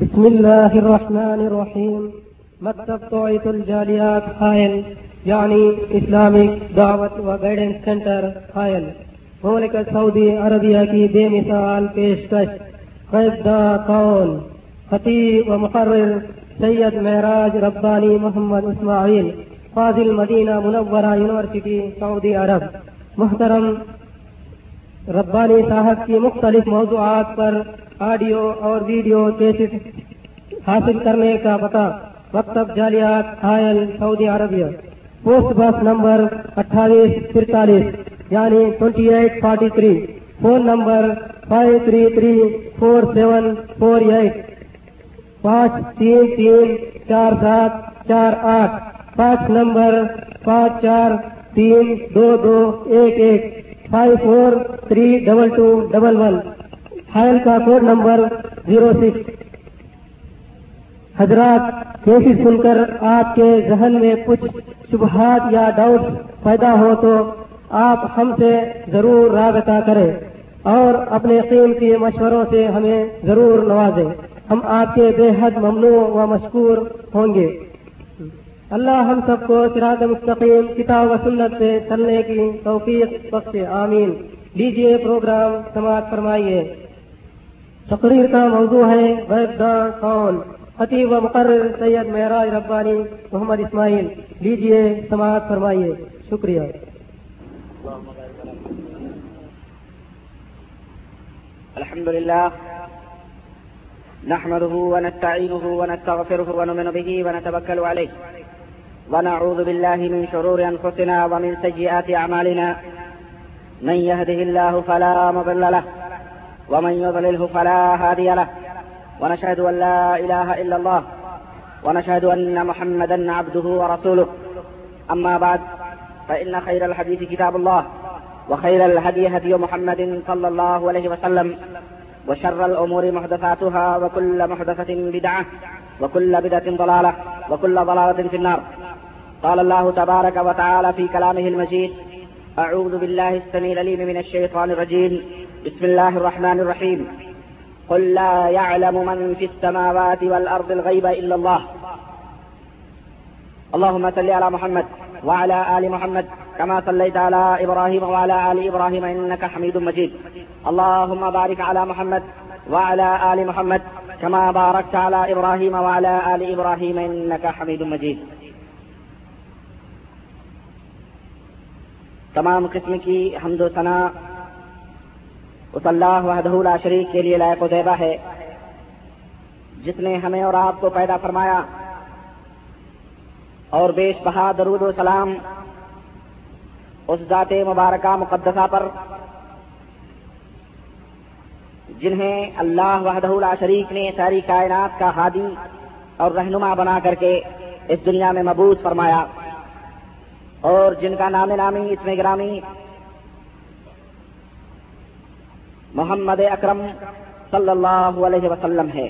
بسم الله الرحمن الرحيم. مکتب توعیت الجالیات حائل. یعنی اسلامک دعوت و گائیڈنس سینٹر حائل. مملک سعودی عربیہ کی بے مثال پیشکش. قیدہ کون خطیب و مقرر سید معراج ربانی محمد اسماعیل فاضل مدینہ منورہ یونیورسٹی، سعودی عرب. محترم ربانی صاحب کی مختلف موضوعات پر آڈیو اور ویڈیو کیسٹ حاصل کرنے کا پتہ مکتب جالیات حائل سعودی عربیہ۔ پوسٹ بس نمبر اٹھائیس ترتالیس یعنی twenty eight forty three phone number five three three four seven four eight پانچ تین تین چار سات چار آٹھ۔ پانچ نمبر پانچ چار تین دو دو ایک ایک۔ Five four three double two double one file کا کوڈ نمبر زیرو سکس۔ حضرات، کیسی سن کر آپ کے ذہن میں کچھ شبہات یا ڈاؤٹس پیدا ہو تو آپ ہم سے ضرور رابطہ کریں اور اپنے قیمتی مشوروں سے ہمیں ضرور نوازیں۔ ہم آپ کے بے حد ممنوع و مشکور ہوں گے۔ اللہ ہم سب کو سراط مستقیم، کتاب و سنت سے چلنے کی توفیق بخش آمین۔ لیجیے پروگرام سماعت فرمائیے۔ تقریر کا موضوع ہے ویب دان کون خطیب و مقرر سید معراج ربانی محمد اسماعیل۔ لیجیے سماعت فرمائیے۔ شکریہ۔ الحمد لله نحمده ونستعينه ونستغفره ونؤمن به ونتوكل عليه ونعوذ بالله من شرور أنفسنا ومن سيئات أعمالنا من يهده الله فلا مضل له۔ ومن يضلله فلا هادي له. ونشهد أن لا إله إلا الله. ونشهد أن محمدا عبده ورسوله. أما بعد، فإن خير الحديث كتاب الله، وخير الهدي هدي محمد صلى الله عليه وسلم، وشر الأمور محدثاتها، وكل محدثة بدعة، وكل بدعة ضلالة، وكل ضلالة في النار. قال الله تبارك وتعالى في كلامه المجيد أعوذ بالله السميع العليم من الشيطان الرجيم. بسم الله الرحمن الرحيم. قل لا يعلم من في السماوات والأرض الغيب إلا الله. اللهم صل على محمد وعلى آل محمد كما صليت على إبراهيم وعلى آل إبراهيم إنك حميد مجيد. اللهم بارك على محمد وعلى آل محمد كما باركت على إبراهيم وعلى آل إبراهيم إنك حميد مجيد. تمام قسم کی حمد و ثنا اس اللہ وحدہ لا شریک کے لیے لائق و دیبا ہے۔ جس نے ہمیں اور آپ کو پیدا فرمایا اور بیش بہا درود و سلام اس ذات مبارکہ مقدسہ پر، جنہیں اللہ وحدہ لا شریک نے ساری کائنات کا ہادی اور رہنما بنا کر کے اس دنیا میں مبوس فرمایا اور جن کا نام نامی اس میں گرامی محمد اکرم صلی اللہ علیہ وسلم ہے۔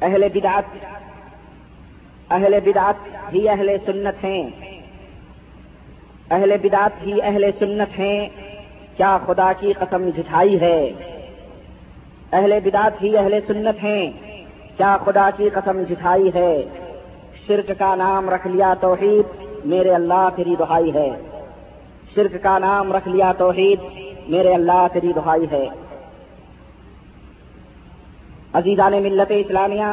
اہل بدعت اہل بدعت ہی اہل سنت ہیں۔ اہل بدعت ہی اہل سنت ہیں۔ کیا خدا کی قسم جھٹائی ہے؟ اہل بدعت ہی اہل سنت ہیں۔ کیا خدا کی قسم جھٹائی ہے؟ شرک کا نام رکھ لیا توحید، میرے اللہ تیری دہائی ہے۔ شرک کا نام رکھ لیا توحید، میرے اللہ تیری دہائی ہے۔ عزیزان ملت اسلامیہ،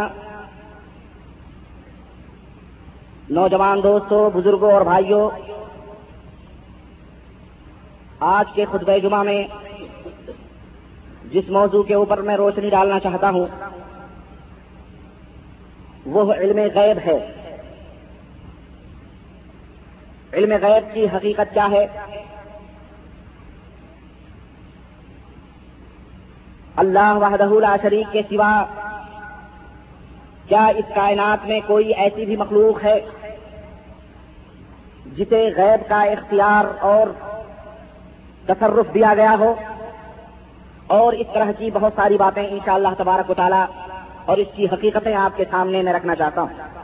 نوجوان دوستوں بزرگوں اور بھائیوں، آج کے خطبہ جمعہ میں جس موضوع کے اوپر میں روشنی ڈالنا چاہتا ہوں، وہ علم غیب ہے۔ علم غیب کی حقیقت کیا ہے؟ اللہ وحدہ لا شریک کے سوا کیا اس کائنات میں کوئی ایسی بھی مخلوق ہے جسے غیب کا اختیار اور تصرف دیا گیا ہو؟ اور اس طرح کی بہت ساری باتیں انشاءاللہ تبارک و تعالی اور اس کی حقیقتیں آپ کے سامنے میں رکھنا چاہتا ہوں۔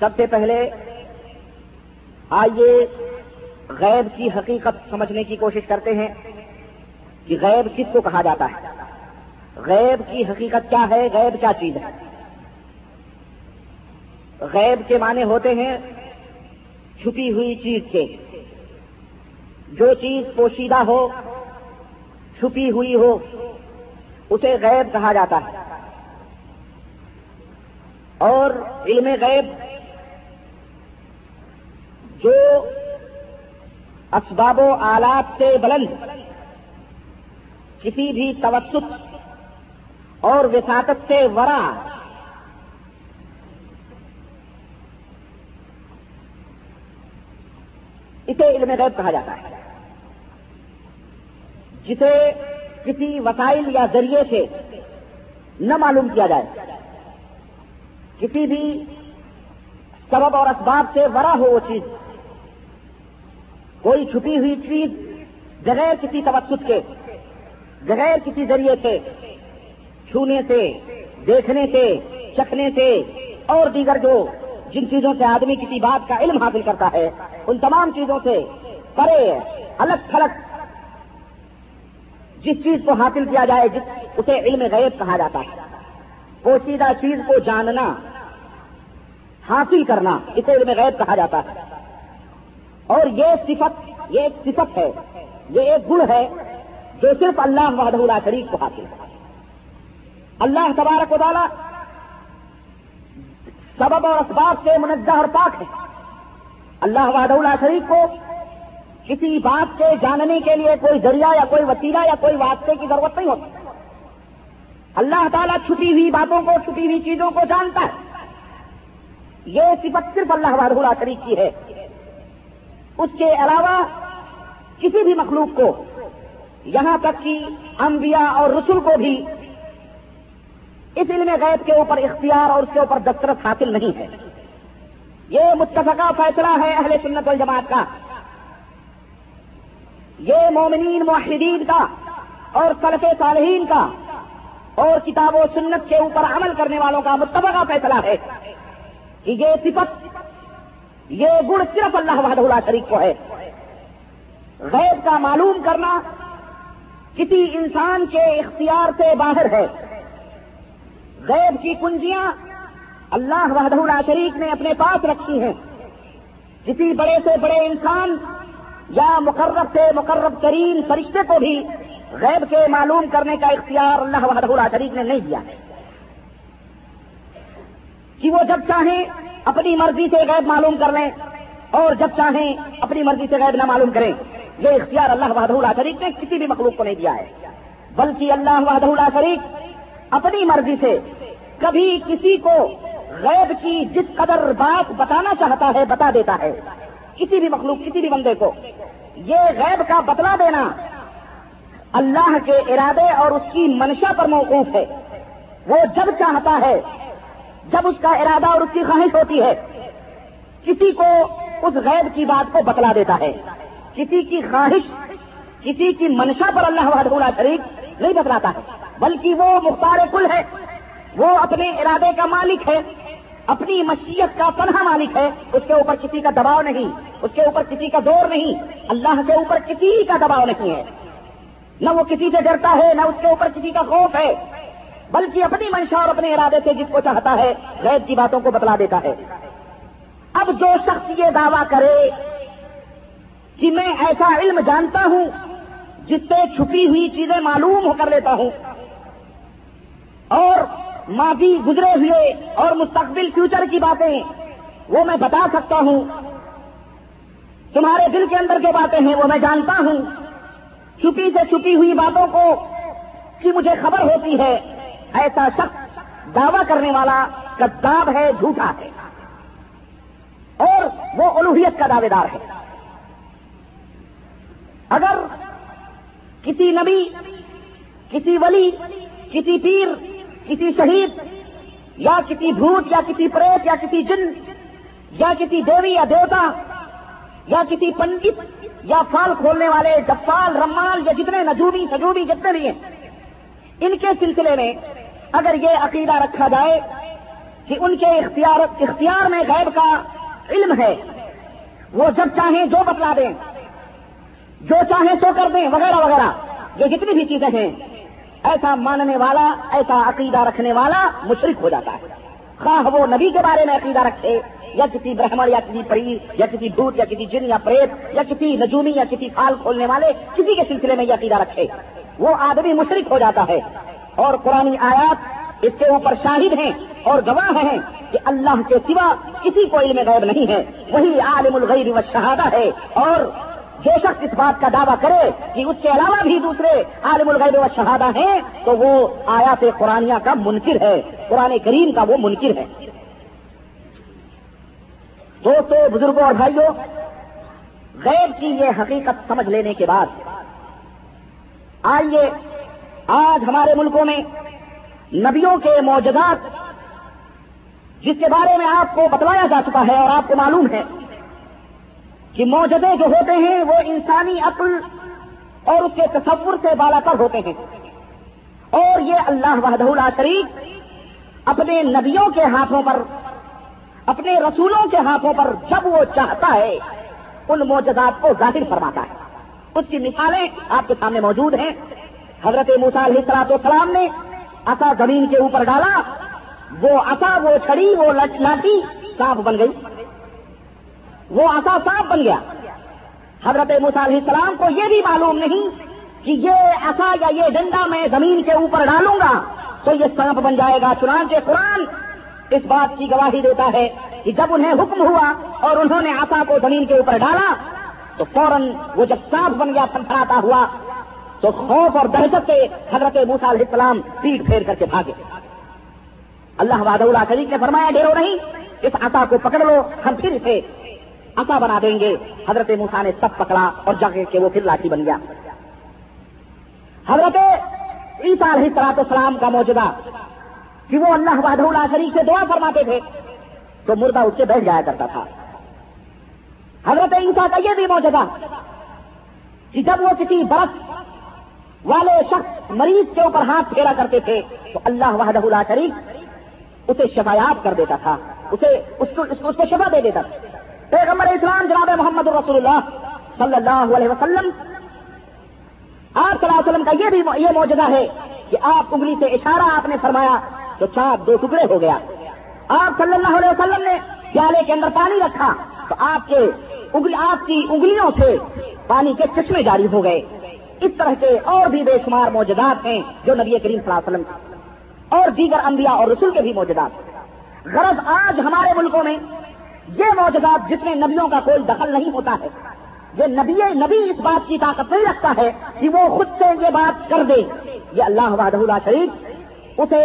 سب سے پہلے آئیے غیب کی حقیقت سمجھنے کی کوشش کرتے ہیں کہ غیب کس کو کہا جاتا ہے؟ غیب کی حقیقت کیا ہے؟ غیب کیا چیز ہے؟ غیب کے معنی ہوتے ہیں چھپی ہوئی چیز کے۔ جو چیز پوشیدہ ہو، چھپی ہوئی ہو، اسے غیب کہا جاتا ہے۔ اور علم غیب جو اسباب و آلات سے بلند کسی بھی توسط اور وساطت سے ورا اسے علم غیب کہا جاتا ہے۔ جسے کسی وسائل یا ذریعے سے نہ معلوم کیا جائے۔ کسی بھی سبب اور اسباب سے ورا ہو وہ چیز۔ کوئی چھپی ہوئی چیز بغیر کسی توسط کے، بغیر کسی ذریعے سے چھونے سے، دیکھنے سے، چکھنے سے، اور دیگر جو جن چیزوں سے آدمی کسی بات کا علم حاصل کرتا ہے، ان تمام چیزوں سے پرے، الگ تھلگ، جس چیز کو حاصل کیا جائے، جس اسے علم غیب کہا جاتا ہے۔ پوشیدہ چیز کو جاننا، حاصل کرنا، اسے علم غیب کہا جاتا ہے۔ اور یہ صفت، یہ ایک صفت ہے، یہ ایک گڑ ہے جو صرف اللہ وحدہ اللہ شریف کو حاصل ہے۔ اللہ تبارک و تعالی سبب اور اسباب سے منزہ اور پاک ہے۔ اللہ وحدہ اللہ شریف کو کسی بات کے جاننے کے لیے کوئی ذریعہ یا کوئی وسیلہ یا کوئی واسطے کی ضرورت نہیں ہوتی۔ اللہ تعالیٰ چھپی ہوئی باتوں کو، چھپی ہوئی چیزوں کو جانتا ہے۔ یہ صفت صرف اللہ وحدہ شریف کی ہے۔ اس کے علاوہ کسی بھی مخلوق کو یہاں تک کہ انبیاء اور رسول کو بھی اس علم غیب کے اوپر اختیار اور اس کے اوپر دسترس حاصل نہیں ہے۔ یہ متفقہ فیصلہ ہے اہل سنت والجماعت کا۔ یہ مومنین معاہدین کا اور سلف صالحین کا اور کتاب و سنت کے اوپر عمل کرنے والوں کا متفقہ فیصلہ ہے کہ یہ صفت یہ گڑ صرف اللہ وحدہ اللہ شریف کو ہے۔ غیب کا معلوم کرنا کسی انسان کے اختیار سے باہر ہے۔ غیب کی کنجیاں اللہ وحدہ اللہ شریف نے اپنے پاس رکھی ہیں۔ کسی بڑے سے بڑے انسان یا مقرب سے مقرب ترین فرشتے کو بھی غیب کے معلوم کرنے کا اختیار اللہ وحدہ اللہ شریف نے نہیں دیا۔ کہ وہ جب چاہیں اپنی مرضی سے غیب معلوم کر لیں اور جب چاہیں اپنی مرضی سے غیب نہ معلوم کریں۔ یہ اختیار اللہ وحدہ اللہ شریف نے کسی بھی مخلوق کو نہیں دیا ہے۔ بلکہ اللہ وحدہ اللہ شریف اپنی مرضی سے کبھی کسی کو غیب کی جس قدر بات بتانا چاہتا ہے، بتا دیتا ہے۔ کسی بھی مخلوق، کسی بھی بندے کو یہ غیب کا بتلا دینا اللہ کے ارادے اور اس کی منشا پر موقوف ہے۔ وہ جب چاہتا ہے جب اس کا ارادہ اور اس کی خواہش ہوتی ہے، کسی کو اس غیب کی بات کو بتلا دیتا ہے۔ کسی کی خواہش، کسی کی منشا پر اللہ اللہ شریف نہیں بتلاتا ہے، بلکہ وہ مختار کل ہے۔ وہ اپنے ارادے کا مالک ہے، اپنی مشیت کا تنہا مالک ہے۔ اس کے اوپر کسی کا دباؤ نہیں، اس کے اوپر کسی کا زور نہیں۔ اللہ کے اوپر کسی کا دباؤ نہیں ہے۔ نہ وہ کسی سے ڈرتا ہے، نہ اس کے اوپر کسی کا خوف ہے۔ بلکہ اپنی منشا اور اپنے ارادے سے جس کو چاہتا ہے غیر کی باتوں کو بتلا دیتا ہے۔ اب جو شخص یہ دعویٰ کرے کہ میں ایسا علم جانتا ہوں جس سے چھپی ہوئی چیزیں معلوم ہو کر لیتا ہوں اور ماضی گزرے ہوئے اور مستقبل فیوچر کی باتیں، وہ میں بتا سکتا ہوں۔ تمہارے دل کے اندر جو باتیں ہیں، وہ میں جانتا ہوں۔ چھپی سے چھپی ہوئی باتوں کو، کی مجھے خبر ہوتی ہے ایسا شخص دعویٰ کرنے والا کتاب ہے، جھوٹا ہے۔ اور وہ الوحیت کا دعوے دار ہے۔ اگر کسی نبی، کسی ولی، کسی پیر، کسی شہید، یا کسی بھوت، یا کسی پریت، یا کسی جن، یا کسی دیوی یا دیوتا، یا کسی پنڈت، یا فال کھولنے والے جفال رمال، یا جتنے نجوبی سجوبی جتنے بھی ہیں، ان کے سلسلے میں اگر یہ عقیدہ رکھا جائے کہ ان کے اختیار اختیار میں غیب کا علم ہے، وہ جب چاہیں جو بتلا دیں، جو چاہیں سو کر دیں، وغیرہ وغیرہ۔ یہ جتنی بھی چیزیں ہیں، ایسا ماننے والا، ایسا عقیدہ رکھنے والا مشرق ہو جاتا ہے۔ خواہ وہ نبی کے بارے میں عقیدہ رکھے، یا کسی برہمن، یا کسی پری، یا کسی بھوت، یا کسی جن، یا پریت، یا کسی نجومی، یا کسی کھال کھولنے والے، کسی کے سلسلے میں یہ عقیدہ رکھے۔ وہ آدمی مشرق ہو جاتا ہے۔ اور قرآن آیات اس کے اوپر شاہد ہیں اور گواہ ہیں کہ اللہ کے سوا کسی کو علم غیب نہیں ہے۔ وہی عالم الغیب و شہادہ ہے۔ اور جو شخص اس بات کا دعویٰ کرے کہ اس کے علاوہ بھی دوسرے عالم الغیب و شہادہ ہیں، تو وہ آیات قرآن کا منکر ہے۔ قرآن کریم کا وہ منکر ہے۔ دوستو، بزرگوں اور بھائیوں، غیب کی یہ حقیقت سمجھ لینے کے بعد آئیے آج ہمارے ملکوں میں نبیوں کے موجودات جس کے بارے میں آپ کو بتلایا جا چکا ہے اور آپ کو معلوم ہے کہ موجودے جو ہوتے ہیں وہ انسانی عقل اور اس کے تصور سے بالا تر ہوتے ہیں۔ اور یہ اللہ وحدہ شریف اپنے نبیوں کے ہاتھوں پر، اپنے رسولوں کے ہاتھوں پر جب وہ چاہتا ہے، ان موجودات کو ظاہر فرماتا ہے۔ اس کی مثالیں آپ کے سامنے موجود ہیں۔ حضرت علیہ سلاط السلام نے اصا زمین کے اوپر ڈالا، وہ اصا وہ چھڑی، وہ لاٹھی سانپ بن گئی۔ وہ اصا سانپ بن گیا۔ حضرت علیہ السلام کو یہ بھی معلوم نہیں کہ یہ اصا یا یہ ڈنڈا میں زمین کے اوپر ڈالوں گا تو یہ سانپ بن جائے گا۔ چنانچہ قرآن اس بات کی گواہی دیتا ہے کہ جب انہیں حکم ہوا اور انہوں نے آسا کو زمین کے اوپر ڈالا تو فوراً وہ جب سانپ بن گیا تھنتھراتا ہوا تو خوف اور دہشت سے حضرت موسا علیہ السلام پیٹ پھیر کر کے بھاگے۔ اللہ واد اللہ شریف نے فرمایا ڈیرو نہیں، اس آسا کو پکڑ لو، ہم پھر اسے آسا بنا دیں گے۔ حضرت موسا نے سب پکڑا اور جگہ کے وہ پھر لاٹھی بن گیا۔ حضرت عیسا علیہ سلاط السلام کا موجودہ کہ وہ اللہ وحدہ اللہ شریف سے دعا فرماتے تھے تو مردہ اس سے بیٹھ جایا کرتا تھا۔ حضرت عیسیٰ کا یہ بھی موجودہ کہ جب وہ کسی برف والے شخص مریض کے اوپر ہاتھ پھیرا کرتے تھے، تو اللہ وحدہ اللہ شریف اسے شفایاب کر دیتا تھا، اسے اس کو اس کو شفا دے دیتا تھا۔ پیغمبر اسلام جناب محمد رسول اللہ صلی اللہ علیہ وسلم، آپ صلی اللہ علیہ وسلم کا یہ بھی یہ موجودہ ہے کہ آپ انگلی سے اشارہ آپ نے فرمایا تو چاند دو ٹکڑے ہو گیا۔ آپ صلی اللہ علیہ وسلم نے پیالے کے اندر پانی رکھا تو آپ کے آپ کی انگلیوں سے پانی کے چشمے جاری ہو گئے۔ اس طرح کے اور بھی بے شمار موجودات ہیں جو نبی کریم صلی اللہ علیہ وسلم اور دیگر انبیاء اور رسول کے بھی موجودات غرض آج ہمارے ملکوں میں یہ موجودات جس میں نبیوں کا کوئی دخل نہیں ہوتا ہے یہ نبی نبی اس بات کی طاقت نہیں رکھتا ہے کہ وہ خود سے یہ بات کر دے یہ اللہ وحدہ شریف اسے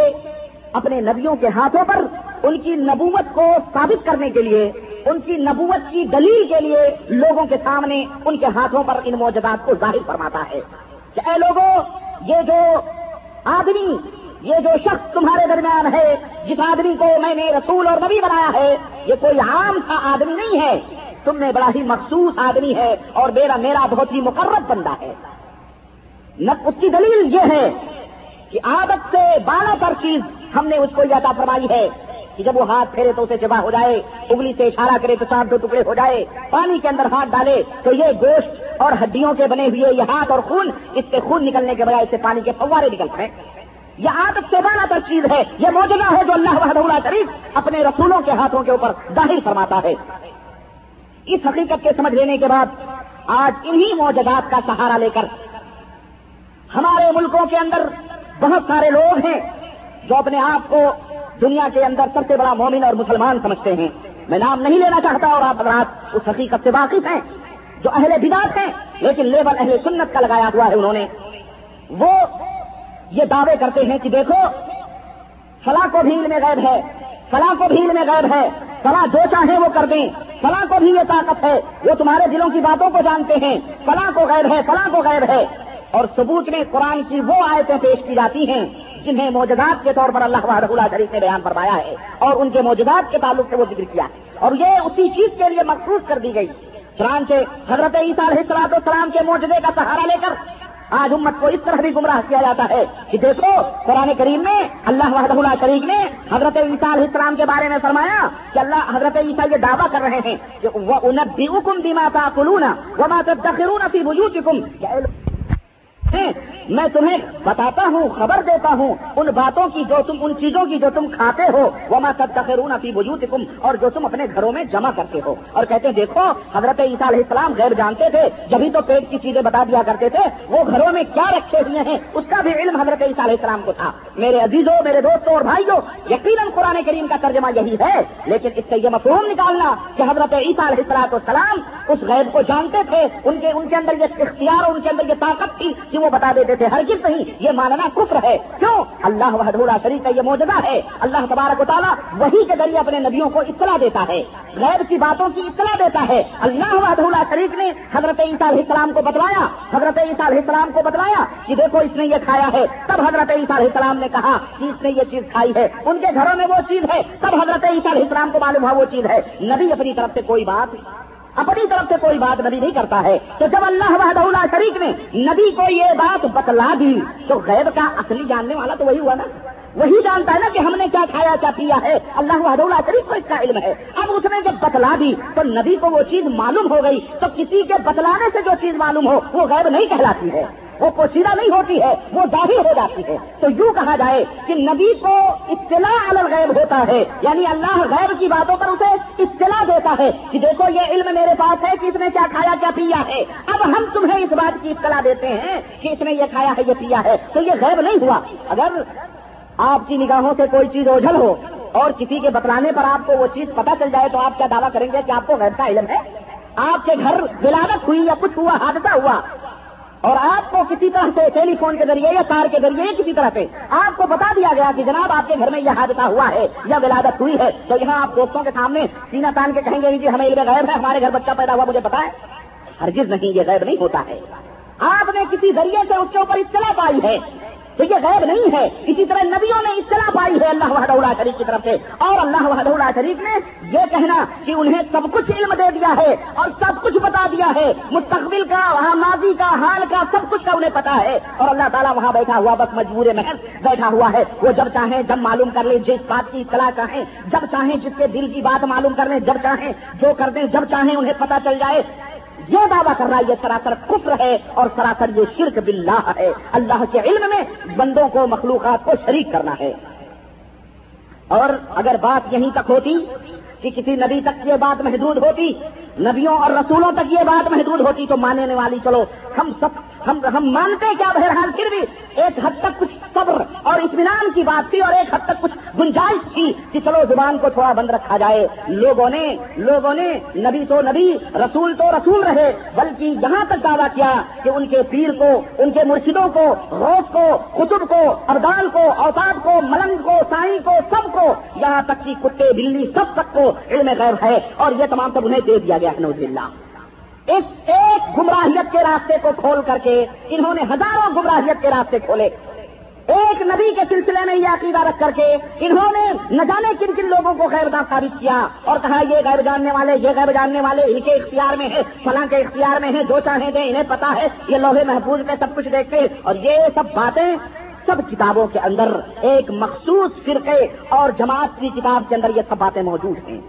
اپنے نبیوں کے ہاتھوں پر ان کی نبوت کو ثابت کرنے کے لیے ان کی نبوت کی دلیل کے لیے لوگوں کے سامنے ان کے ہاتھوں پر ان موجودات کو ظاہر فرماتا ہے کہ اے لوگوں، یہ جو آدمی، یہ جو شخص تمہارے درمیان ہے، جس آدمی کو میں نے رسول اور نبی بنایا ہے، یہ کوئی عام سا آدمی نہیں ہے۔ تم نے بڑا ہی مخصوص آدمی ہے اور میرا میرا بہت ہی مقرر بندہ ہے۔ اس کی دلیل یہ ہے کہ عادت سے بالا تر چیز ہم نے اس کو یہ عطا فرمائی ہے۔ کہ جب وہ ہاتھ پھیرے تو اسے چبا ہو جائے، انگلی سے اشارہ کرے تو چاند دو ٹکڑے ہو جائے، پانی کے اندر ہاتھ ڈالے تو یہ گوشت اور ہڈیوں کے بنے ہوئے یہ ہاتھ اور خون، اس سے خون نکلنے کے بجائے اس سے پانی کے فوارے نکل پڑے یہ عادت سے بالا تر چیز ہے، یہ موجودہ ہے جو اللہ وحدہ اللہ شریف اپنے رسولوں کے ہاتھوں کے اوپر ظاہر فرماتا ہے۔ اس حقیقت کے سمجھ لینے کے بعد آج انہی موجودات کا سہارا لے کر ہمارے ملکوں کے اندر بہت سارے لوگ ہیں جو اپنے آپ کو دنیا کے اندر سب سے بڑا مومن اور مسلمان سمجھتے ہیں۔ میں نام نہیں لینا چاہتا اور آپ رات اس حقیقت سے واقف ہیں۔ جو اہل بدات ہیں، لیکن لیبل اہل سنت کا لگایا ہوا ہے انہوں نے۔ وہ یہ دعوے کرتے ہیں کہ دیکھو، فلاں کو بھی میں غیب ہے، فلاں کو بھی میں غیب ہے، فلاں جو چاہیں وہ کر دیں۔ فلاں کو بھی یہ طاقت ہے، وہ تمہارے دلوں کی باتوں کو جانتے ہیں۔ فلاں کو غیر ہے، فلاں کو غیر ہے۔ اور ثبوت میں قرآن کی وہ آیتیں پیش کی جاتی ہیں۔ جنہیں موجودات کے طور پر اللہ وحدہ اللہ شریف نے بیان فرمایا ہے اور ان کے موجودات کے تعلق سے وہ ذکر کیا اور یہ اسی چیز کے لیے مخصوص کر دی گئی۔ چنانچہ حضرت عیسیٰ علیہ السلام السلام کے موجودے کا سہارا لے کر آج امت کو اس طرح بھی گمراہ کیا جاتا ہے کہ دیکھو، قرآن کریم میں اللہ وحدہ اللہ شریف نے حضرت عیسیٰ علیہ السلام کے بارے میں فرمایا کہ اللہ، حضرت عیسیٰ یہ دعویٰ کر رہے ہیں کہ وہ انب بھی حکم دیما کلونا وہ مات دخرون فی وجود میں تمہیں بتاتا ہوں، خبر دیتا ہوں، ان باتوں کی جو تم، ان چیزوں کی جو تم کھاتے ہو۔ وہ ماں سب تخرون اپنی وجود اور جو تم اپنے گھروں میں جمع کرتے ہو۔ اور کہتے ہیں، دیکھو، حضرت عیسیٰ علیہ السلام غیر جانتے تھے، جبھی تو پیٹ کی چیزیں بتا دیا کرتے تھے۔ وہ گھروں میں کیا رکھے ہوئے ہیں؟ اس کا بھی علم حضرت عیسیٰ علیہ السلام کو تھا۔ میرے عزیزوں، میرے دوستوں اور بھائیوں، یقیناً قرآن کریم کا ترجمہ یہی ہے۔ لیکن اس سے یہ مفہوم نکالنا کہ حضرت عیسیٰ علیہ السلام السلام اس غیب کو جانتے تھے۔ ان کے ان کے اندر یہ اختیار اور ان کے اندر یہ طاقت تھی کہ وہ بتا دیتے تھے ہر نہیں، یہ ماننا کفر ہے۔ کیوں؟ اللہ وحدہ شریف کا یہ موجودہ ہے۔ اللہ تبارک و تعالیٰ وہی کے ذریعے اپنے نبیوں کو اطلاع دیتا ہے۔ غیر کی باتوں کی اطلاع دیتا ہے۔ اللہ وحدہ شریف نے حضرت عیسیٰ علیہ السلام کو بتلایا۔ حضرت عیسیٰ علیہ السلام کو بتلایا کہ دیکھو اس نے یہ کھایا ہے۔ تب حضرت عیسیٰ علیہ السلام نے کہا کہ اس نے یہ چیز کھائی ہے۔ ان کے گھروں میں وہ چیز ہے۔ تب حضرت عیسیٰ علیہ السلام کو معلوم ہوا وہ چیز ہے۔ نبی اپنی طرف سے کوئی بات اپنی طرف سے کوئی بات نبی نہیں کرتا ہے تو جب اللہ وحدہ اللہ شریف نے نبی کو یہ بات بتلا دی تو غیب کا اصلی جاننے والا تو وہی ہوا نا؟ وہی جانتا ہے نا کہ ہم نے کیا کھایا، کیا پیا ہے؟ اللہ وحدہ اللہ شریف کو اس کا علم ہے۔ اب اس نے جب بتلا دی تو نبی کو وہ چیز معلوم ہو گئی تو کسی کے بتلانے سے جو چیز معلوم ہو وہ غیب نہیں کہلاتی ہے۔ وہ پوشیدہ نہیں ہوتی ہے، وہ ظاہر ہو جاتی ہے۔ تو یوں کہا جائے کہ نبی کو اطلاع الغیب ہوتا ہے یعنی اللہ غیب کی باتوں پر اسے اطلاع دیتا ہے کہ دیکھو یہ علم میرے پاس ہے کہ اس نے کیا کھایا، کیا پیا ہے۔ اب ہم تمہیں اس بات کی اطلاع دیتے ہیں کہ اس نے یہ کھایا ہے، یہ پیا ہے۔ تو یہ غیب نہیں ہوا۔ اگر آپ کی نگاہوں سے کوئی چیز اوجھل ہو اور کسی کے بتلانے پر آپ کو وہ چیز پتہ چل جائے تو آپ کیا دعویٰ کریں گے کہ آپ کو غیب کا علم ہے؟ آپ کے گھر ولادت ہوئی یا کچھ ہوا، حادثہ ہوا؟ اور آپ کو کسی طرح سے ٹیلی فون کے ذریعے یا کار کے ذریعے کسی طرح سے آپ کو بتا دیا گیا کہ جناب آپ کے گھر میں یہ حادثہ ہوا ہے، یا ولادت ہوئی ہے، تو یہاں آپ دوستوں کے سامنے سینا تان کے کہیں گے جی ہمیں علم غیب ہے، ہمارے گھر بچہ پیدا ہوا، مجھے پتا ہے۔ ہرگز نہیں، یہ غیر نہیں ہوتا ہے۔ آپ نے کسی ذریعے سے اس کے اوپر اطلاع پائی ہے۔ تو یہ غیر نہیں ہے۔ اسی طرح نبیوں نے اطلاع پائی ہے اللہ وحدہ اللہ شریف کی طرف سے۔ اور اللہ وحدہ اللہ شریف نے یہ کہنا کہ انہیں سب کچھ علم دے دیا ہے اور سب کچھ بتا دیا ہے۔ مستقبل کا، وہاں ماضی کا، حال کا، سب کچھ کا انہیں پتا ہے۔ اور اللہ تعالیٰ وہاں بیٹھا ہوا، بس مجبور محض بیٹھا ہوا ہے۔ وہ جب چاہیں، جب معلوم کر لیں، جس بات کی اطلاع چاہیں، جب چاہیں، جس کے دل کی بات معلوم کر لیں، جب چاہیں، جو کر دیں، جب چاہیں، انہیں پتا چل جائے۔ یہ دعویٰ کر رہا ہے، یہ سراسر کفر ہے اور سراسر یہ شرک باللہ ہے۔ اللہ کے علم میں بندوں کو مخلوقات کو شریک کرنا ہے۔ اور اگر بات یہیں تک ہوتی کہ کسی نبی تک یہ بات محدود ہوتی، نبیوں اور رسولوں تک یہ بات محدود ہوتی، تو ماننے والی، چلو، ہم سب، ہم ہم مانتے کیا بہرحال؟ پھر بھی ایک حد تک کچھ صبر اور اطمینان کی بات تھی اور ایک حد تک کچھ گنجائش تھی کہ چلو زبان کو تھوڑا بند رکھا جائے۔ لوگوں نے لوگوں نے، نبی تو نبی، رسول تو رسول رہے، بلکہ یہاں تک دعویٰ کیا کہ ان کے پیر کو، ان کے مرشدوں کو روز کو قطب کو ابدال کو اوتاد کو، ملنگ کو، سائیں کو، سب کو یہاں تک کہ کتے، بلی، سب تک کو علم غیر ہے اور یہ تمام سب انہیں دے دیا گیا نوز اللہ اس ایک گمراہیت کے راستے کو کھول کر کے انہوں نے ہزاروں گمراہیت کے راستے کھولے۔ ایک نبی کے سلسلے میں یہ عقیدہ رکھ کر کے انہوں نے نہ جانے کن کن لوگوں کو غیر دار ثابت کیا اور کہا، یہ غیر جاننے والے، یہ غیر جاننے والے، ان کے اختیار میں ہے فلاں کے اختیار میں ہے جو چاہیں دیں، انہیں پتا ہے، یہ لوہے محفوظ میں سب کچھ دیکھتے اور یہ سب باتیں سب کتابوں کے اندر، ایک مخصوص فرقے اور جماعت کی کتاب کے اندر یہ سب باتیں موجود ہیں۔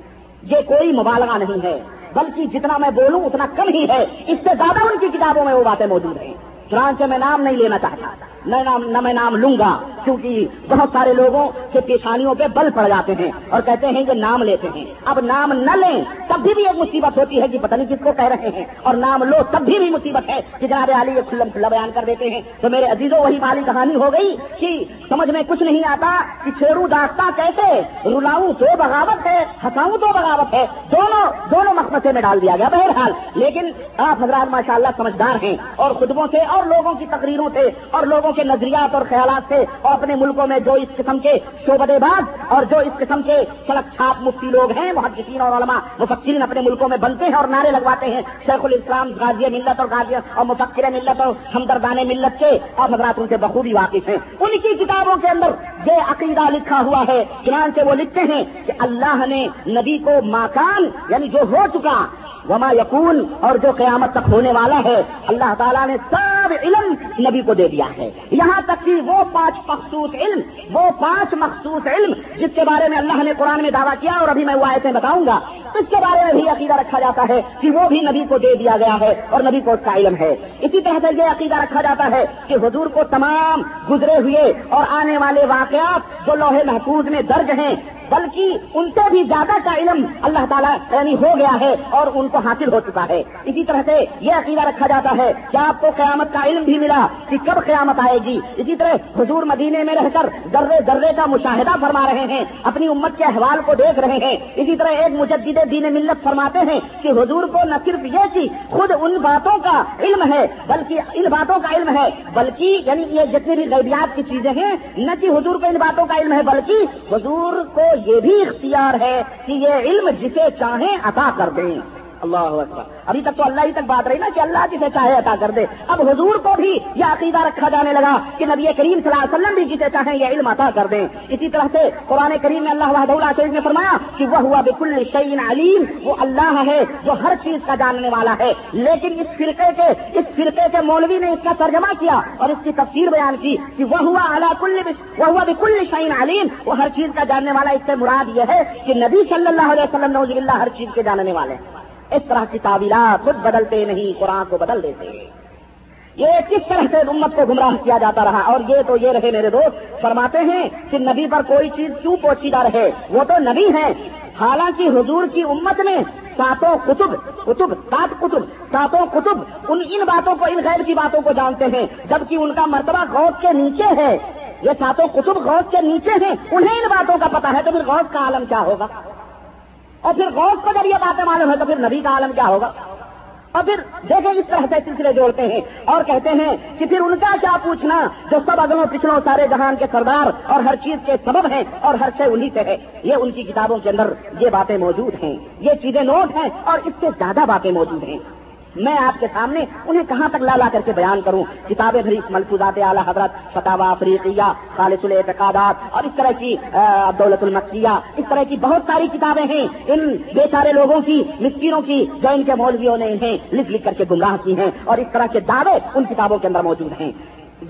یہ کوئی مبالغہ نہیں ہے۔ بلکہ جتنا میں بولوں اتنا کم ہی ہے۔ اس سے زیادہ ان کی کتابوں میں وہ باتیں موجود ہیں۔ چنانچہ میں نام نہیں لینا چاہتا۔ نہ میں نام لوں گا، کیونکہ بہت سارے لوگوں کے پیشانیوں پہ بل پڑ جاتے ہیں اور کہتے ہیں کہ نام لیتے ہیں۔ اب نام نہ لیں، تب بھی بھی ایک مصیبت ہوتی ہے کہ پتہ نہیں کس کو کہہ رہے ہیں۔ اور نام لو، تب بھی بھی مصیبت ہے کہ جناب علی یہ کھلم کھلا بیان کر دیتے ہیں۔ تو میرے عزیزوں، وہی والی کہانی ہو گئی کہ سمجھ میں کچھ نہیں آتا کہ چھیرو داستہ کیسے رلاؤں تو بغاوت ہے، ہنساؤں تو بغاوت ہے۔ دونوں دونوں مقبے میں ڈال دیا گیا بہرحال۔ لیکن آپ حضرات ماشاء اللہ سمجھدار ہیں اور خطبوں سے اور لوگوں کی تقریروں سے اور لوگوں کے نظریات اور خیالات سے اور اپنے ملکوں میں جو اس قسم کے شعبے باز اور جو اس قسم کے سڑک چھاپ مفتی لوگ ہیں، محدثین اور علماء، مفکرین اپنے ملکوں میں بنتے ہیں اور نعرے لگواتے ہیں۔ شیخ الاسلام غازی ملت اور غازی اور مفکر ملت اور ہمدردان ملت کے اور حضرات ان سے بخوبی واقف ہیں۔ ان کی کتابوں کے اندر یہ عقیدہ لکھا ہوا ہے۔ چنانچہ وہ لکھتے ہیں کہ اللہ نے نبی کو ماکان یعنی جو ہو چکا وما یقون اور جو قیامت تک ہونے والا ہے، اللہ تعالیٰ نے سب علم نبی کو دے دیا ہے۔ یہاں تک کہ وہ پانچ مخصوص علم، وہ پانچ مخصوص علم، جس کے بارے میں اللہ نے قرآن میں دعویٰ کیا، اور ابھی میں وہ آیتیں بتاؤں گا، اس کے بارے میں بھی عقیدہ رکھا جاتا ہے کہ وہ بھی نبی کو دے دیا گیا ہے، اور نبی کو اس کا علم ہے۔ اسی طرح سے یہ عقیدہ رکھا جاتا ہے کہ حضور کو تمام گزرے ہوئے اور آنے والے واقعات جو لوہے محفوظ میں درج ہیں بلکہ ان سے بھی زیادہ کا علم اللہ تعالیٰ یعنی ہو گیا ہے اور ان کو حاصل ہو چکا ہے۔ اسی طرح سے یہ عقیدہ رکھا جاتا ہے کہ آپ کو قیامت کا علم بھی ملا کہ کب قیامت آئے گی۔ اسی طرح حضور مدینے میں رہ کر ذرے ذرے کا مشاہدہ فرما رہے ہیں، اپنی امت کے احوال کو دیکھ رہے ہیں۔ اسی طرح ایک مجدد دین ملت فرماتے ہیں کہ حضور کو نہ صرف یہ کہ خود ان باتوں کا علم ہے، بلکہ ان باتوں کا علم ہے، بلکہ یعنی یہ جتنی بھی غیبیات کی چیزیں ہیں، نہ کہ حضور کو ان باتوں کا علم ہے، بلکہ حضور کو یہ بھی اختیار ہے کہ یہ علم جسے چاہیں عطا کر دیں۔ اللہ اکبر۔ ابھی تک تو اللہ ہی تک بات رہی نا کہ اللہ جسے چاہے عطا کر دے۔ اب حضور کو بھی یہ عقیدہ رکھا جانے لگا کہ نبی کریم صلی اللہ علیہ وسلم بھی جسے چاہیں یہ علم عطا کر دیں۔ اسی طرح سے قرآن کریم میں اللہ وحدہ شریف نے فرمایا کہ وہ ہوا بکل شعین علیم، وہ اللہ ہے جو ہر چیز کا جاننے والا ہے۔ لیکن اس فرقے کے، اس فرقے کے مولوی نے اس کا ترجمہ کیا اور اس کی تفسیر بیان کی کہ وہ ہوا اللہ کل وہ ہوا بکل شعین علیم۔ وہ ہر چیز کا جاننے والا، اس سے مراد یہ ہے کہ نبی صلی اللہ علیہ وسلم نوز اللہ ہر چیز کے جاننے والے ہیں۔ اس طرح کی تعویلات خود بدلتے نہیں، قرآن کو بدل دیتے۔ یہ کس طرح سے امت کو گمراہ کیا جاتا رہا؟ اور یہ تو یہ رہے میرے دوست، فرماتے ہیں کہ نبی پر کوئی چیز کیوں پوچھیدہ رہے؟ وہ تو نبی ہیں۔ حالانکہ حضور کی امت میں ساتوں کتب کتب، سات کتب، ساتوں کتب، ان ان باتوں کو، ان غیر کی باتوں کو جانتے ہیں، جبکہ ان کا مرتبہ غوث کے نیچے ہے۔ یہ ساتوں کتب غوث کے نیچے ہیں، انہیں ان باتوں کا پتا ہے تو پھر غوث کا عالم کیا ہوگا۔ اور پھر غوث کو جب یہ باتیں معلوم ہے تو پھر نبی کا عالم کیا ہوگا؟ اور پھر دیکھیں اس طرح سے سلسلے جوڑتے ہیں اور کہتے ہیں کہ پھر ان کا کیا پوچھنا جو سب اگلوں پچھلوں سارے جہان کے سردار اور ہر چیز کے سبب ہیں اور ہر شے انہیں سے ہے۔ یہ ان کی کتابوں کے اندر یہ باتیں موجود ہیں، یہ چیزیں نوٹ ہیں اور اس سے زیادہ باتیں موجود ہیں۔ میں آپ کے سامنے انہیں کہاں تک لا لا کر کے بیان کروں؟ کتابیں بھری ملفوظات اعلیٰ حضرت فتح افریقیہ، خالص الاعتقادات اور اس طرح کی دولت المکیہ اس طرح کی بہت ساری کتابیں ہیں۔ ان بے سارے لوگوں کی، مسکینوں کی، جو ان کے مولویوں نے انہیں لکھ لکھ کر کے گمراہ کی ہیں اور اس طرح کے دعوے ان کتابوں کے اندر موجود ہیں۔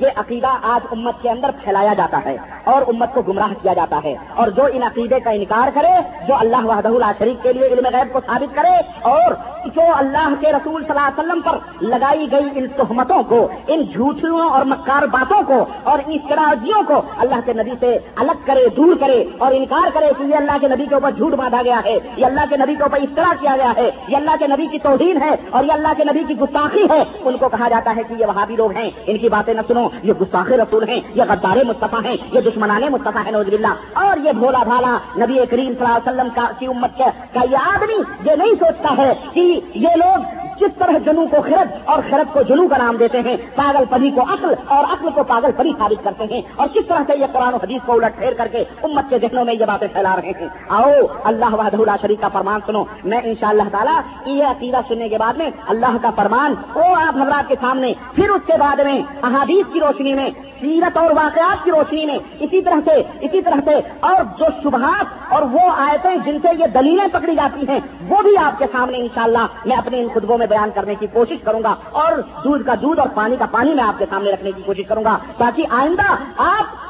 یہ عقیدہ آج امت کے اندر پھیلایا جاتا ہے اور امت کو گمراہ کیا جاتا ہے اور جو ان عقیدے کا انکار کرے، جو اللہ وحدہ اللہ شریف کے لیے علم غیب کو ثابت کرے اور جو اللہ کے رسول صلی اللہ علیہ وسلم پر لگائی گئی ان تہمتوں کو، ان جھوٹیوں اور مکار باتوں کو اور ان استراجیوں کو اللہ کے نبی سے الگ کرے، دور کرے اور انکار کرے کہ یہ اللہ کے نبی کے اوپر جھوٹ باندھا گیا ہے، یہ اللہ کے نبی کے اوپر افطرا کیا گیا ہے، یہ اللہ کے نبی کی توہین ہے اور یہ اللہ کے نبی کی گستاخی ہے۔ ان کو کہا جاتا ہے کہ یہ وہابی لوگ ہیں، ان کی باتیں نہ سنو یہ گستاخ رسول ہیں، یہ غدار مصطفیٰ ہیں، یہ دشمنان مصطفیٰ ہے نوز اللہ اور یہ بھولا بھالا نبی کریم صلی اللہ علیہ وسلم کا کی امت کا یہ آدمی یہ نہیں سوچتا ہے کہ یہ لوگ جس طرح جنو کو خرد اور خرد کو جنو کا نام دیتے ہیں، پاگل پری کو عقل اور عقل کو پاگل پری ثابت کرتے ہیں۔ اور کس طرح سے یہ قرآن و حدیث کو الٹ پھیر کر کے امت کے ذہنوں میں یہ باتیں پھیلا رہے ہیں۔ آؤ، اللہ وحدہ اللہ شریف کا فرمان سنو۔ میں ان شاء اللہ تعالیٰ یہ عقیدہ سننے کے بعد میں اللہ کا فرمان وہ آپ حضرات کے سامنے، پھر اس کے بعد میں احادیث کی روشنی میں، سیرت اور واقعات کی روشنی میں، اسی طرح سے، اسی طرح سے، اور جو شبہات اور وہ آیتیں جن سے یہ دلیلیں پکڑی جاتی ہیں، وہ بھی آپ کے سامنے انشاءاللہ میں اپنے ان خطبوں میں بیان کرنے کی کوشش کروں گا اور دودھ کا دودھ اور پانی کا پانی میں آپ کے سامنے رکھنے کی کوشش کروں گا تاکہ آئندہ آپ آپ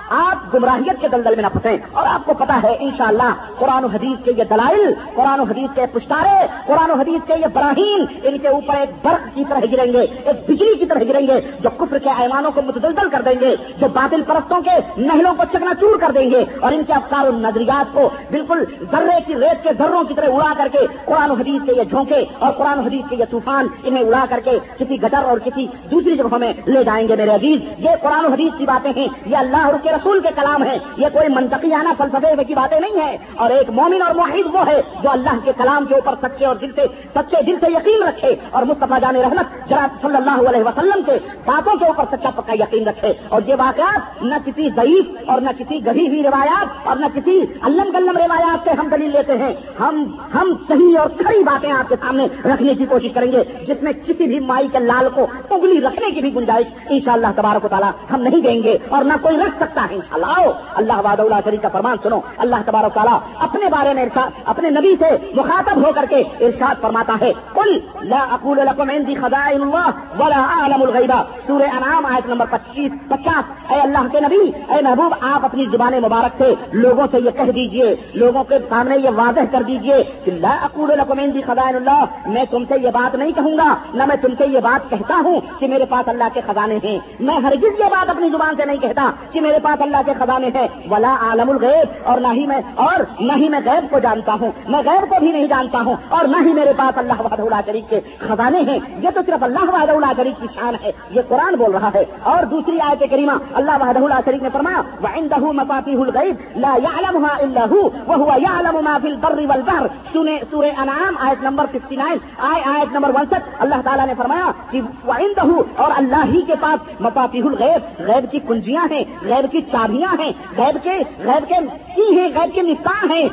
گمراہیت کے دلدل میں نہ پھنسیں۔ اور آپ کو پتا ہے، انشاءاللہ، قرآن و حدیث کے یہ دلائل، قرآن و حدیث کے پشتارے، قرآن و حدیث کے یہ براہین، ان کے اوپر ایک برق کی طرح گریں گے، ایک بجلی کی طرح گریں گے، جو کفر کے ایمانوں کو متدلدل کر دیں گے، جو باطل پرستوں کے نہلوں کو چکنا چور کر دیں گے، اور ان کے افکار و نظریات کو بالکل ذرے کی ریت کے ذروں کی طرح اڑا کر کے قرآن و حدیث کے یہ جھونکے اور قرآن و حدیث کے یہ طوفان انہیں اڑا کر کے کسی گٹر اور کسی دوسری جگہوں میں لے جائیں گے، میرے عزیز۔ یہ قرآن و حدیث کی باتیں ہیں، یہ اللہ اور اس کے رسول کے کلام ہے۔ یہ کوئی منطقی آنا فلسفے کی باتیں نہیں ہے اور ایک مومن اور معاہد وہ ہے جو اللہ کے کلام کے اوپر سچے اور دل سے سچے دل سے یقین رکھے اور مصطفیٰ جان رحمت جناب صلی اللہ علیہ وسلم کے باتوں کے اوپر سچا پکا یقین رکھے۔ اور یہ واقعات نہ کسی ضعیف اور نہ کسی گڑھی ہوئی روایات اور نہ کسی علم گلم روایات سے ہم دلیل لیتے ہیں۔ ہم ہم صحیح اور کھڑی باتیں آپ کے سامنے رکھنے کی کوشش کریں گے، جس میں کسی بھی مائی کے لال کو انگلی رکھنے کی بھی گنجائش ان شاء اللہ تبارک و تعالیٰ ہم نہیں دیں گے اور نہ کوئی رکھ سکتا ہے انشاءاللہ۔ آؤ۔ اللہ واد اللہ شریف کا فرمان سنو۔ اللہ تبارک تعالیٰ اپنے بارے میں ارشاد اپنے نبی سے مخاطب ہو کر کے ارشاد فرماتا ہے۔ کل لا اقول لكم عندي خزائن الله ولا اعلم الغیبہ سورہ انعام آیت نمبر پچیس پچاس۔ اے اللہ کے نبی، اے محبوب، آپ اپنی زبان مبارک سے لوگوں سے یہ کہہ دیجیے۔ لوگوں کے سامنے یہ واضح کر دیجیے کہ لا اقول لكم عندي خزائن اللہ۔ میں تم سے یہ بات نہیں کہوں گا۔ نہ میں تم سے یہ بات کہتا ہوں کہ میرے پاس اللہ کے خزانے ہیں۔ میں ہرگز یہ بات اپنی زبان سے نہیں کہتا کہ میرے پاس اللہ کے خزانے ہیں۔ ولا عالم الغیب اور نہ ہی میں اور نہ ہی میں غیب کو جانتا ہوں۔ میں غیب کو بھی نہیں جانتا ہوں اور نہ ہی میرے پاس اللہ وحدہ اللہ شریف کے خزانے ہیں۔ یہ تو صرف اللہ وحدہ اللہ شریف کی شان ہے۔ یہ قرآن بول رہا ہے۔ اور دوسری آیت کریمہ اللہ وحدہ اللہ شریف نے فرمایا، وعنده مفاتيح الغیب لا يعلمها الا هو وهو يعلم ما في البر والبحر۔ سورہ سورہ انعام آیت نمبر 59 آئے آیت نمبر 61 اللہ تعالیٰ نے فرمایا کہ وعنده اور اللہ ہی کے پاس مفاتیح الغیب، غیب کی کنجیاں ہیں، غیب کی چابیاں ہیں۔ غیب کے غیب کے کی ہیں غیب کے نفاح ہیں۔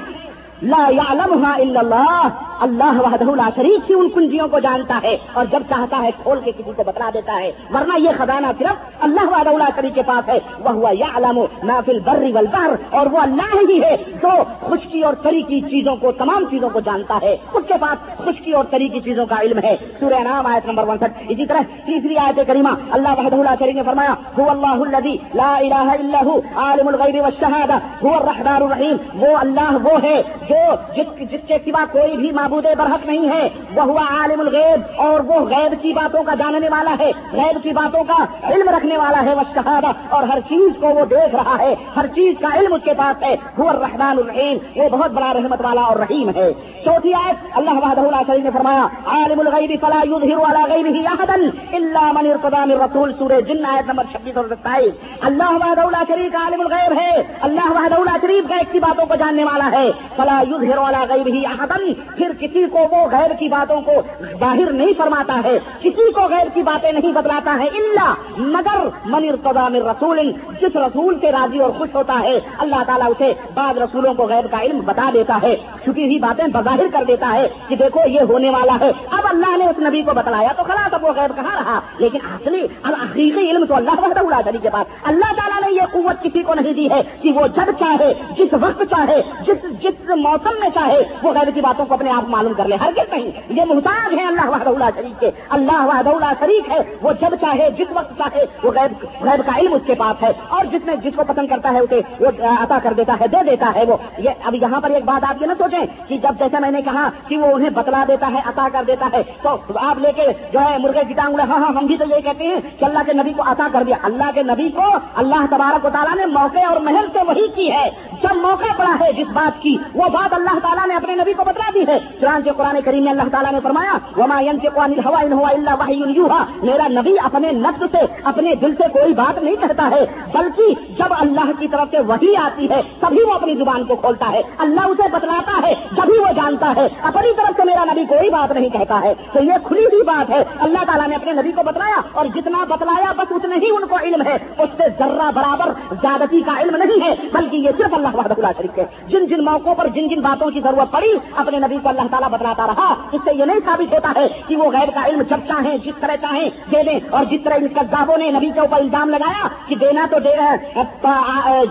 لا يعلمها الا اللہ۔ اللہ وحدہ لا شریک ہی ان کنجیوں کو جانتا ہے اور جب چاہتا ہے کھول کے کسی کو بتلا دیتا ہے۔ ورنہ یہ خزانہ صرف اللہ وحدہ لا شریک کے پاس ہے۔ وہ ہوا یعلم ما فی البر والبحر۔ اور وہ اللہ ہی ہے جو خشکی اور تری کی چیزوں کو، تمام چیزوں کو جانتا ہے۔ اس کے پاس خشکی اور تری کی چیزوں کا علم ہے۔ سورہ نام آیت نمبر 61 اسی طرح تیسری آیت کریمہ۔ اللہ وحدہ لا شریک نے فرمایا، هو اللہ الذی لا الہ الا هو، عالم الغیب والشہادہ۔ هو الرحمن الرحیم۔ وہ اللہ وہ ہے جو جس, جس کے سوا کوئی بھی معبود برحق نہیں ہے وہ ہوا عالم الغیب اور وہ غیب کی باتوں کا جاننے والا ہے غیب کی باتوں کا علم رکھنے والا ہے وہ شہادہ اور ہر چیز کو وہ دیکھ رہا ہے ہر چیز کا علم اس کے پاس ہے وہ الرحمن الرحیم وہ بہت بڑا رحمت والا اور رحیم ہے۔ چوتھی آیت اللہ وحدہ اللہ شریف نے فرمایا عالم الغیب فلا یظہر علی غیبہ احدا الا من ارتضى من رسول سورہ جن آیت نمبر 26 اور 27 اللہ وحدہ اللہ شریف عالم الغیب ہے۔ اللہ وحدہ اللہ شریف غیب کی باتوں کو جاننے والا ہے۔ فلا یظہر علی غیبہ احدا پھر کسی کو وہ غیر کی باتوں کو ظاہر نہیں فرماتا ہے، کسی کو غیر کی باتیں نہیں بدلاتا ہے اللہ مگر من ارتضى من رسول، جس رسول سے راضی اور خوش ہوتا ہے، اللہ تعالیٰ اسے بعض رسولوں کو غیر کا علم بتا دیتا ہے چھٹی ہوئی باتیں بظاہر کر دیتا ہے کہ دیکھو یہ ہونے والا ہے۔ اب اللہ نے اس نبی کو بتلایا تو خلاص، اب وہ غیر کہاں رہا؟ لیکن اصلی حقیقی علم تو اللہ وحدہ اللہ شریف کے پاس۔ اللہ تعالیٰ نے یہ قوت کسی کو نہیں دی ہے کہ وہ جب چاہے، جس وقت چاہے، جس جس موسم میں چاہے، وہ غیر کی باتوں کو اپنے آپ معلوم کر لے۔ ہر کس نہیں۔ یہ محتاج ہے اللہ وحدہ اللہ شریف کے۔ اللہ وحدہ اللہ شریف ہے۔ وہ جب چاہے، جس وقت چاہے، وہ غیب غیب کا علم اس کے پاس ہے۔ اور جس نے، جس کو پسند کرتا ہے، اسے وہ عطا کر دیتا ہے، دے دیتا ہے وہ۔ یہ، اب یہاں پر ایک بات آپ یہ نہ سوچیں کہ جب جیسے میں نے کہا کہ وہ انہیں بتلا دیتا ہے، عطا کر دیتا ہے، تو آپ لے کے جو ہے مرغے کی ٹانگ ہاں ہاں ہم بھی تو یہ کہتے ہیں کہ اللہ کے نبی کو عطا کر دیا۔ اللہ کے نبی کو اللہ تبارک و تعالیٰ نے موقع اور محل سے وہی کی ہے۔ جب موقع پڑا ہے جس بات کی، وہ بات اللہ تعالیٰ نے اپنے نبی کو بتلا دی ہے۔ چنانچہ قرآن کریم میں اللہ تعالیٰ نے فرمایا، وما ان يوحى۔ میرا نبی اپنے نفس سے، اپنے دل سے کوئی بات نہیں کہتا ہے، بلکہ جب اللہ کی طرف سے وہی آتی ہے، تبھی وہ اپنی زبان کو کھولتا ہے۔ اللہ اسے بتلاتا ہے، جبھی وہ جانتا ہے۔ اپنی طرف سے میرا نبی کوئی بات نہیں کہتا ہے۔ تو یہ کھلی ہوئی بات ہے۔ اللہ تعالیٰ نے اپنے نبی کو بتلایا، اور جتنا بتلایا بس اتنے ہی ان کو علم ہے۔ اس سے ذرہ برابر زیادتی کا علم نہیں ہے، بلکہ یہ صرف اللہ وحدہ اللہ شریف ہے۔ جن جن موقعوں پر جن جن باتوں کی ضرورت پڑی، اپنے نبی کو اللہ تعالیٰ بتلاتا رہا۔ اس سے یہ نہیں ثابت ہوتا ہے کہ وہ غیر کا علم جب چاہیں، جس طرح چاہیں دے دیں اور جس طرح ان کا نے نبی کے اوپر الزام لگایا کہ دینا تو دے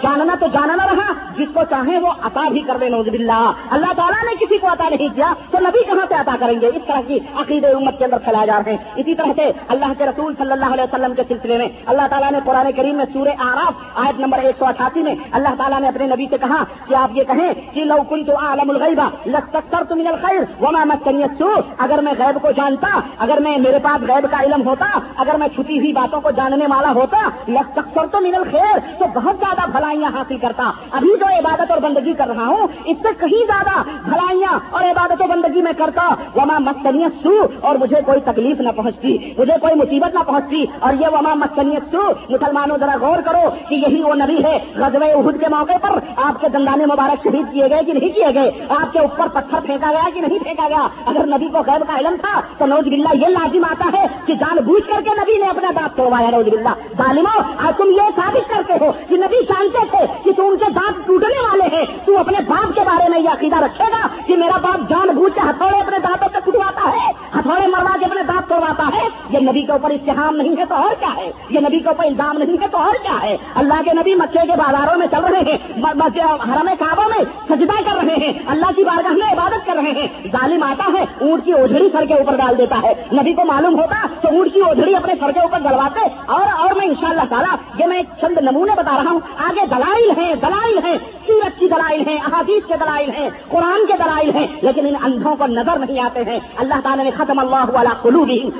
جاننا تو جاننا رہا۔ جس کو چاہیں وہ عطا بھی کر دیں نوز اللہ اللہ تعالیٰ نے کسی کو عطا نہیں کیا، تو نبی کہاں سے عطا کریں گے؟ اس طرح کی عقید امت کے اندر پھیلائے جا رہے ہیں۔ اسی طرح سے اللہ کے رسول صلی اللہ علیہ وسلم کے سلسلے میں اللہ تعالیٰ نے قرآن کریم میں سورہ آراف آیت نمبر ایک سو اٹھاسی میں اللہ تعالیٰ نے اپنے نبی سے کہا کہ آپ یہ کہیں کہ لو کن تو عالم الغیبہ لستر تو من الخیر وما مسکنی اگر میں غیب کو جانتا، اگر میں میرے پاس غیب کا علم ہوتا، اگر میں چھٹی ہوئی باتوں کو جاننے والا ہوتا لستر تو من الخیر، تو بہت زیادہ بھلائیاں حاصل کرتا۔ ابھی جو عبادت اور بندگی کر رہا ہوں، اس سے کہیں زیادہ بھلائیاں اور عبادت و بندگی میں کرتا۔ وما مسکنیت سو اور مجھے کوئی تکلیف نہ پہنچتی، مجھے کوئی مصیبت نہ پہنچتی۔ اور یہ وما مسکنیت سو مسلمانوں ذرا غور کرو کہ یہی وہ نبی ہے غزب عہد کے موقع پر آپ کے دندانے مبارک شہید کیے گئے کہ نہیں؟ نہیں کیے گئے؟ آپ کے اوپر پتھر پھینکا گیا کہ نہیں پھینکا گیا؟ اگر نبی کو غیب کا علم تھا تو نوز بلّہ یہ لازم آتا ہے کہ جان بوجھ کر کے نبی نے اپنا دانت توڑوایا نوز بلّہ ظالمو آج تم یہ ثابت کرتے ہو کہ نبی جانتے تھے کہ تم ان کے دانت ٹوٹنے والے ہیں۔ تو اپنے باپ کے بارے میں یہ عقیدہ رکھے گا کہ میرا باپ جان بوجھ کے ہتھوڑے اپنے دانتوں سے کٹواتا ہے، ہتھوڑے مروا کے اپنے دانت توڑواتا ہے۔ یہ نبی کے اوپر اتحام نہیں ہے تو اور کیا ہے؟ یہ نبی کے اوپر الزام نہیں ہے تو اور کیا ہے؟ اللہ کے نبی مکے کے بازاروں میں چل رہے ہیں حرم کعبوں میں سجدہ کر رہے ہیں۔ اللہ کی بارگاہ میں عبادت کر رہے ہیں۔ ظالم آتا ہے، اونٹ کی اوجھڑی سر کے اوپر ڈال دیتا ہے۔ نبی کو معلوم ہوتا تو اونٹ کی اوجھڑی اپنے سر کے اوپر ڈلواتے اور اور میں انشاءاللہ تعالیٰ یہ میں چند نمونے بتا رہا ہوں۔ آگے دلائل ہیں دلائل ہیں۔ سیرت کی دلائل ہیں، احادیث کے دلائل ہیں، قرآن کے دلائل ہیں، لیکن ان اندھوں کو نظر نہیں آتے ہیں۔ اللہ تعالیٰ نے ختم اللہ والا کلو بھی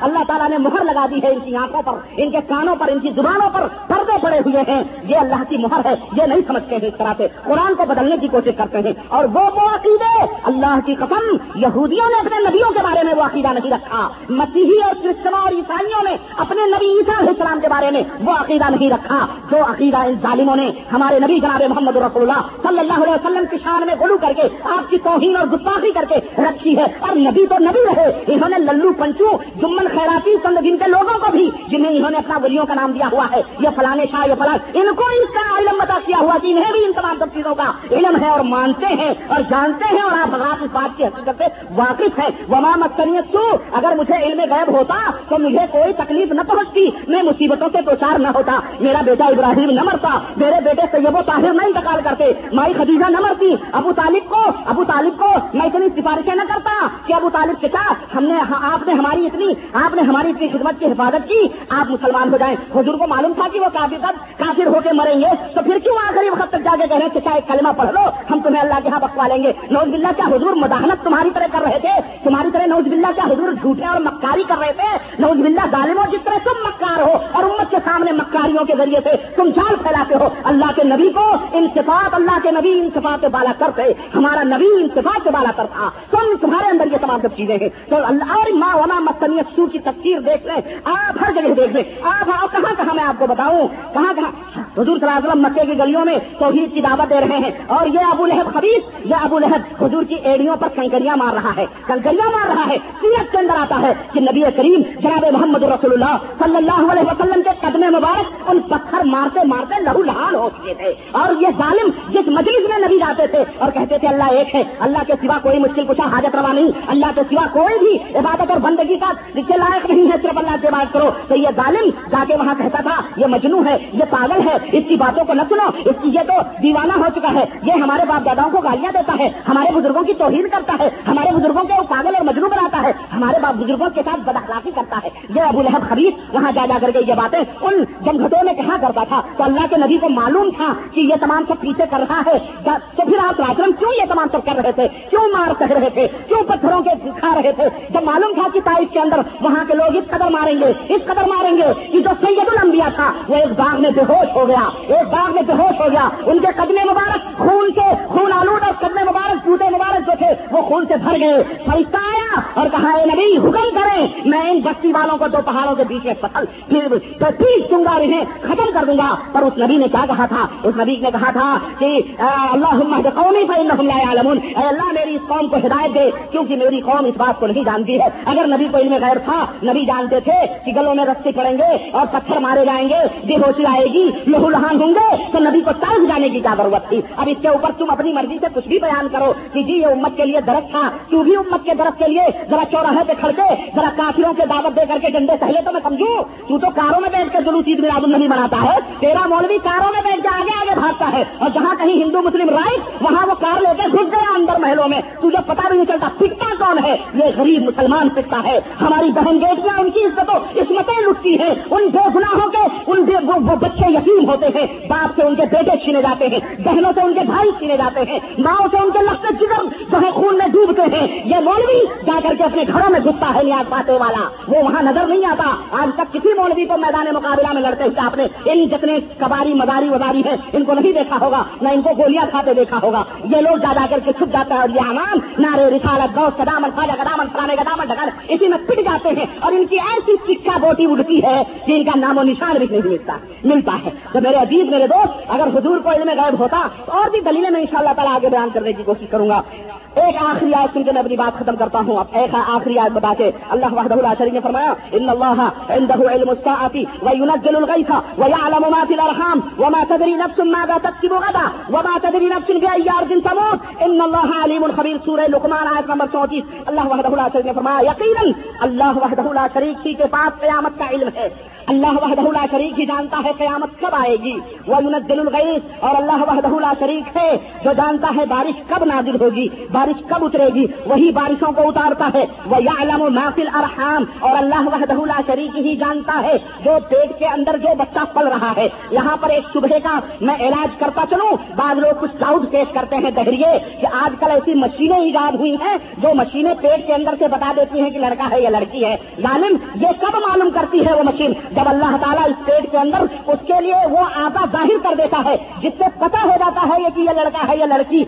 اللہ تعالیٰ نے مہر لگا دی ہے ان کی آنکھوں پر، ان کے کانوں پر، ان کی زبانوں پر۔ پردے پڑے ہوئے ہیں۔ یہ اللہ کی مہر ہے، یہ نہیں سمجھتے۔ ہیں اس طرح سے۔ قرآن کو بدلنے کی کوشش کرتے ہیں۔ اور وہ وہ عقیدے۔ اللہ کی قسم، یہودیوں نے اپنے نبیوں کے بارے میں وہ عقیدہ نہیں رکھا۔ مسیحی اور کرسچنوں اور عیسائیوں نے اپنے نبی عیسیٰ علیہ السلام کے بارے میں وہ عقیدہ نہیں رکھا۔ جو عقیدہ ان ظالموں نے ہمارے نبی جناب محمد رسول اللہ صلی اللہ علیہ وسلم کی شان میں غلو کر کے آپ کی توہین اور گستاخی کر کے رکھی ہے۔ اور نبی تو نبی رہے۔ انہوں نے للو پنچو جمن خیراتی سنگ جن کے لوگوں کو بھی، جنہیں انہوں نے اپنا ولیوں کا نام دیا ہوا ہے۔ یہ فلانے شاہ، یہ فلاں، ان کو اس کا علم بتا کیا ہوا کہ انہیں بھی ان تمام سب چیزوں کا علم ہے اور مانتے ہیں اور جانتے ہیں اور آپ آپ اس بات کی حقیقت سے واقف ہیں۔ وما مستنیت سو اگر مجھے علم غیب ہوتا تو مجھے کوئی تکلیف نہ پہنچتی، میں مصیبتوں سے پرچار نہ ہوتا۔ میرا بیٹا ابراہیم نہ مرتا، میرے بیٹے سیب و طاہر نہ انتقال کرتے، مائی خدیجہ نہ مرتی۔ ابو طالب کو، ابو طالب کو میں اتنی سفارشیں نہ کرتا کہ ابو طالب کے ساتھ ہم نے، آپ نے ہماری اتنی، آپ نے ہماری اتنی خدمت کی حفاظت کی، آپ مسلمان ہو جائیں۔ حضور کو معلوم تھا کہ وہ کافی کافر ہو کے مریں گے، تو پھر کیوں آخری وقت تک جا کے کہہ رہے ہیں کہ چاہے کلمہ پڑھ لو، ہم تمہیں اللہ کے یہاں بخوا لیں گے۔ نوز بلّہ کیا حضور مداحنت تمہاری طرح کر رہے تھے؟ تمہاری طرح نوز بلّہ کیا حضور جھوٹے اور مکاری کر رہے تھے؟ نوز بلّہ ظالم ہو جس طرح تم مکار ہو اور امت کے سامنے مکاریوں کے ذریعے سے تم جال پھیلاتے ہو۔ اللہ کے نبی کو انصفات اللہ کے نبی انصفات سے بالا کرتے ہمارا نبی انصفات سے بالا کر تھا۔ تم تمہارے اندر یہ تمام سب چیزیں ہیں۔ تو اللہ اور ماں وما مستنیت سو کی تفسیر دیکھ لیں۔ آپ ہر جگہ دیکھ لیں۔ آپ آؤ، کہاں کہاں میں آپ کو بتاؤں؟ کہاں کہاں؟ حضور صلی اللہ علیہ وسلم مکے کی گلیوں میں توحید کی دعوت دے رہے ہیں۔ اور یہ ابو لہب خبیص یہ ابو لہب حضور کی ایڑیوں پر کنکریاں مار رہا ہے۔ کنکریاں مار رہا ہے۔ سیرت کے اندر آتا ہے کہ نبی کریم جناب محمد رسول اللہ صلی اللہ علیہ وسلم کے قدم مبارک ان پتھر مارتے مارتے لہو لہان ہو چکے تھے۔ اور یہ ظالم جس مجلس میں نبی جاتے تھے اور کہتے تھے اللہ ایک ہے، اللہ کے سوا کوئی مشکل کچھ حاجت روا نہیں، اللہ کے سوا کوئی بھی عبادت اور بندگی کا کے لائق نہیں ہے، صرف اللہ سے بات کرو۔ تو یہ ظالم جا کے وہاں کہتا تھا، یہ مجنو ہے، یہ پاگل ہے، اس کی باتوں کو نہ سنو، اس کی یہ تو دیوانہ ہو چکا ہے۔ یہ ہمارے باپ داداؤں کو گالیاں دیتا ہے۔ ہمارے بزرگوں کی توہین کرتا ہے۔ ہمارے بزرگوں کو پاگل اور مجنو بناتا ہے۔ ہمارے باپ بزرگوں کے ساتھ بداخلاقی کرتا ہے۔ یہ ابو لہب خبیص وہاں جا جا کر کے یہ باتیں ان جمگھٹوں میں کہا کرتا تھا تو اللہ کے نبی کو معلوم تھا کہ یہ تمام سب پیچھے کر رہا ہے۔ تو پھر آپ راشرم کیوں یہ تمام سب کر رہے تھے؟ کیوں مار کر رہے تھے؟ کیوں پتھروں کے کھا رہے تھے؟ جب معلوم تھا کہ تاریخ کے اندر وہاں کے لوگ اس قدر ماریں گے، اس قدر ماریں گے کہ جو سید الانبیاء تھا وہ ایک باغ میں بے ہوش ہو گیا۔ ایک باغ میں بے ہوش ہو گیا۔ ان کے قدمے مبارک، خون سے خون آلود اور قدمے مبارک ٹوٹے مبارک جو تھے، وہ خون سے بھر گئے۔ فرشتہ آیا اور کہا، اے نبی، حکم کریں، میں ان بستی والوں کو دو پہاڑوں کے بیچ میں پتھر پھر پیس دوں گا، انہیں ختم کر دوں گا۔ پر اس نبی نے کیا کہا تھا؟ اس نبی نے کہا تھا کہ اللہ قومی پر عالمون اے اللہ، میری اس قوم کو ہدایت دے، کیونکہ میری قوم اس بات کو نہیں جانتی ہے۔ اگر نبی کو علم غیر تھا، نبی جانتے تھے کہ گلوں میں رستے پڑیں گے اور پتھر مارے جائیں گے، بے ہوشی آئے گی، لہو لہان ہوں گے، تو نبی کو طرف جانے کی کیا ضرورت تھی؟ اب اس کے اوپر تم اپنی مرضی سے کچھ بھی بیان کرو کہ جی یہ امت کے لیے درخت تھا۔ تو بھی امت کے درخت کے لیے ذرا چوراہے پہ کھڑکے ذرا کافروں کے دعوت دے کر کے ڈنڈے سہلے تو میں سمجھوں۔ تو تو کاروں میں بیٹھ کر جلوس عید میلاد نہیں مناتا ہے۔ تیرا مولوی کاروں میں بیٹھ کے آگے آگے بھاگتا ہے۔ اور جہاں کہیں ہندو مسلم رائٹ وہاں وہ کار لے کے گھس گیا اندر محلوں میں۔ تجھے پتا بھی نہیں چلتا پکتا کون ہے، یہ غریب مسلمان پکتا ہے۔ ہماری بہن بیٹیاں ان کی عزتوں، عصمتیں لٹتی ہیں۔ ان بے گناہوں کے، ان بے وہ بچے یتیم ہوتے ہیں۔ باپ سے ان کے بیٹے چھینے جاتے ہیں، بہنوں سے ان کے بھائی چھینے جاتے ہیں، ماؤں سے ان کے لگتے جگر جو ہے خون میں ڈوبتے ہیں۔ یہ مولوی جا کر کے اپنے گھروں میں گھستا ہے نیاز پاتے والا۔ وہ وہاں نظر نہیں آتا۔ آج تک کسی مولوی کو میدان مقابلہ میں لڑتے ہوئے آپ نے ان جتنے کباری مداری وزاری ہیں، ان کو نہیں دیکھا ہوگا، نہ ان کو گولیاں کھاتے دیکھا ہوگا۔ یہ لوگ جا جا کر کے چھپ جاتا ہے اور یہ امام نارے رسالت گوس کا دامن خواجہ کا دامن فلانے کا دامن اسی میں پٹ جاتے ہیں اور ان کی ایسی سکا بوٹی اڑتی ہے کہ ان کا نام و نشان بھی نہیں ملتا۔ ملتا ہے۔ تو میرے عزیز، میرے دوست، اگر حضور کو علم غیب ہوتا تو اور بھی دلیلیں میں ان شاء اللہ تعالیٰ آگے بیان کرنے کی کوشش کروں گا۔ ایک آخری آیت سن کے میں اپنی بات ختم کرتا ہوں۔ اب ایک آخری آیت بتا کے اللہ وحدہ اللہ شریف نے فرمایا، ان اللہ عنده علم الساعة وينزل الغيث ويعلم ما في الارحام وما تدري نفس ماذا تكسب غدا وما تدري نفس باي ارض تموت۔ ان اللہ علیم خبیر سورہ لقمان آیت نمبر 34 اللہ وحدہ اللہ شریف نے فرمایا، یقینا اللہ وحدہ اللہ شریف ہی کے پاس قیامت کا علم ہے۔ اللہ وحدہ اللہ شریک ہی جانتا ہے قیامت کب آئے گی۔ وہ ينزل الغیث اور اللہ وحدہ اللہ شریک ہے جو جانتا ہے بارش کب نازل ہوگی۔ بارش بارش کب اترے گی؟ وہی بارشوں کو اتارتا ہے۔ وہ یعلم ما فی الارحام اور اللہ وحدہ اللہ شریک ہی جانتا ہے۔ جو پیٹ کے اندر جو بچہ پل رہا ہے۔ یہاں پر ایک صبح کا میں علاج کرتا چلوں۔ بعض لوگ کچھ ڈاؤٹ پیش کرتے ہیں دہریے کہ آج کل ایسی مشینیں ایجاد ہوئی ہیں۔ جو مشینیں پیٹ کے اندر سے بتا دیتی ہیں کہ لڑکا ہے یا لڑکی ہے۔ ظالم یہ کب معلوم کرتی ہے وہ مشین؟ جب اللہ تعالیٰ اس پیٹ کے اندر اس کے لیے وہ آتا ظاہر کر دیتا ہے۔ جس سے پتہ ہو جاتا ہے یہ کہ یہ لڑکا ہے یا لڑکی۔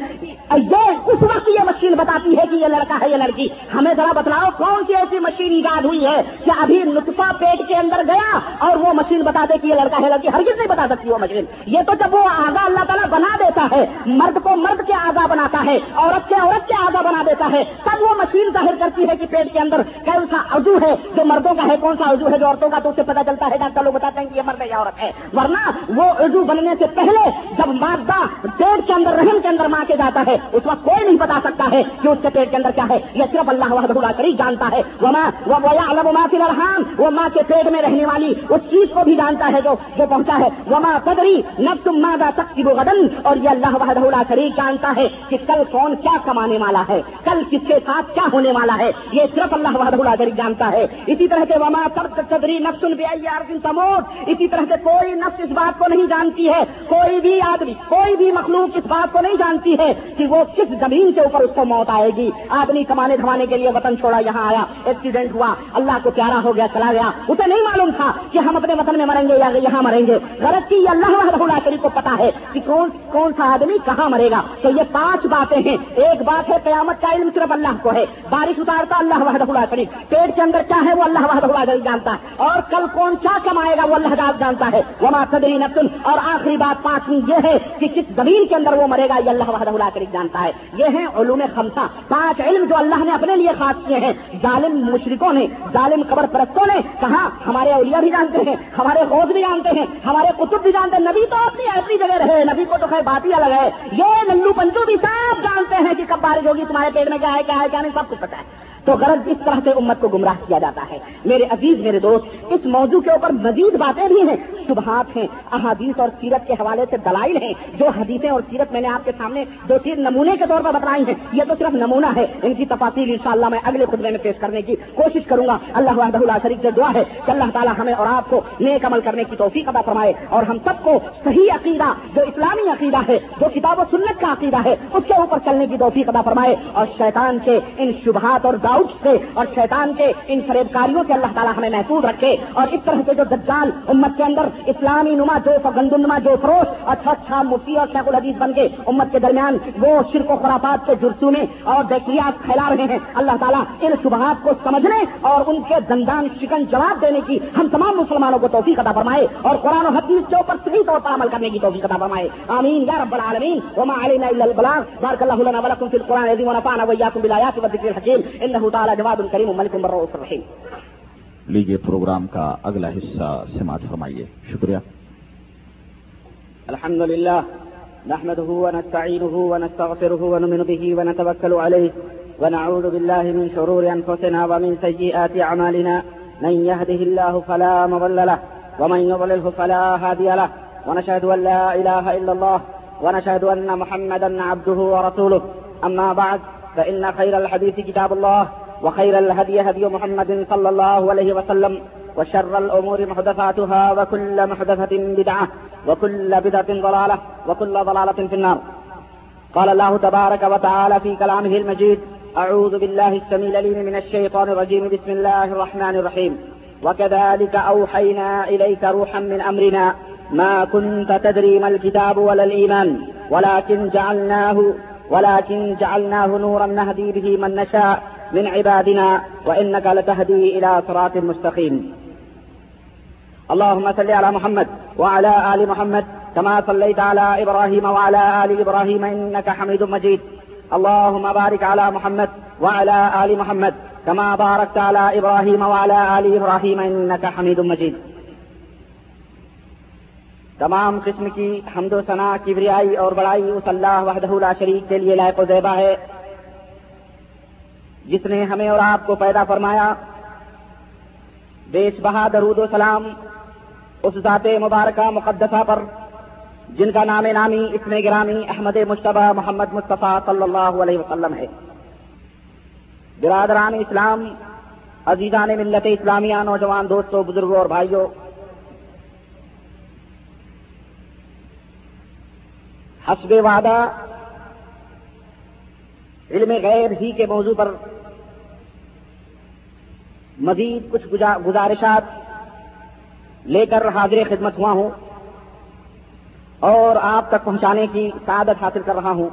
یہ اس وقت یہ مشین بتاتی ہے کہ یہ لڑکا ہے یا لڑکی۔ ہمیں ذرا بتلاؤ، کون سی ایسی مشین ایجاد ہوئی ہے کہ ابھی نطفہ پیٹ کے اندر گیا اور وہ مشین بتا دے کہ یہ لڑکا ہے، لڑکی ہرگز نہیں بتا سکتی وہ مشین یہ تو جب وہ آگا اللہ تعالیٰ بنا دیتا ہے، مرد کو مرد کے آگا بناتا ہے، عورت کے عورت کے آگا بنا دیتا ہے، تب وہ مشین ظاہر کرتی ہے کہ پیٹ کے اندر کون سا عضو ہے، جو مردوں کا ہے، کون سا عضو ہے، جو عورتوں کا، تو اسے پتا چلتا ہے، ڈاکٹر لوگ بتاتے ہیں کہ یہ مرد ہے یا عورت ہے۔ ورنہ وہ عضو بننے سے پہلے جب مادہ پیٹ کے اندر رحم کے اندر ماں کے جاتا ہے، اس وقت کوئی نہیں بتا سکتا سکتا ہے کہ اس کے پیٹ کے اندر کیا ہے؟ یہ صرف اللہ وحدہ اللہ شریف جانتا ہے۔ وہ ماں وہ الگ ماں فی الرحام وہ ماں کے پیٹ میں رہنے والی اس چیز کو بھی جانتا ہے جو جو پہنچا ہے۔ وہ ماں قدری نب تم مادا تک غدن، اور یہ اللہ وحدہ اللہ شریف جانتا ہے کہ کل کون کیا کمانے والا ہے، کل کس کے ساتھ کیا ہونے والا ہے۔ یہ صرف اللہ وحدہ اللہ شریف جانتا ہے۔ اسی طرح سے وما تب قدری نفس بے تموت۔ اسی طرح سے کوئی نفس اس بات کو نہیں جانتی ہے، کوئی بھی آدمی، کوئی بھی مخلوق اس بات کو نہیں جانتی ہے کہ وہ کس زمین کے اوپر اس کو موت آئے گی۔ آدمی کمانے دھمانے کے لیے وطن چھوڑا، یہاں آیا۔ ایکسیڈنٹ ہوا۔ اللہ کو پیارا ہو گیا، چلا گیا۔ اسے نہیں معلوم تھا کہ ہم اپنے وطن میں مریں گے یا یہاں مریں گے۔ غلط کی اللہ اللہ شریف کو پتا ہے کہ کون کون سا آدمی کہاں مرے گا۔ تو یہ پانچ باتیں ہیں۔ ایک بات ہے، قیامت کا علم صرف اللہ کو ہے۔ بارش اتارتا اللہ وحدہ اللہ شریف پیٹ کے اندر کیا ہے وہ اللہ وحدہ اللہ شریف جانتا ہے۔ اور کل کون کیا کمائے گا، وہ اللہ جانتا ہے۔ وہ قدری نفسن۔ اور آخری بات پانچویں یہ ہے کہ کس زمین کے اندر وہ مرے گا، یہ اللہ وحدہ اللہ شریف جانتا ہے۔ یہ ہیں علوم خمسہ۔ پانچ علم جو اللہ نے اپنے لیے خاص کیے ہیں۔ ظالم مشرکوں نے، ظالم قبر پرستوں نے کہا، ہمارے اولیاء بھی جانتے ہیں، ہمارے غوث بھی جانتے ہیں، ہمارے قطب بھی جانتے ہیں۔ نبی تو اپنی ایسی جگہ رہے، نبی کو تو خیر بات ہی الگ ہے۔ یہ نلو پنجو بھی سب جانتے ہیں کہ کب بارش ہوگی، تمہارے پیٹ میں کیا ہے کیا ہے، کیا نہیں، سب کچھ پتا ہے۔ تو غرض اس طرح سے امت کو گمراہ کیا جاتا ہے۔ میرے عزیز، میرے دوست، اس موضوع کے اوپر مزید باتیں بھی ہیں۔ صبحات ہیں، احادیث اور سیرت کے حوالے سے دلائل ہیں۔ جو حدیثیں اور سیرت میں نے آپ کے سامنے دو تین نمونے کے طور پر بتلائی ہیں، یہ تو صرف نمونہ ہے۔ ان کی تفاصیل انشاءاللہ میں اگلے خطبے میں پیش کرنے کی کوشش کروں گا۔ اللہ وحدہ اللہ شریف سے دعا ہے کہ اللہ تعالیٰ ہمیں اور آپ کو نیک عمل کرنے کی توفیق ادا فرمائے اور ہم سب کو صحیح عقیدہ، جو اسلامی عقیدہ ہے، جو کتاب و سنت کا عقیدہ ہے، اس کے اوپر چلنے کی توفیق ادا فرمائے اور شیطان کے ان شبہات اور ڈاؤٹ سے اور شیطان کے ان فریب کاریوں سے اللہ تعالیٰ ہمیں محفوظ رکھے اور اس طرح کے جو دجال امت کے اندر اسلامی نما جو گندم نما جو فروش اچھا اچھا مفتی اور شیخ الحدیث بن کے امت کے درمیان وہ شرک و خرافات کے جرسومے اور دیکھیات پھیلا رہے ہیں۔ اللہ تعالیٰ ان شبہات کو سمجھنے اور ان کے دندان شکن جواب دینے کی ہم تمام مسلمانوں کو توفیق ادا فرمائے اور قرآن و حدیث کے اوپر صحیح طور پر عمل کرنے کی توفیق ادا فرمائے۔ آمین۔ یا رب العالمین۔ وما علينا الا البلاغ۔ بارك الله لنا ولكم في القران العظيم ونفعنا واياكم بالايات والذكر الحكيم انه تعالى جواد کریم ملک الرؤوف الرحیم۔ لیجیے پروگرام کا اگلا حصہ سماعت فرمائیے۔ شکریہ۔ الحمد لله نحمده ونستعينه ونستغفره ونؤمن به ونتوكل عليه ونعوذ بالله من شرور أنفسنا ومن سيئات أعمالنا من يهده الله فلا مضل له ومن يضلله فلا هادي له۔ ونشهد أن لا إله إلا الله ونشهد أن محمدا عبده ورسوله أما بعد فإن خير الحديث كتاب الله وخير الهدي هدي محمد صلى الله عليه وسلم وشر الأمور محدثاتها وكل محدثة بدعة وكل بدعة ضلالة وكل ضلالة في النار. قال الله تبارك وتعالى في كلامه المجيد أعوذ بالله السميع العليم من الشيطان الرجيم. بسم الله الرحمن الرحيم. وكذلك أوحينا إليك روحا من أمرنا ما كنت تدري ما الكتاب ولا الإيمان، ولكن جعلناه ولكن جعلناه نورا نهدي به من نشاء من عبادنا وإنك لتهدي إلى صراط مستقيم. اللهم صل على محمد وعلى آل محمد كما صليت على إبراهيم وعلى آل إبراهيم إنك حميد مجيد. اللهم بارك على محمد وعلى آل محمد كما باركت على إبراهيم وعلى آل إبراهيم إنك حميد مجيد. تمام قسم کی حمد و ثنا کبریائی اور بڑائی، اس اللہ وحدہ لا شریک کے لیے لائق و زیبہ ہے۔ جس نے ہمیں اور آپ کو پیدا فرمایا بیش بہا درود و سلام اس ذات مبارکہ مقدسہ پر، جن کا نام نامی اسم گرامی احمد مشتبہ محمد مصطفیٰ صلی اللہ علیہ وسلم ہے۔ برادران اسلام، عزیزان ملت اسلامیہ، نوجوان دوستوں بزرگوں اور بھائیوں حسب وعدہ علم غیر ہی کے موضوع پر مزید کچھ گزارشات لے کر حاضر خدمت ہوا ہوں اور آپ تک پہنچانے کی سعادت حاصل کر رہا ہوں۔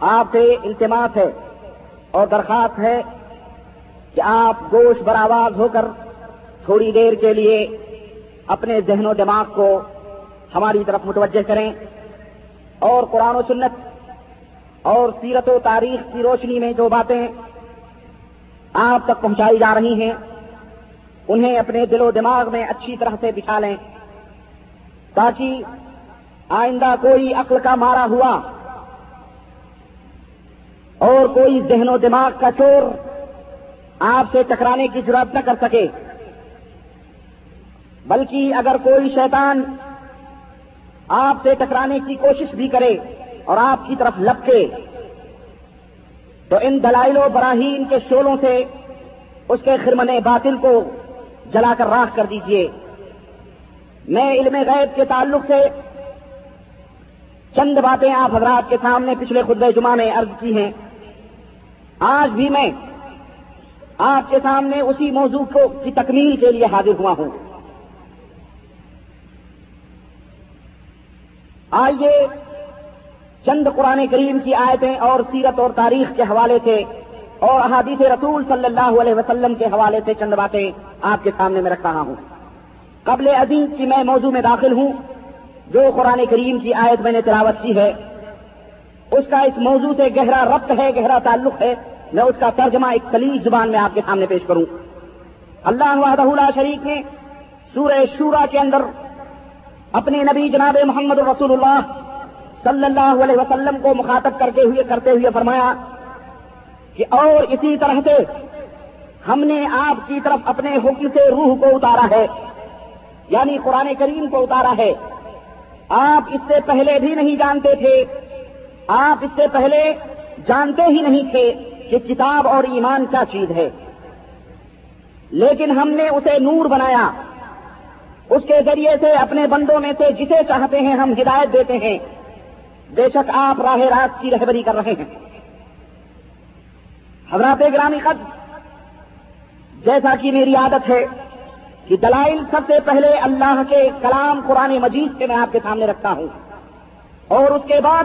آپ سے التماس ہے اور درخواست ہے کہ آپ گوش برآواز ہو کر تھوڑی دیر کے لیے اپنے ذہن و دماغ کو ہماری طرف متوجہ کریں اور قرآن و سنت اور سیرت و تاریخ کی روشنی میں جو باتیں آپ تک پہنچائی جا رہی ہیں، انہیں اپنے دل و دماغ میں اچھی طرح سے بچھا لیں۔ تاکہ آئندہ کوئی عقل کا مارا ہوا اور کوئی ذہن و دماغ کا چور آپ سے ٹکرانے کی ضرورت نہ کر سکے۔ بلکہ اگر کوئی شیطان آپ سے ٹکرانے کی کوشش بھی کرے اور آپ کی طرف لپکے۔ تو ان دلائل و براہین کے شولوں سے اس کے خرمن باطل کو جلا کر راہ کر دیجیے۔ میں علم غیب کے تعلق سے چند باتیں آپ حضرات کے سامنے پچھلے خطب جمعہ میں عرض کی ہیں۔ آج بھی میں آپ کے سامنے اسی موضوع کو کی تکمیل کے لیے حاضر ہوا ہوں۔ آئیے، چند قرآن کریم کی آیتیں اور سیرت اور تاریخ کے حوالے سے اور احادیث رسول صلی اللہ علیہ وسلم کے حوالے سے چند باتیں آپ کے سامنے میں رکھ رہا ہوں۔ قبل عظیم کی میں موضوع میں داخل ہوں، جو قرآن کریم کی آیت میں نے تلاوت کی ہے، اس کا اس موضوع سے گہرا ربط ہے، گہرا تعلق ہے، میں اس کا ترجمہ ایک سلیج زبان میں آپ کے سامنے پیش کروں۔ اللہ وحدہ شریف نے سورہ شورا کے اندر اپنے نبی جناب محمد رسول اللہ صلی اللہ علیہ وسلم کو مخاطب کرتے ہوئے کرتے ہوئے فرمایا کہ اور اسی طرح سے ہم نے آپ کی طرف اپنے حکم سے روح کو اتارا ہے یعنی قرآن کریم کو اتارا ہے۔ آپ اس سے پہلے بھی نہیں جانتے تھے، آپ اس سے پہلے جانتے ہی نہیں تھے کہ کتاب اور ایمان کیا چیز ہے۔ لیکن ہم نے اسے نور بنایا۔ اس کے ذریعے سے اپنے بندوں میں سے جسے چاہتے ہیں ہم ہدایت دیتے ہیں۔ بے شک آپ راہ رات کی رہبری کر رہے ہیں۔ حضرات گرامی خط، جیسا کہ میری عادت ہے کہ دلائل سب سے پہلے اللہ کے کلام قرآن مجید سے میں آپ کے سامنے رکھتا ہوں۔ اور اس کے بعد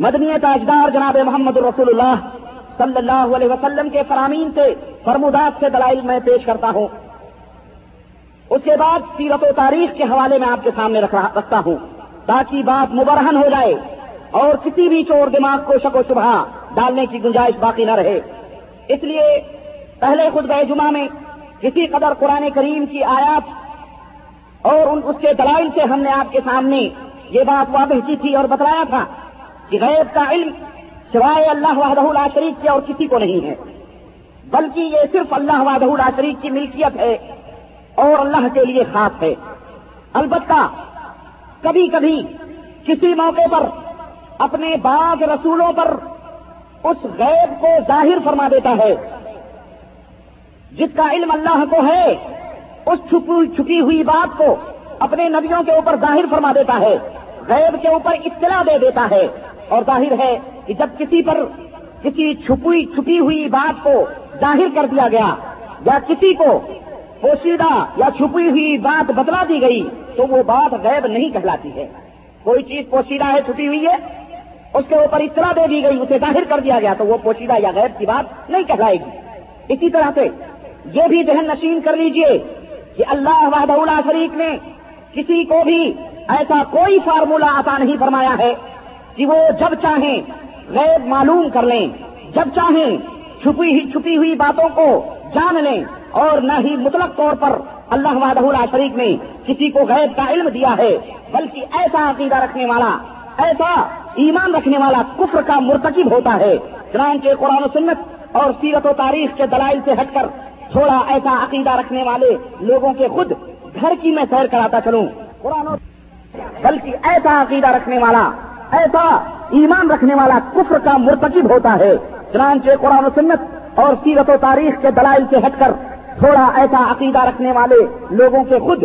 مدنی تاجدار جناب محمد رسول اللہ صلی اللہ علیہ وسلم کے فرامین سے، فرمودات سے دلائل میں پیش کرتا ہوں۔ اس کے بعد سیرت و تاریخ کے حوالے میں آپ کے سامنے رکھتا ہوں، تاکہ بات مبرہن ہو جائے اور کسی بھی چور دماغ کو شک و شبہ ڈالنے کی گنجائش باقی نہ رہے۔ اس لیے پہلے خود جمعہ میں کسی قدر قرآن کریم کی آیات اور ان اس کے دلائل سے ہم نے آپ کے سامنے یہ بات واضح کی تھی اور بتلایا تھا کہ غیب کا علم سوائے اللہ وحدہ لا شریک کے اور کسی کو نہیں ہے، بلکہ یہ صرف اللہ وحدہ لا شریک کی ملکیت ہے۔ اور اللہ کے لیے خاص ہے۔ البتہ کبھی کبھی کسی موقع پر اپنے بعض رسولوں پر اس غیب کو ظاہر فرما دیتا ہے۔ جس کا علم اللہ کو ہے، اس چھپی ہوئی بات کو اپنے نبیوں کے اوپر ظاہر فرما دیتا ہے۔ غیب کے اوپر اطلاع دے دیتا ہے۔ اور ظاہر ہے کہ جب کسی پر کسی چھپی چھپی ہوئی بات کو ظاہر کر دیا گیا یا کسی کو پوشیدہ یا چھپی ہوئی بات بتلا دی گئی تو وہ بات غیب نہیں کہلاتی ہے۔ کوئی چیز پوشیدہ ہے، چھپی ہوئی ہے، اس کے اوپر اطلاع دے دی گئی، اسے ظاہر کر دیا گیا تو وہ پوشیدہ یا غیب کی بات نہیں کہلائے گی۔ اسی طرح سے یہ بھی ذہن نشین کر لیجیے کہ اللہ وحدہ شریف نے کسی کو بھی ایسا کوئی فارمولہ عطا نہیں فرمایا ہے کہ وہ جب چاہیں غیر معلوم کر لیں، جب چاہیں چھپی چھپی ہوئی باتوں کو جان لیں۔ اور نہ ہی مطلق طور پر اللہ وحدہ شریف نے کسی کو غیب کا علم دیا ہے، بلکہ ایسا عقیدہ رکھنے والا، ایسا ایمان رکھنے والا کفر کا مرتکب ہوتا ہے۔ چنانچہ قرآن و سنت اور سیرت و تاریخ کے دلائل سے ہٹ کر تھوڑا ایسا عقیدہ رکھنے والے لوگوں کے خود گھر کی میں سیر کراتا چلوں۔ قرآن و بلکہ ایسا عقیدہ رکھنے والا، ایسا ایمان رکھنے والا کفر کا مرتکب ہوتا ہے۔ چنانچہ قرآن و سنت اور سیرت و تاریخ کے دلائل سے ہٹ کر تھوڑا ایسا عقیدہ رکھنے والے لوگوں کے خود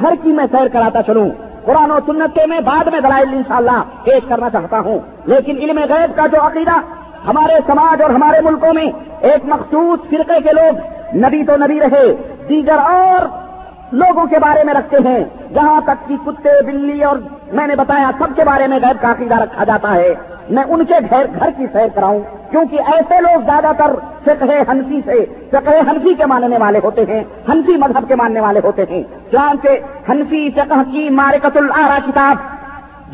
گھر کی میں سیر کراتا چلوں۔ قرآن و سنت کے میں بعد میں دلائل انشاءاللہ پیش کرنا چاہتا ہوں۔ لیکن علم غیب کا جو عقیدہ ہمارے سماج اور ہمارے ملکوں میں ایک مخصوص فرقے کے لوگ نبی تو نبی رہے، دیگر اور لوگوں کے بارے میں رکھتے ہیں۔ جہاں تک کہ کتے، بلی اور میں نے بتایا سب کے بارے میں غیب کا عقیدہ رکھا جاتا ہے۔ میں ان کے گھر گھر کی سیر کراؤں۔ کیونکہ ایسے لوگ زیادہ تر فقہ ہنسی سے، فقہ ہنسی کے ماننے والے ہوتے ہیں ہنسی مذہب کے ماننے والے ہوتے ہیں۔ جان سے ہنسی فقہ کی مارکت العرا کتاب،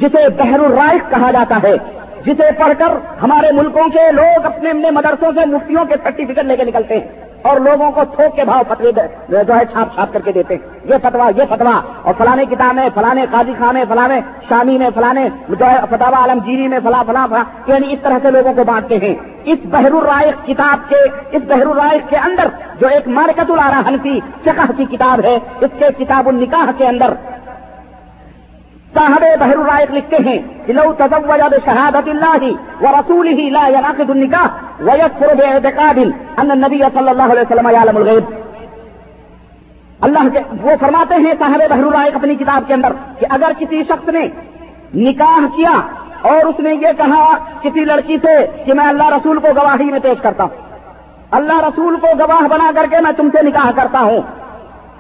جسے بحر الرائق کہا جاتا ہے، جسے پڑھ کر ہمارے ملکوں کے لوگ اپنے اپنے مدرسوں سے مفتیوں کے سرٹیفکیٹ لے کے نکلتے ہیں۔ اور لوگوں کو تھوک کے بھاؤ فتوے جو ہے چھاپ چھاپ کر کے دیتے ہیں۔ یہ فتوا یہ فتوا اور فلانے کتاب میں، فلانے قاضی خان میں، فلانے شامی میں، فلانے جو ہے فتوا عالم جیری میں، فلاں فلاں فلاں۔ یعنی اس طرح سے لوگوں کو بانٹتے ہیں۔ اس بحر الرائق کتاب کے، اس بحر الرائق کے اندر جو ایک مارکت الارا حنفی فقہ کی کتاب ہے، اس کے کتاب النکاح کے اندر صاحب بحر الرائق لکھتے ہیں کہ لو تزوج بشهادة الله ورسوله لا ينعقد النكاح ويكفر باعتقاد ان النبي صلى الله عليه وسلم يعلم الغيب اللہ کے وہ فرماتے ہیں صاحب بحر الرائق اپنی کتاب کے اندر کہ اگر کسی شخص نے نکاح کیا اور اس نے یہ کہا کسی لڑکی سے کہ میں اللہ رسول کو گواہی میں پیش کرتا ہوں۔ اللہ رسول کو گواہ بنا کر کے میں تم سے نکاح کرتا ہوں۔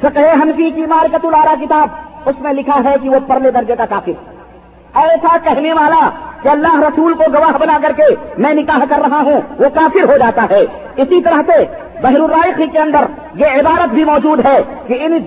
فقہ حنفی کی مارکت الارا کتاب اس میں لکھا ہے کہ وہ پرلے درجے کا کافر ایسا کہنے والا کہ اللہ رسول کو گواہ بنا کر کے میں نکاح کر رہا ہوں، وہ کافر ہو جاتا ہے۔ اسی طرح سے بحر الرائقی کے اندر یہ عبارت بھی موجود ہے کہ ان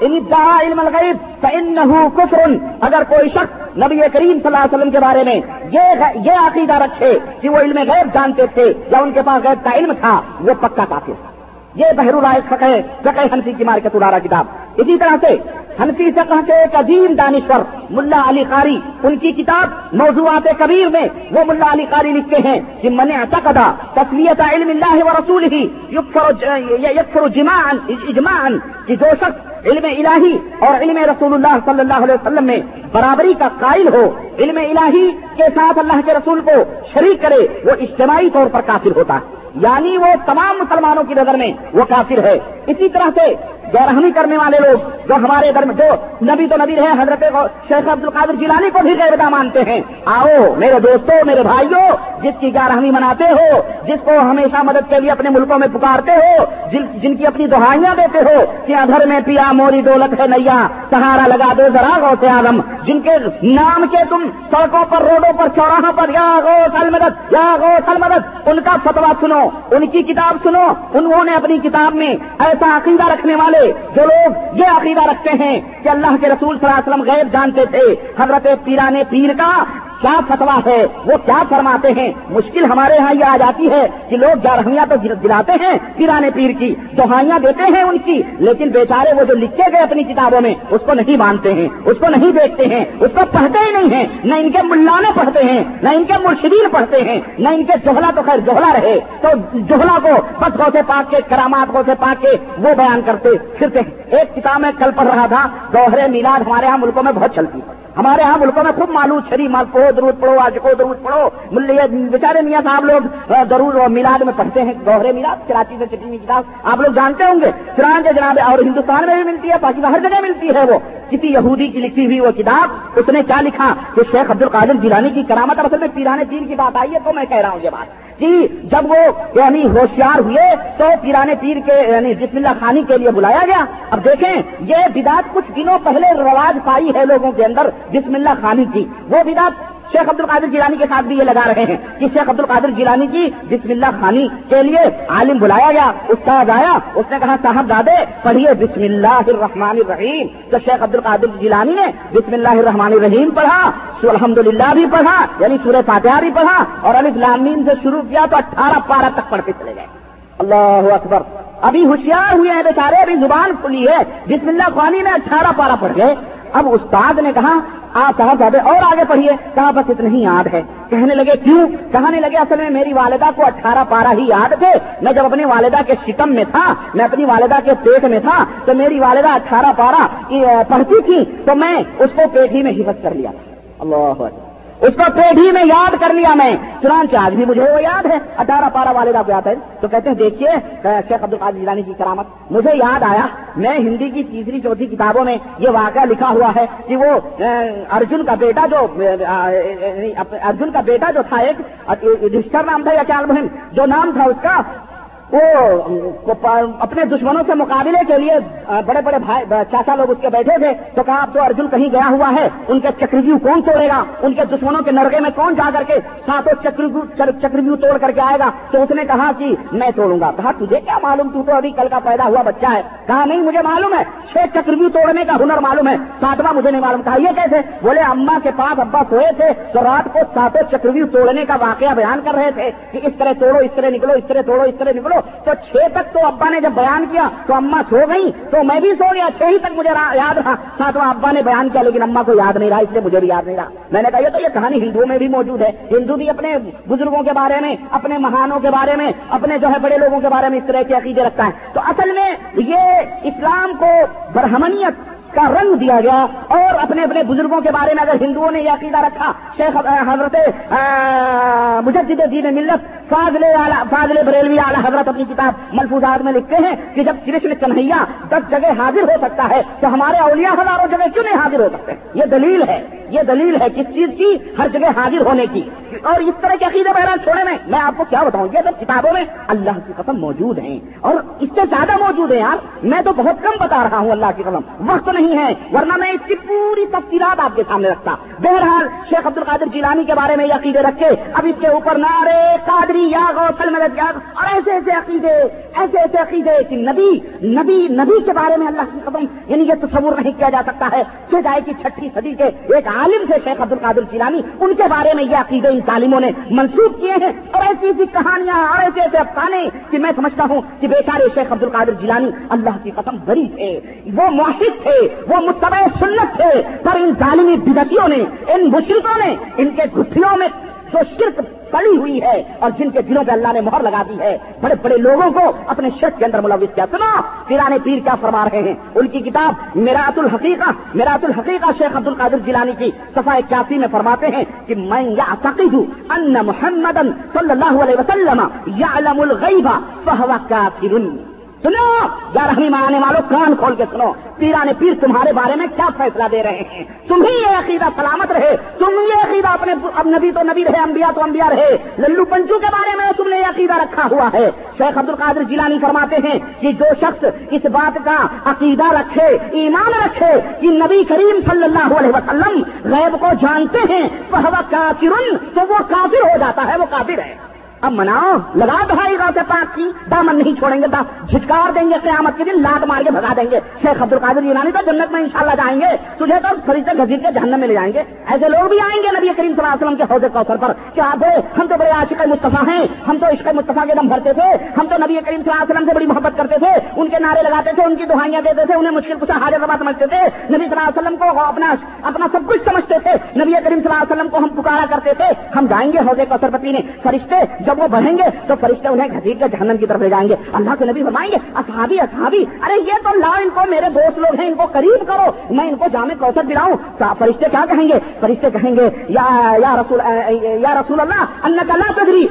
ان علم الغیب فإنه کفر۔ اگر کوئی شخص نبی کریم صلی اللہ علیہ وسلم کے بارے میں یہ یہ عقیدہ رکھے کہ وہ علم غیب جانتے تھے یا ان کے پاس غیب کا علم تھا، وہ پکا کافر۔ تھا یہ بحر الرائق فقہ فقہ حنفی کی مارکت الارا کتاب۔ اسی طرح سے حنفی فقہ کے ایک عظیم دانشور ملا علی قاری، ان کی کتاب موضوعات کبیر میں وہ ملا علی قاری لکھتے ہیں کہ من اعتقد تسلیت علم اللہ و رسول ہی یکفر جماعن اجماعن کہ جو شخص علم الہی اور علم رسول اللہ صلی اللہ علیہ وسلم میں برابری کا قائل ہو، علم الہی کے ساتھ اللہ کے رسول کو شریک کرے، وہ اجتماعی طور پر کافر ہوتا ہے۔ یعنی وہ تمام مسلمانوں کی نظر میں وہ کافر ہے۔ اسی طرح سے گرہمی کرنے والے لوگ جو ہمارے گھر میں جو نبی تو نبی رہے، حضرت شیخ عبد القادر جیلانی کو بھی غیردا مانتے ہیں۔ آؤ، میرے دوستوں میرے بھائیوں جس کی گارہمی مناتے ہو، جس کو ہمیشہ مدد کے لیے اپنے ملکوں میں پکارتے ہو، جن کی اپنی دہائیاں دیتے ہو، کہ گھر میں پیا موری دولت ہے نیا، سہارا لگا دو ذرا گو سے آدم جن کے نام کے تم سڑکوں پر، روڈوں پر، چوراہوں پر، یا گو سل مدد یا گو المدد، ان کا فتوا سنو، ان کی کتاب سنو، انہوں نے اپنی کتاب میں ایسا عقیدہ رکھنے والے جو لوگ یہ عقیدہ رکھتے ہیں کہ اللہ کے رسول صلی اللہ علیہ وسلم غیب جانتے تھے، حضرت پیرانے پیر کا کیا فتوا ہے؟ وہ کیا فرماتے ہیں؟ مشکل ہمارے ہاں یہ آ جاتی ہے کہ لوگ جارہمیاں تو دلاتے ہیں پیرانے پیر کی دوہائیاں دیتے ہیں ان کی، لیکن بیچارے وہ جو لکھے گئے اپنی کتابوں میں، اس کو نہیں مانتے ہیں، اس کو نہیں دیکھتے ہیں، اس کو پڑھتے ہی نہیں ہیں، نہ ان کے ملانے پڑھتے ہیں، نہ ان کے مرشدین پڑھتے ہیں، نہ ان کے جوہلا تو خیر جوہلا رہے۔ تو جوہلا کو بس سے پاک کے، کرامات گو سے پاک کے وہ بیان کرتے۔ پھرتے ایک کتاب میں کل پڑھ رہا تھا دوہرے میلاد ہمارے ہاں ملکوں میں بہت چلتی۔ ہے ہمارے ہاں ملکوں میں خوب معلوم چھری مال درود پڑھو، آج کو درود پڑھو۔ بیچارے میاں صاحب لوگ ضرور میلاد میں پڑھتے ہیں، دوہرے میلاد، کراچی سے چٹنی کتاب۔ آپ لوگ جانتے ہوں گے فران کے جناب، اور ہندوستان میں بھی ملتی ہے، باقی ہر جگہ ملتی ہے وہ۔ کسی یہودی کی لکھی ہوئی وہ کتاب، اس نے کیا لکھا؟ کہ شیخ عبد القادر جیلانی کی کرامت اصل میں پیرانے پیر کی بات آئی ہے، تو میں کہہ رہا ہوں یہ بات۔ کہ جب وہ یعنی ہوشیار ہوئے، تو پیرانے پیر کے یعنی بسم اللہ خانی کے لیے بلایا گیا۔ اب دیکھیں، یہ بدات کچھ دنوں پہلے رواج پائی ہے لوگوں کے اندر، بسم اللہ خانی کی۔ وہ بدات شیخ عبد القادر جیلانی کے ساتھ بھی یہ لگا رہے ہیں کہ شیخ عبد القادر جیلانی کی بسم اللہ خانی کے لیے عالم بلایا گیا، استاد آیا، اس نے کہا صاحب دادے پڑھیے بسم اللہ الرحمن الرحیم. تو شیخ عبد القادر جیلانی نے بسم اللہ الرحمن الرحیم پڑھا الحمد للہ بھی پڑھا یعنی سورہ فاتحہ بھی پڑھا، اور علی لامین سے شروع کیا تو اٹھارہ پارہ تک پڑھ کے چلے گئے۔ اللہ اکبر۔ ابھی ہوشیار ہوئے ہیں بیچارے، ابھی زبان کھلی ہے۔ بسم اللہ خوانی میں اٹھارہ پارہ پڑھ گئے اب استاد نے کہا، آپ صاحب زیادہ اور آگے پڑھیے. کہا، بس اتنا ہی یاد ہے. کہنے لگے، کیوں؟ کہنے لگے، اصل میں میری والدہ کو اٹھارہ پارہ ہی یاد تھے۔ میں جب اپنی والدہ کے شکم میں تھا، میں اپنی والدہ کے پیٹ میں تھا، تو میری والدہ اٹھارہ پارہ پڑھتی تھی، تو میں اس کو پیٹ ہی میں حفظ کر لیا۔ اللہ اس کو پیڑھی میں یاد کر لیا میں۔ چنانچہ آج بھی مجھے وہ یاد ہے۔ اٹھارہ پارہ والے کا یاد ہے۔ تو کہتے ہیں، دیکھیے شیخ عبد القادر جیلانی کی کرامت، مجھے یاد آیا میں ہندی کی تیسری چوتھی کتابوں میں یہ واقعہ لکھا ہوا ہے کہ وہ ارجن کا بیٹا جو یعنی ارجن کا بیٹا جو تھا ایک نام تھا یا کیا جو نام تھا اس کا وہ اپنے دشمنوں سے مقابلے کے لیے بڑے بڑے بھائی چاچا لوگ اس کے بیٹھے تھے تو کہا، اب تو ارجن کہیں گیا ہوا ہے؟ ان کے چکرویو کون توڑے گا؟ ان کے دشمنوں کے نرگے میں کون جا کر کے ساتوں چکرویو توڑ کر کے آئے گا؟ تو اس نے کہا کہ میں توڑوں گا۔ کہا، تجھے کیا معلوم؟ تو تو ابھی کل کا پیدا ہوا بچہ ہے۔ کہا، نہیں، مجھے معلوم ہے۔ چھ چکرویو توڑنے کا ہنر معلوم ہے۔ ساتواں مجھے نہیں معلوم۔ کہا، یہ کیسے؟ بولے اما کے پاس ابا سوئے تھے تو رات کو ساتوں چکرویو توڑنے کا واقعہ بیان کر رہے تھے کہ اس طرح توڑو، اس طرح نکلو، اس طرح توڑو، اس طرح نکلو۔ تو چھ تک تو ابا نے جب بیان کیا تو اما سو گئی تو میں بھی سو گیا، چھ ہی تک مجھے یاد رہا۔ ساتواں ابا نے بیان کیا، لیکن اما کو یاد نہیں رہا، اس لیے مجھے بھی یاد نہیں رہا۔ میں نے کہا، یہ تو یہ کہانی ہندوؤں میں بھی موجود ہے۔ ہندو بھی اپنے بزرگوں کے بارے میں، اپنے مہانوں کے بارے میں، اپنے جو ہے بڑے لوگوں کے بارے میں اس طرح کے عقیدے رکھتا ہے۔ تو اصل میں یہ اسلام کو برہمنیت کا رنگ دیا گیا اور اپنے اپنے بزرگوں کے بارے میں اگر ہندوؤں نے یہ عقیدہ رکھا، شیخ حضرت مجدد دین ملت، فاضل فاضل بریلوی اعلی حضرت اپنی کتاب ملفوظات میں لکھتے ہیں کہ جب کرشن کنہیا دس جگہ حاضر ہو سکتا ہے تو ہمارے اولیاء ہزاروں جگہ کیوں نہیں حاضر ہو سکتے؟ یہ دلیل ہے۔ یہ دلیل ہے کس چیز کی؟ ہر جگہ حاضر ہونے کی۔ اور اس طرح کے عقیدے بہرحال چھوڑے میں۔ میں آپ کو کیا بتاؤں؟ یہ سب کتابوں میں اللہ کی قسم موجود ہیں۔ اور اس سے زیادہ موجود ہے یار۔ میں تو بہت کم بتا رہا ہوں اللہ کی قسم۔ وقت نہیں ہے۔ ورنہ میں اس کی پوری تفصیلات آپ کے سامنے رکھتا۔ بہرحال شیخ عبد القادر جیلانی کے بارے میں یہ عقیدے رکھے اب اس کے اوپر نارے قادری یا غوثل مدد یاد اور ایسے ایسے عقیدے، ایسے ایسے عقیدے کہ نبی نبی نبی کے بارے میں اللہ کی قدم یعنی یہ تصور نہیں کیا جا سکتا ہے۔ کہ جائے کی چھٹی صدی کے ایک عالم تھے شیخ عبد القادر جیلانی، ان کے بارے میں یہ عقیدے ان تعلیموں نے منسوخ کیے ہیں اور ایسی ایسی کہانیاں اور ایسے ایسے افسانے کہ میں سمجھتا ہوں کہ بیچارے شیخ عبد القادر جیلانی اللہ کی قسم بری تھے، وہ معاہد تھے، وہ متبع سنت تھے، پر ان ظالمی بدتیوں نے، ان مشرقوں نے، ان کے گٹھیوں میں جو شرک پڑی ہوئی ہے اور جن کے دلوں پہ اللہ نے مہر لگا دی ہے، بڑے بڑے لوگوں کو اپنے شرط کے اندر ملوث کیا۔ سنا پیرانے پیر کیا فرما رہے ہیں؟ ان کی کتاب میرات الحقیقہ میرات الحقیقہ شیخ عبد القادر جیلانی کی صفحہ اکیاسی میں فرماتے ہیں کہ میں یا عقید ان محمد صلی اللہ علیہ وسلم یعلم الغیبہ فہو کافر۔ سنو گیارہویں مانے والوں کان کھول کے سنو۔ پیرا نے پیر تمہارے بارے میں کیا فیصلہ دے رہے ہیں؟ تم ہی یہ عقیدہ سلامت رہے۔ تم یہ عقیدہ اپنے اب نبی تو نبی رہے، انبیاء تو انبیاء رہے۔ للو پنچو کے بارے میں تم نے یہ عقیدہ رکھا ہوا ہے۔ شیخ عبد القادر جیلانی فرماتے ہیں کہ جو شخص اس بات کا عقیدہ رکھے، ایمان رکھے، کہ نبی کریم صلی اللہ علیہ وسلم غیب کو جانتے ہیں وہ کافر تو وہ کافر ہو جاتا ہے، وہ کافر ہے۔ اب مناؤ، لگا بھائی گاؤں پاک کی، دامن نہیں چھوڑیں گے جھٹکار دیں گے، قیامت کے دن لات مار کے بھگا دیں گے۔ شیخ عبد القادر یونانی تو جنت میں انشاءاللہ جائیں گے۔ تجھے تو فریضے گزیر کے جہنم میں لے جائیں گے۔ ایسے لوگ بھی آئیں گے نبی کریم صلی اللہ علیہ وسلم کے حوضے کوثر پر کیا دے ہم تو بڑے عاشق مصطفیٰ ہیں۔ ہم تو عشق مصطفیٰ کے دم بھرتے تھے۔ ہم تو نبی کریم صلی اللہ علیہ وسلم سے بڑی محبت کرتے تھے۔ ان کے نعرے لگاتے تھے، ان کی دہائیاں دیتے تھے، انہیں مشکل کچھ حاضر ربا سمجھتے تھے۔ نبی صلی اللہ علیہ وسلم کو اپنا اپنا سب کچھ سمجھتے تھے۔ نبی کریم صلی اللہ علیہ وسلم کو ہم پکارا کرتے تھے۔ ہم جائیں گے حوضے کوثر پر پینے۔ فرشتے جب جب وہ بڑھیں گے تو فرشتے انہیں گھسیٹ کر جہنم کی طرف لے جائیں گے۔ اللہ کے نبی فرمائیں گے، اصحابی اصحابی، ارے یہ تو لا، ان کو میرے دوست لوگ ہیں، ان کو قریب کرو، میں ان کو جامع کوثر دلاؤں۔ فرشتے کیا کہیں گے؟ فرشتے کہیں گے، یا یا رسول یا رسول اللہ اللہ کا لا تدری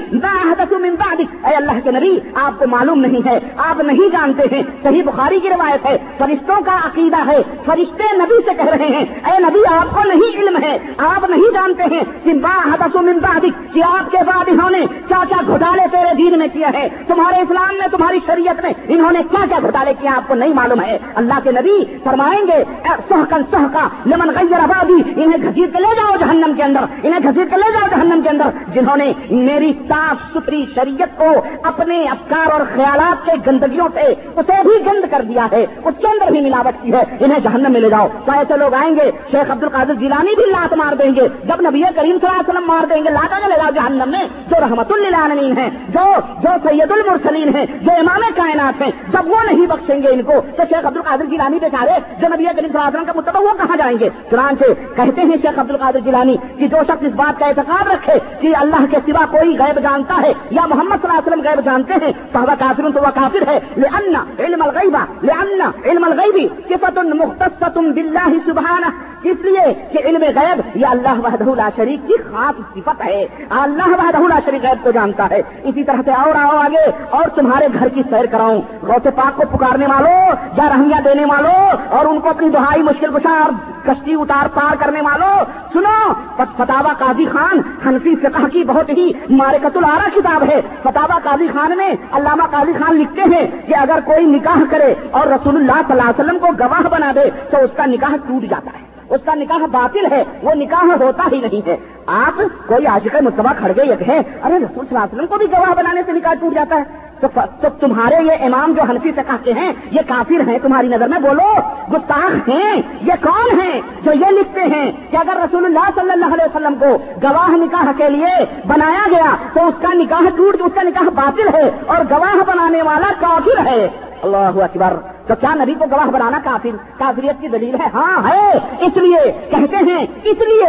من بعدک۔ اے اللہ کے نبی، آپ کو معلوم نہیں ہے، آپ نہیں جانتے ہیں۔ صحیح بخاری کی روایت ہے، فرشتوں کا عقیدہ ہے، فرشتے نبی سے کہہ رہے ہیں۔ اے نبی، آپ کو نہیں علم ہے، آپ نہیں جانتے ہیں۔ کہ با حدث من بعدک، کہ آپ کے بعد انہوں نے کیا کیا گھوٹالے تیرے دین میں کیے ہیں؟ تمہارے اسلام میں، تمہاری شریعت میں، انہوں نے کیا کیا گھوٹالے کیا آپ کو نہیں معلوم ہے۔ اللہ کے نبی فرمائیں گے سہکن سہکا لمن غیر آبادی انہیں گھسیٹ کے لے جاؤ جہنم کے اندر، انہیں گھسیٹ کے لے جاؤ جہنم کے اندر۔ جنہوں نے میری صاف ستھری شریعت کو اپنے افکار اور خیالات کے گندگیوں سے اسے بھی گند کر دیا ہے، اس کے اندر بھی ملاوٹ کی ہے۔ انہیں جہنم میں لے جاؤ۔ تو ایسے لوگ آئیں گے، شیخ عبد القادر جیلانی بھی لات مار دیں گے، جب نبی کریم صلی اللہ علیہ وسلم مار دیں گے لاتا نہ لے جاؤ جہنم میں، جو رحمت اللہ العالمین ہیں، جو جو سید المرسلین ہیں، جو امام کائنات ہیں، جب وہ نہیں بخشیں گے ان کو، تو شیخ عبد القادر جیلانی بیچارے جو نبی کریم صلی اللہ علیہ وسلم کا مطلب وہ کہاں جائیں گے؟ چنانچہ کہتے ہیں شیخ عبد القادر جیلانی کہ جو شخص اس بات کا اعتقاد رکھے کہ اللہ کے سوا کوئی غیب جانتا ہے یا محمد صلی اللہ علیہ وسلم غیب جانتے ہیں، تو وہ کافر تو وہ کافر ہے۔ لأن علم الغیبہ لأن علم الغیبی صفت مختص باللہ سبحانہ اس لیے کہ علم غیب یہ اللہ وحدہ لا شریک کی خاص صفت ہے۔ اللہ وحدہ لا شریک غیب کو جانتا ہے۔ اسی طرح سے اور آؤ آگے۔ اور تمہارے گھر کی سیر کراؤں۔ غوث پاک کو پکارنے والوں یا رہنگیاں دینے والوں اور ان کو اپنی دہائی مشکل کشا اور کشتی اتار پار کرنے والوں۔ سنو فتوا قاضی خان حنفی فقہ کی بہت ہی مارکت الارا کتاب ہے۔ فتوا قاضی خان میں علامہ قاضی خان لکھتے ہیں کہ اگر کوئی نکاح کرے اور رسول اللہ صلی اللہ علیہ وسلم کو گواہ بنا دے تو اس کا نکاح ٹوٹ جاتا ہے۔ اس کا نکاح باطل ہے، وہ نکاح ہوتا ہی نہیں ہے۔ آپ کوئی عاشق مصطفیٰ کھڑ گئے ارے رسول صلی اللہ علیہ وسلم کو بھی گواہ بنانے سے نکاح ٹوٹ جاتا ہے۔ تو تمہارے یہ امام جو حنفی سے کہتے ہیں، یہ کافر ہیں تمہاری نظر میں؟ بولو، گستاخ ہیں، یہ کون ہیں جو یہ لکھتے ہیں کہ اگر رسول اللہ صلی اللہ علیہ وسلم کو گواہ نکاح کے لیے بنایا گیا، تو اس کا نکاح ٹوٹ، اس کا نکاح باطل ہے اور گواہ بنانے والا کافر ہے۔ اللہ اکبر۔ تو کیا نبی کو گواہ بنانا کافر کافریت کی دلیل ہے؟ ہاں ہے۔ اس لیے کہتے ہیں، اس لیے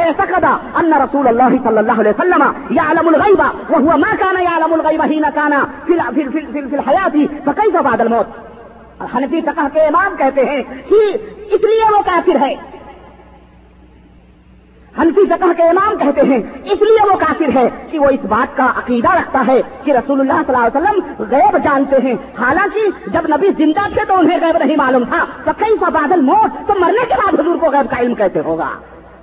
ایسا ان رسول اللہ صلی اللہ علیہ وسلم یا علم الغیبہ وہ ہوا ماں کانا یا علم الغیبہ ہی نہ کانا پھر تو فقی کا بادل موت حنفی فقہ کے امام کہتے ہیں کہ اس لیے وہ کافر ہے۔ حنفی فقہ کے امام کہتے ہیں۔ اس لیے وہ کافر ہے کہ وہ اس بات کا عقیدہ رکھتا ہے کہ رسول اللہ صلی اللہ علیہ وسلم غیب جانتے ہیں۔ حالانکہ جب نبی زندہ تھے تو انہیں غیب نہیں معلوم تھا۔ تو کئی سا بادل موت تو مرنے کے بعد حضور کو غیب کا علم کہتے ہوگا۔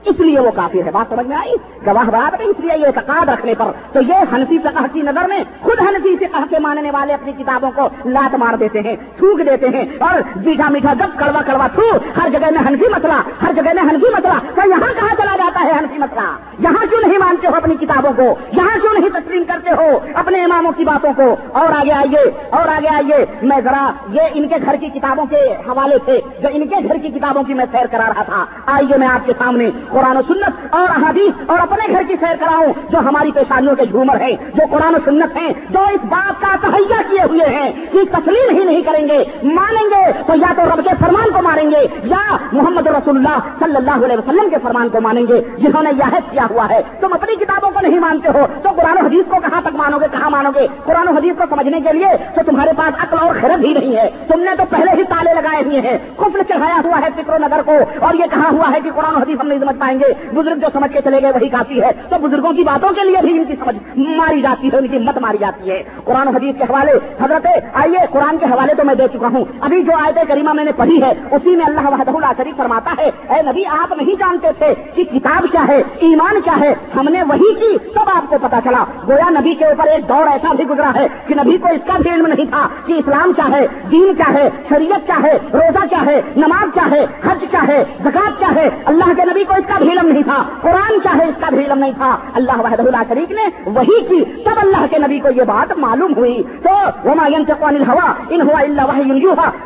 اس لیے وہ کافی ہے۔ بات سمجھ میں آئی؟ گواہ بات نہیں اس لیے یہ اعتقاد رکھنے پر۔ تو یہ حنفی فقہ کی نظر میں خود حنفی سے کہا کے ماننے والے اپنی کتابوں کو لات مار دیتے ہیں، تھوک دیتے ہیں اور میٹھا میٹھا جب کڑوا کڑوا تھو، ہر جگہ میں حنفی مسئلہ، ہر جگہ میں حنفی مسئلہ۔ تو یہاں کہاں چلا جاتا ہے حنفی مسئلہ؟ یہاں کیوں نہیں مانتے ہو اپنی کتابوں کو؟ یہاں کیوں نہیں تسلیم کرتے ہو اپنے اماموں کی باتوں کو؟ اور آگے آئیے، اور آگے آئیے۔ میں ذرا یہ ان کے گھر کی کتابوں کے حوالے سے جو ان کے گھر کی کتابوں کی میں سیر کرا رہا تھا۔ آئیے میں آپ کے سامنے قرآن و سنت اور احادیث اور اپنے گھر کی سیر کراؤں جو ہماری پیشانیوں کے جھومر ہیں، جو قرآن و سنت ہیں، جو اس بات کا تہیا کیے ہوئے ہیں کہ تسلیم ہی نہیں کریں گے، مانیں گے تو یا تو رب کے فرمان کو مانیں گے یا محمد رسول اللہ صلی اللہ علیہ وسلم کے فرمان کو مانیں گے، جنہوں نے یہ کیا ہوا ہے۔ تم اپنی کتابوں کو نہیں مانتے ہو، تو قرآن و حدیث کو کہاں تک مانو گے، کہاں مانو گے؟ قرآن و حدیث کو سمجھنے کے لیے تو تمہارے پاس عقل اور خرد ہی نہیں ہے۔ تم نے تو پہلے ہی تالے لگائے ہوئے ہیں۔ کفل چڑھایا ہوا ہے فکر و نظر کو اور یہ کہا ہوا ہے کہ قرآن و حدیث ہم نہیں سمجھ پائیں گے۔ بزرگ جو سمجھ کے چلے گئے، وہی کافی ہے۔ تو بزرگوں کی باتوں کے لیے بھی ان کی سمجھ ماری جاتی ہے، ان کی مت ماری جاتی ہے۔ قرآن و حدیث کے حوالے، حضرت آئیے، قرآن کے حوالے تو میں دے چکا ہوں۔ ابھی جو آیت کریمہ میں نے پڑھی ہے، اسی میں اللہ وحدہ اللہ شریف فرماتا ہے، اے نبی، آپ نہیں جانتے تھے کہ کتاب کیا ہے، ایمان کیا ہے۔ ہم نے وہی کی تب آپ کو پتا چلا۔ گویا نبی کے اوپر ایک دور ایسا بھی گزرا ہے کہ نبی کو اس کا بھی علم نہیں تھا کہ اسلام کیا ہے، دین کیا ہے، شریعت کیا ہے، روزہ کیا ہے، نماز کیا ہے، حج کیا ہے زکات کیا ہے۔ اللہ کے نبی کو اس کا بھی علم نہیں تھا، قرآن کیا ہے، اس کا بھی علم نہیں تھا۔ اللہ وحدہ اللہ شریف نے وہی کی، تب اللہ کے نبی کو یہ بات معلوم ہوئی۔ تو وہ ماین ہوا ان ہوا اللہ وحی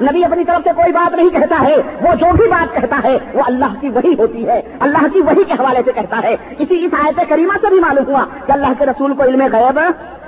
نبی اپنی طرف سے کوئی بات نہیں کہتا ہے، وہ جو بھی بات کہتا ہے، وہ اللہ کی وہی ہوتی ہے۔ اللہ کی وہی کے حوالے سے کہتا ہے۔ اسی اس آیت کریمہ سے بھی معلوم ہوا کہ اللہ کے رسول کو علم غیب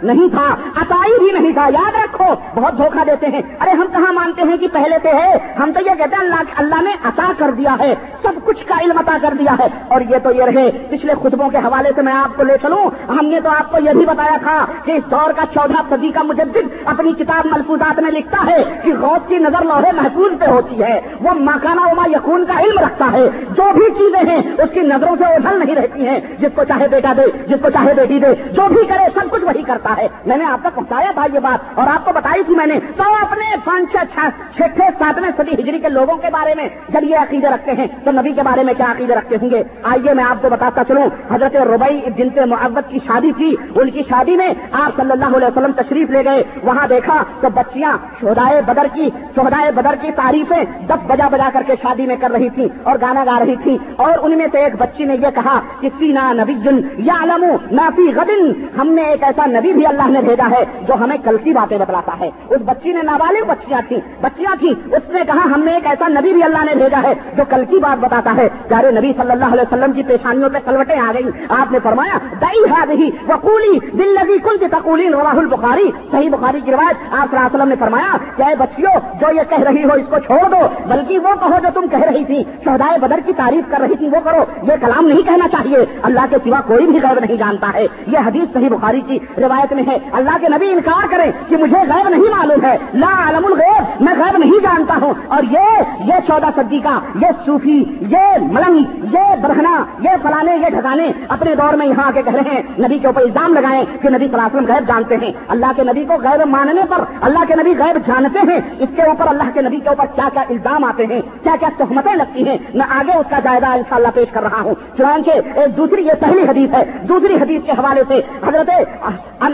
نہیں تھا، عطائی بھی نہیں تھا۔ یاد رکھو، بہت دھوکہ دیتے ہیں۔ ارے، ہم کہاں مانتے ہیں کہ پہلے سے ہے؟ ہم تو یہ کہتے ہیں، اللہ اللہ نے عطا کر دیا ہے۔ سب کچھ کا علم عطا کر دیا ہے۔ اور یہ تو یہ رہے، پچھلے خطبوں کے حوالے سے میں آپ کو لے چلوں۔ ہم نے تو آپ کو یہ بھی بتایا تھا کہ اس دور کا چودہ صدی کا مجدد اپنی کتاب ملفوظات میں لکھتا ہے کہ غوث کی نظر لوہے محفوظ پہ ہوتی ہے۔ وہ مکانا اما یقون کا علم رکھتا ہے۔ جو بھی چیزیں ہیں، اس کی نظروں سے اوجھل نہیں رہتی ہیں۔ جس کو چاہے بیٹا دے، جس کو چاہے بیٹی دے، جو بھی کرے، سب کچھ وہی کرتا بتاتا ہے۔ میں نے آپ تک پہنچایا تھا یہ بات اور آپ کو بتائی تھی میں نے۔ تو اپنے پانچ چھ ساتویں صدی ہجری کے لوگوں کے بارے میں جب یہ عقیدے رکھتے ہیں، تو نبی کے بارے میں کیا عقیدے رکھتے ہوں گے؟ آئیے میں آپ کو بتاتا چلوں۔ حضرت ربئی جن سے محبت کی شادی تھی۔ ان کی شادی میں آپ صلی اللہ علیہ وسلم تشریف لے گئے۔ وہاں دیکھا تو بچیاں شہدائے بدر کی، شہدائے بدر کی تعریفیں دس بجا بجا کر کے شادی میں کر رہی تھی اور گانا گا رہی تھی اور ان میں سے ایک بچی نے یہ کہا کہ سینا نبی جن یا نافی غدن ہم نے ایک ایسا نبی بھی بھی اللہ نے بھیجا ہے جو ہمیں کل کی باتیں بتلاتا ہے۔ اس بچی نے نابالغ بچیاں تھیں۔ بچیاں تھیں۔ اس نے کہا، ہم نے ایک ایسا نبی بھی اللہ نے بھیجا ہے جو کل کی بات بتاتا ہے۔ پیارے نبی صلی اللہ علیہ وسلم کی پیشانیوں پہ کلوٹیں آ گئی آپ نے فرمایا دئی ہے نہیں وقولی دل لگی کل کی تقولی راہل بخاری صحیح بخاری کی روایت۔ آپ صلی اللہ علیہ وسلم نے فرمایا، کہ بچیوں جو یہ کہہ رہی ہو اس کو چھوڑ دو، بلکہ وہ کہو جو تم کہہ رہی تھی۔ شہدائے بدر کی تعریف کر رہی تھی، وہ کرو۔ یہ کلام نہیں کہنا چاہیے۔ اللہ کے سوا کوئی بھی غیب نہیں جانتا ہے۔ یہ حدیث صحیح بخاری کی روایت روایت میں ہے اللہ کے نبی انکار کریں کہ مجھے غیب نہیں معلوم ہے۔ لا عالم الغیب، میں غیب نہیں جانتا ہوں۔ اور یہ یہ چودہ صدی کا، یہ صوفی، یہ ملنگ، یہ برہنا یہ فلانے، یہ ٹھکانے اپنے دور میں یہاں آ کے کہہ رہے ہیں۔ نبی کے اوپر الزام لگائیں کہ نبی صلی اللہ علیہ وسلم غیب جانتے ہیں۔ اللہ کے نبی کو غیب ماننے پر، اللہ کے نبی غیب جانتے ہیں۔ اس کے اوپر اللہ کے نبی کے اوپر کیا کیا الزام آتے ہیں، کیا کیا تہمتیں لگتی ہیں، میں آگے اس کا جائزہ انشاءاللہ پیش کر رہا ہوں۔ چنانچہ ایک دوسری، یہ پہلی حدیث ہے۔ دوسری حدیث کے حوالے سے حضرت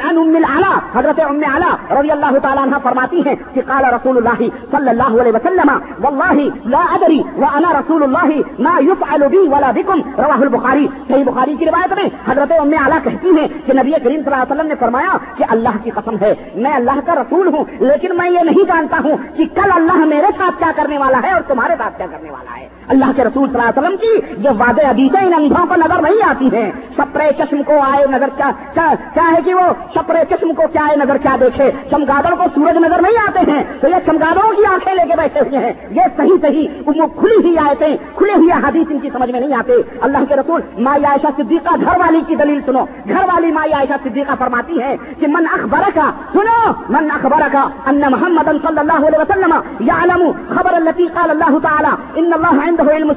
عن ام العلا حضرت ام اعلیٰ رضی اللہ تعالیٰ عنہ فرماتی ہیں کہ قال رسول اللہ صلی اللہ علیہ وسلم، واللہ لا ادری وانا رسول اللہ ما يفعل بي ولا بكم رواہ البخاری، صحیح بخاری کی روایت میں حضرت ام اعلیٰ کہتی ہیں کہ نبی کریم صلی اللہ علیہ وسلم نے فرمایا کہ اللہ کی قسم ہے، میں اللہ کا رسول ہوں، لیکن میں یہ نہیں جانتا ہوں کہ کل اللہ میرے ساتھ کیا کرنے والا ہے اور تمہارے ساتھ کیا کرنے والا ہے۔ اللہ کے رسول صلی اللہ علیہ وسلم کی یہ وعدے حدیثیں ان اندھوں کو نظر نہیں آتی ہیں۔ سپرے چشم کو آئے نظر کیا کیا ہے کہ وہ سپرے چشم کو کیا آئے نظر کیا دیکھے؟ چمگادڑ کو سورج نظر نہیں آتے ہیں، تو یہ چمگادڑوں کی آنکھیں لے کے بیٹھے ہوئے ہیں۔ یہ صحیح صحیح وہ کھلی ہوئی آئے تھے کھلے حدیث ان کی سمجھ میں نہیں آتے۔ اللہ کے رسول مائی عائشہ صدیقہ گھر والی کی دلیل سنو۔ گھر والی مائی عائشہ صدیقہ فرماتی ہے کہ من اخبر کا سنو! من اخبر کا ان محمد صلی اللہ علیہ وسلم یا خبر اللہ قال اللہ تعالی، ان اللہ عنده علم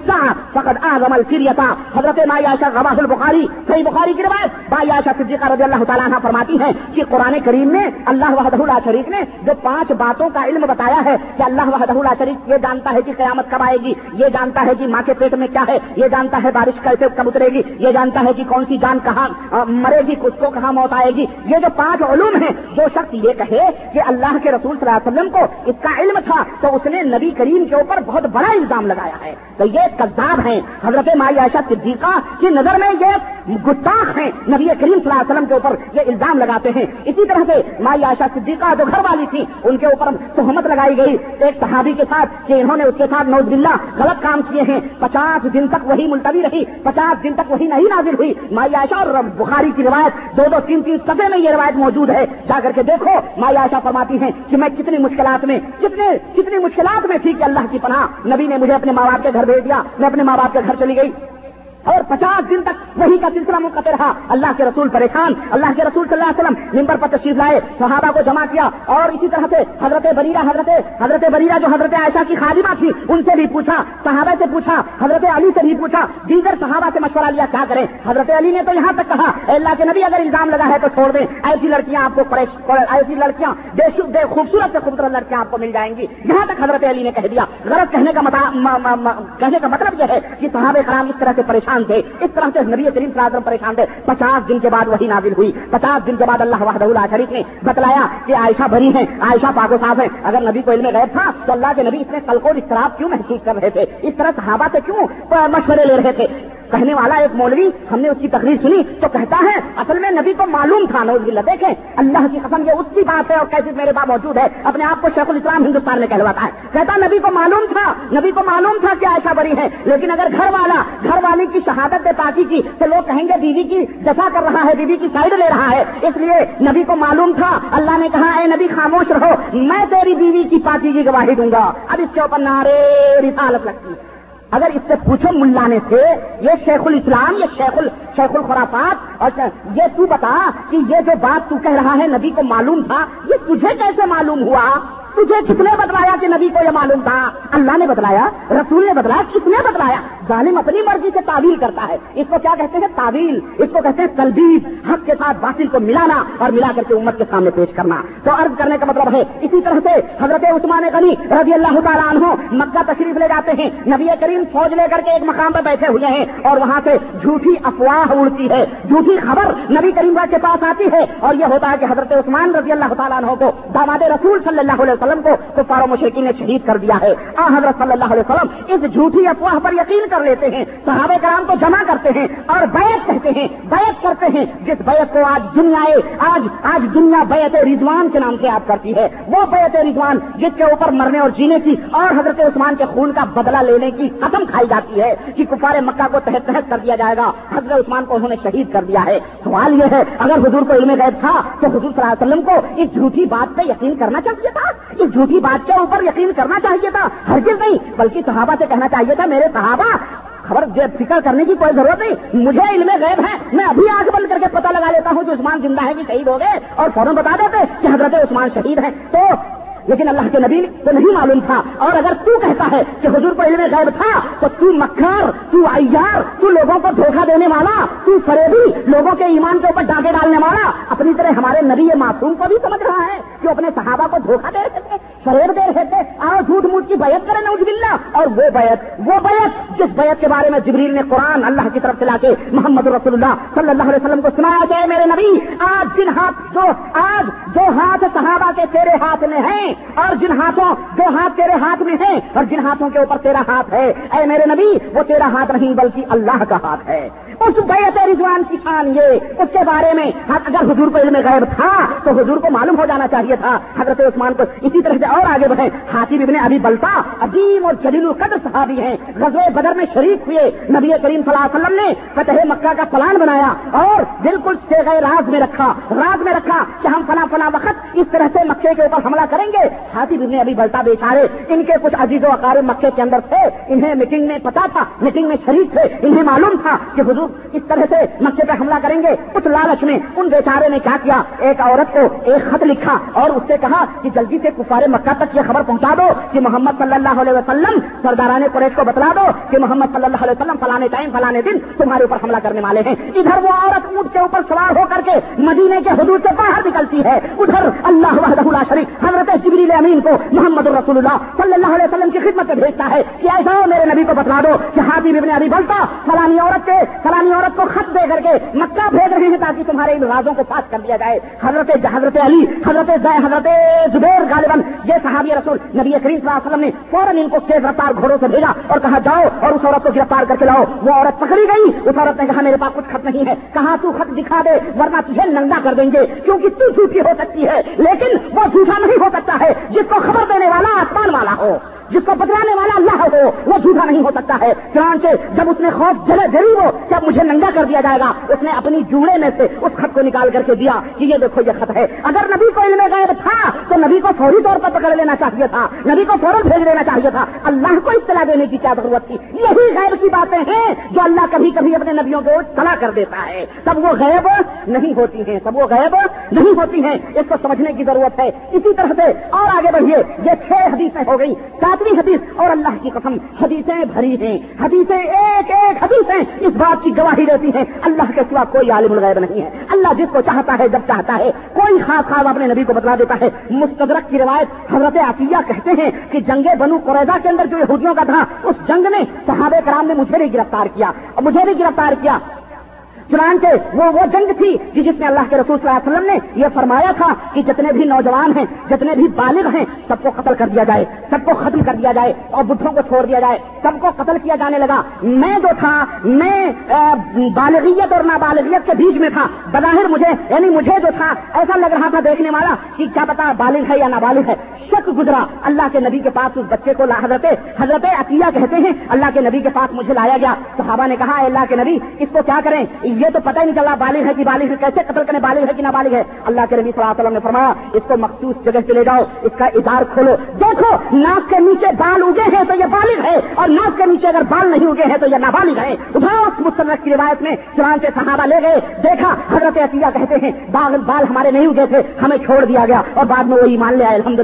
فقد اعظم الفریتا۔ حضرت مائی عائشہ غواہ البخاری، صحیح بخاری کی روایت۔ مائی عائشہ صدیقہ رضی اللہ تعالیٰ عنہ فرماتی ہے کہ قرآن کریم میں اللہ وحدہ اللہ شریف نے جو پانچ باتوں کا علم بتایا ہے کہ اللہ وحدہ اللہ شریف یہ جانتا ہے کہ قیامت کب آئے گی، یہ جانتا ہے کہ ماں کے پیٹ میں کیا ہے، یہ جانتا ہے بارش کیسے کب اترے گی، یہ جانتا ہے کہ کون سی جان کہاں مرے گی، کس کو کہاں موت آئے گی۔ یہ جو پانچ علوم ہیں، جو شخص یہ کہے کہ اللہ کے رسول صلی اللہ علیہ وسلم کو اس کا علم تھا، تو اس نے نبی کریم کے اوپر بہت بڑا الزام لگایا ہے۔ تو یہ کذاب ہیں حضرت مائی عائشہ صدیقہ کی نظر میں یہ گستاخ ہیں نبی کریم صلی اللہ علیہ وسلم کے اوپر یہ الزام لگا لگاتے ہیں۔ اسی طرح سے مائی عائشہ صدیقہ جو گھر والی تھی، ان کے اوپر تہمت لگائی گئی۔ ایک صحابی کے ساتھ کہ انہوں نے اس کے ساتھ نوز بلّہ غلط کام کیے ہیں۔ پچاس دن تک وہی ملتوی رہی۔ پچاس دن تک وہی نہیں نازل ہوئی۔ مائی عائشہ اور بخاری کی روایت دو دو تین تین سفے میں یہ روایت موجود ہے۔ جا کر کے دیکھو، مائی عائشہ فرماتی ہیں کہ میں کتنی مشکلات میں، کتنے، کتنی مشکلات میں تھی کہ اللہ کی پناہ۔ نبی نے مجھے اپنے ماں باپ کے گھر بھیج دیا۔ میں اپنے ماں باپ کے گھر چلی گئی۔ اور پچاس دن تک وہی کا سلسلہ منقطع رہا۔ اللہ کے رسول پریشان، اللہ کے رسول صلی اللہ علیہ وسلم نمبر پر تشریف لائے، صحابہ کو جمع کیا اور اسی طرح سے حضرت بریرا حضرت حضرت بریرا جو حضرت عائشہ کی خادمہ تھی، ان سے بھی پوچھا، صحابہ سے پوچھا، حضرت علی سے بھی پوچھا، دیگر صحابہ سے مشورہ لیا، کیا کریں؟ حضرت علی نے تو یہاں تک کہا اللہ کے نبی اگر الزام لگا ہے تو چھوڑ دیں۔ ایسی لڑکیاں آپ کو ایسی لڑکیاں، بے بے خوبصورت سے خوبصورت لڑکیاں آپ کو مل جائیں گی۔ یہاں تک حضرت علی نے کہہ دیا۔ غلط کہنے کا کہنے کا مطلب یہ ہے کہ صحابہ کرام اس طرح سے پریشان تھے۔ اس طرح سے نبی کریم صلی اللہ علیہ وسلم پریشان تھے۔ پچاس دن کے بعد وہی نازل ہوئی۔ پچاس دن کے بعد اللہ وحدہ اللہ شریف نے بتلایا کہ عائشہ بری ہیں، عائشہ پاک و صاحب ہیں۔ اگر نبی کو علم غیب تھا تو اللہ کے نبی اس نے کل کو اضطراب کیوں محسوس کر رہے تھے؟ اس طرح صحابہ سے کیوں مشورے لے رہے تھے؟ کہنے والا ایک مولوی، ہم نے اس کی تقریر سنی، تو کہتا ہے، اصل میں نبی کو معلوم تھا، نوز بلّہ دیکھیں، اللہ کی قسم، یہ اس کی بات ہے اور کیسے میرے پاس موجود ہے، اپنے آپ کو شیخ الاسلام ہندوستان میں کہلواتا ہے۔ کہتا، نبی کو معلوم تھا، نبی کو معلوم تھا کہ عائشہ بری ہے، لیکن اگر گھر والا، گھر والی کی شہادت دے پاکی کی، تو لوگ کہیں گے، بیوی کی دفاع کر رہا ہے، بیوی کی سائڈ لے رہا ہے۔ اس لیے نبی کو معلوم تھا، اللہ نے کہا، اے نبی، خاموش رہو، میں تیری بیوی کی پاکی کی گواہی دوں گا۔ اب اس کے اوپر نارے رسالت لگتی ہے۔ اگر اس سے پوچھو ملانے سے، یہ شیخ الاسلام، یہ شیخ ال، شیخ الخرافات، اور یہ تو بتا کہ یہ جو بات تو کہہ رہا ہے نبی کو معلوم تھا، یہ تجھے کیسے معلوم ہوا؟ تجھے کس نے بتلایا کہ نبی کو یہ معلوم تھا؟ اللہ نے بتلایا، رسول نے بتلایا، کس نے بتلایا؟ ظالم اپنی مرضی سے تعویل کرتا ہے۔ اس کو کیا کہتے ہیں؟ تعویل۔ اس کو کہتے ہیں تلبیب حق کے ساتھ باطل کو ملانا اور ملا کر کے امت کے سامنے پیش کرنا۔ تو عرض کرنے کا مطلب ہے، اسی طرح سے حضرت عثمان غنی رضی اللہ تعالیٰ عنہ مکہ تشریف لے جاتے ہیں۔ نبی کریم فوج لے کر کے ایک مقام پہ بیٹھے ہوئے ہیں اور وہاں سے جھوٹی افواہ اڑتی ہے۔ جھوٹی خبر نبی کریم کے پاس آتی ہے اور یہ ہوتا ہے کہ حضرت عثمان رضی اللہ تعالیٰ عنہ کو داماد رسول صلی اللہ علیہ وسلم کو کفار و مشرقین نے شہید کر دیا ہے۔ آ حضرت صلی اللہ علیہ وسلم، اس جھوٹی افواہ پر یقین کر کر لیتے ہیں، صحابہ کرام کو جمع کرتے ہیں اور بیعت کہتے ہیں، بیعت کرتے ہیں۔ جس بیعت کو آج دنیا آج آج دنیا بیعت رضوان کے نام سے یاد کرتی ہے۔ وہ بیعت رضوان جس کے اوپر مرنے اور جینے کی اور حضرت عثمان کے خون کا بدلہ لینے کی قدم کھائی جاتی ہے کہ کفار مکہ کو تحت تحت کر دیا جائے گا۔ حضرت عثمان کو انہوں نے شہید کر دیا ہے۔ سوال یہ ہے، اگر حضور کو علم غیب تھا تو حضور صلی اللہ علیہ وسلم کو اس جھوٹی بات پہ یقین کرنا چاہیے تھا۔ اس جھوٹی بات کے اوپر یقین کرنا چاہیے تھا۔ ہرگز نہیں، بلکہ صحابہ سے کہنا چاہیے تھا، میرے صحابہ خبر فکر کرنے کی کوئی ضرورت نہیں۔ مجھے علم غیب ہے۔ میں ابھی آنکھ بند کر کے پتہ لگا لیتا ہوں کہ عثمان زندہ ہے کہ شہید ہو گئے اور فوراً بتا دیتے کہ حضرت عثمان شہید ہیں۔ تو لیکن اللہ کے نبی تو نہیں معلوم تھا۔ اور اگر تو کہتا ہے کہ حضور کو علم غیب تھا، تو تو مکار، تو ایار تو لوگوں کو دھوکہ دینے والا، تو فریبی لوگوں کے ایمان کے اوپر ڈاکے ڈالنے والا، اپنی طرح ہمارے نبی معصوم کو بھی سمجھ رہا ہے کہ اپنے صحابہ کو دھوکہ دے رہے تھے، فریب دے رہے تھے، آؤ جھوٹ موٹ کی بیعت کریں نوز بلّہ اور وہ بیعت وہ بیعت جس بیعت کے بارے میں جبریل نے قرآن اللہ کی طرف سے لا کے محمد رسول اللہ صلی اللہ علیہ وسلم کو سنایا جائے میرے نبی، آج جن ہاتھ جو، آج جو ہاتھ صحابہ کے تیرے ہاتھ میں ہیں اور جن ہاتھوں جو ہاتھ تیرے ہاتھ میں ہیں اور جن ہاتھوں کے اوپر تیرا ہاتھ ہے، اے میرے نبی، وہ تیرا ہاتھ نہیں، بلکہ اللہ کا ہاتھ ہے۔ اس بیت رضوان کی شان یہ اس کے بارے میں اگر حضور کو علم غیب تھا تو حضور کو معلوم ہو جانا چاہیے تھا۔ حضرت عثمان کو اسی طرح سے اور آگے بڑھے ہاتھی ابن ابھی بلتا عظیم اور جلیل القدر صحابی ہیں۔ غزوہ بدر میں شریک ہوئے۔ نبی کریم صلی اللہ علیہ وسلم نے فتح مکہ کا پلان بنایا اور بالکل سے گئے راز میں رکھا۔ راز میں رکھا کہ ہم فلاں فلاں وقت اس طرح سے مکے کے اوپر حملہ کریں گے۔ ہاتھی ابن ابھی بلتا بیچارے، ان کے کچھ عزیز و اقارب مکے کے اندر تھے۔ انہیں میٹنگ میں پتا تھا، میٹنگ میں شریک تھے۔ انہیں معلوم تھا کہ حضور لوگ اس طرح سے مکے پہ حملہ کریں گے اس لالچ میں۔ ان بیچارے نے کیا کیا، ایک عورت کو ایک خط لکھا اور اس سے کہا کہ جلدی سے کفار مکہ تک یہ خبر پہنچا دو کہ محمد صلی اللہ علیہ وسلم سرداران قریش کو بتلا دو کہ محمد صلی اللہ علیہ وسلم فلانے ٹائم فلانے دن تمہارے اوپر حملہ کرنے والے ہیں۔ ادھر وہ عورت اونٹ کے اوپر سوار ہو کر کے مدینے کے حدود سے باہر نکلتی ہے۔ ادھر اللہ وحدہ لا شریف حضرت جبریل امین کو محمد رسول اللہ صلی اللہ علیہ وسلم کی خدمت میں بھیجتا ہے کہ ایسا میرے نبی کو بتلا دو کہ ہاتھی ابن ابھی بلتا فلانی عورت کے فلانی عورت کو خط دے کر کے مکہ بھیج رہے ہیں تاکہ تمہارے ان رازوں کو پاس کر دیا جائے۔ حضرت حضرت علی، حضرت حضرت زبیر غالباً یہ صحابی رسول نبی کریم صلی اللہ علیہ وسلم نے فوراً ان کو تیز رفتار گھوڑوں سے بھیجا اور کہا، جاؤ اور اس عورت کو گرفتار کر کے لاؤ۔ وہ عورت پکڑی گئی۔ اس عورت نے کہا، میرے پاس کچھ خط نہیں ہے۔ کہا، تو خط دکھا دے، ورنہ تجھے ننگا کر دیں گے، کیونکہ تو جھوٹی ہو سکتی ہے۔ لیکن وہ جھوٹا نہیں ہو سکتا ہے، جس کو خبر دینے والا آسمان والا ہو۔ جس کو بتلانے والا اللہ ہو وہ جھوٹا نہیں ہو سکتا ہے۔ چنانچہ جب اس نے خوف جلے جری ہو کہ اب مجھے ننگا کر دیا جائے گا، اس نے اپنی جوڑے میں سے اس خط کو نکال کر کے دیا کہ یہ دیکھو یہ خط ہے۔ اگر نبی کو علم غیب تھا تو نبی کو فوری طور پر پکڑ لینا چاہیے تھا، نبی کو فوراً بھیج لینا چاہیے تھا۔ اللہ کو اطلاع دینے کی کیا ضرورت تھی؟ یہی غیب کی باتیں ہیں جو اللہ کبھی کبھی اپنے نبیوں کو تلا کر دیتا ہے۔ تب وہ غیب نہیں ہوتی ہیں، تب وہ غیب نہیں ہوتی ہیں۔ اس کو سمجھنے کی ضرورت ہے۔ اسی طرح سے اور آگے بڑھیے یہ چھ حدیثیں ہو گئی ساتویں حدیث اور اللہ کی قسم حدیثیں بھری ہیں۔ حدیثیں ایک ایک حدیثیں اس بات کی گواہی دیتی ہیں، اللہ کے سوا کوئی عالم الغیب نہیں ہے۔ اللہ جس کو چاہتا ہے جب چاہتا ہے، کوئی خاص خاص اپنے نبی کو بتلا دیتا ہے۔ مستدرک کی روایت حضرت عطیہ کہتے ہیں کہ جنگ بنو قریضہ کے اندر جو یہودیوں کا تھا، اس جنگ میں صحابہ کرام نے مجھے بھی گرفتار کیا۔ اور مجھے بھی گرفتار کیا۔ چنانچہ وہ وہ جنگ تھی کہ جس میں اللہ کے رسول صلی اللہ علیہ وسلم نے یہ فرمایا تھا کہ جتنے بھی نوجوان ہیں، جتنے بھی بالغ ہیں، سب کو قتل کر دیا جائے، سب کو ختم کر دیا جائے اور بڈھوں کو چھوڑ دیا جائے، سب کو قتل کیا جانے لگا۔ میں جو تھا، میں بالغیت اور نابالغیت کے بیچ میں تھا۔ بظاہر مجھے یعنی مجھے جو تھا، ایسا لگ رہا تھا دیکھنے والا کہ کیا پتا بالغ ہے یا نابالغ ہے۔ شک گزرا۔ اللہ کے نبی کے پاس اس بچے کو حضرت حضرت عطیہ کہتے ہیں۔ اللہ کے نبی کے پاس مجھے لایا گیا۔ صحابہ نے کہا اللہ کے نبی، اس کو کیا کریں؟ یہ تو پتہ ہی نہیں چلا بالغ ہے کہ بالغ ہے، کیسے قتل کریں بالغ ہے کہ نابالغ ہے؟ اللہ کے نبی صلی اللہ علیہ وسلم نے فرمایا، اس کو مخصوص جگہ سے لے جاؤ، اس کا ادار کھولو۔ دیکھو، ناک کے نیچے بال اگے ہیں تو یہ بالغ ہے، اور ناک کے نیچے اگر بال نہیں اگے ہیں تو یہ نابالغ ہے۔ اٹھاؤ اس مسترک کی روایت میں، چنانچہ صحابہ لے گئے، دیکھا، حضرت عطیہ کہتے ہیں بال بال ہمارے نہیں اگے تھے، ہمیں چھوڑ دیا گیا، اور بعد میں وہ ایمان لے آئے الحمد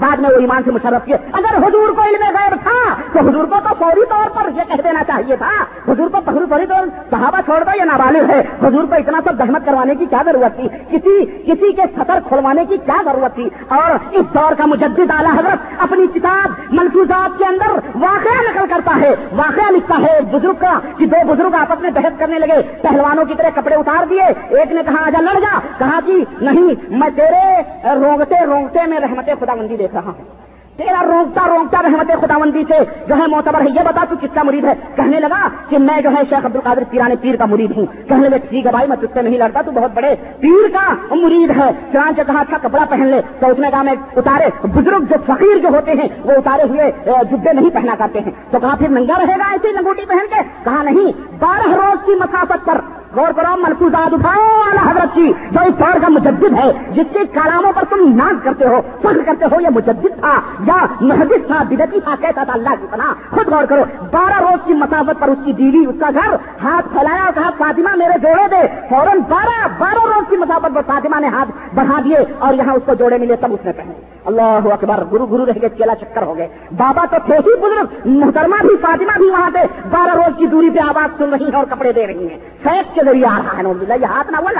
بعد میں وہ ایمان سے مشرف کیے۔ اگر حضور کو علم غیب تھا، تو حضور کو تو فوری طور پر یہ کہہ دینا چاہیے تھا۔ حضور کو فوری طور صحابہ چھوڑ دو، یہ نابالغ ہے۔ حضور کو اتنا سب زحمت کروانے کی کیا ضرورت تھی؟ کسی کسی کے سطر کھلوانے کی کیا ضرورت تھی؟ اور اس دور کا مجدد اعلیٰ حضرت اپنی کتاب ملفوظات کے اندر واقعہ نقل کرتا ہے۔ واقعہ لکھتا ہے بزرگ کا کہ دو بزرگ آپس میں بحث کرنے لگے۔ پہلوانوں کی طرح کپڑے اتار دیے۔ ایک نے کہا، آجا لڑ جا۔ کہا کہ نہیں، میں تیرے رونگتے رونگتے میں رحمت خدا مندی دیکھ رہا ہوں۔ تیرا روکتا روکتا رحمت خدا مندی سے جو ہے معتبر ہے، یہ بتا تو کس کا مرید ہے؟ کہنے لگا کہ میں جو ہے شیخ عبد القادر پیرانے پیر کا مرید ہوں۔ کہنے لگے ٹھیک ہے بھائی، میں تجھ سے نہیں لڑتا، تو بہت بڑے پیر کا مرید ہے۔ چانچ کہا اچھا کپڑا پہن لے۔ تو اس نے کہا، میں اتارے، بزرگ جو فقیر جو ہوتے ہیں، وہ اتارے ہوئے جبے نہیں پہنا کرتے ہیں۔ تو کہا، پھر ننگا رہے گا ایسی لنگوٹی پہن کے؟ کہا، نہیں، بارہ روز کی مسافت پر غور کرو ملفوظات اٹھاؤ اعلیٰ حضرت کی جو اس دور کا مجدد ہے، جس کے کلاموں پر تم ناز کرتے ہو، فخر کرتے ہو، یہ مجدد تھا، یا محدث تھا بدتی تھا، کہتا تھا اللہ کی پناہ۔ خود غور کرو، بارہ روز کی مسافت پر اس کی بیوی، اس کا گھر، ہاتھ پھیلایا اور کہا، فاطمہ میرے جوڑے دے۔ فوراً بارہ بارہ روز کی مسافت پر فاطمہ نے ہاتھ بڑھا دیے اور یہاں اس کو جوڑے ملے، تب اس نے پہنے۔ اللہ اکبر، گرو گرو رہ گئے، چیلا چکر ہو گئے۔ بابا تو تھے ہی بزرگ، محترمہ بھی، فاطمہ بھی وہاں سے بارہ روز کی دوری پہ آواز سن رہی ہے اور کپڑے دے رہی ہیں۔ فیک کے ذریعے آ رہا ہے نوز یہ ہاتھ نہ ہوا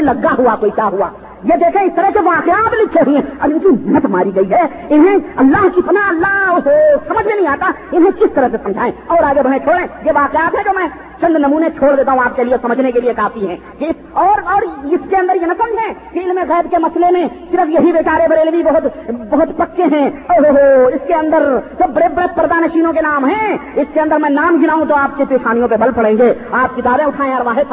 لگا ہوا، کوئی کیا ہوا؟ یہ دیکھیں، اس طرح کے واقعات لکھے ہوئے ہیں۔ اب ان کی محنت ماری گئی ہے۔ انہیں اللہ کی پناہ، اللہ سمجھ میں نہیں آتا۔ انہیں کس طرح سے سمجھائیں؟ اور آگے بڑھیں، چھوڑیں۔ یہ واقعات ہے جو میں چند نمونے چھوڑ دیتا ہوں آپ کے لیے، سمجھنے کے لیے کافی ہے اور اور اس کے اندر یہ نہ سمجھیں کہ علم غیب کے مسئلے میں صرف یہی بیچارے بریلوی بہت بہت پکے ہیں۔ اس کے اندر سب بڑے بڑے پردہ نشینوں کے نام ہیں، اس کے اندر میں نام گناؤں تو آپ کی پیشانیوں پہ بل پڑیں گے۔ آپ کتابیں اٹھائیں اور واحد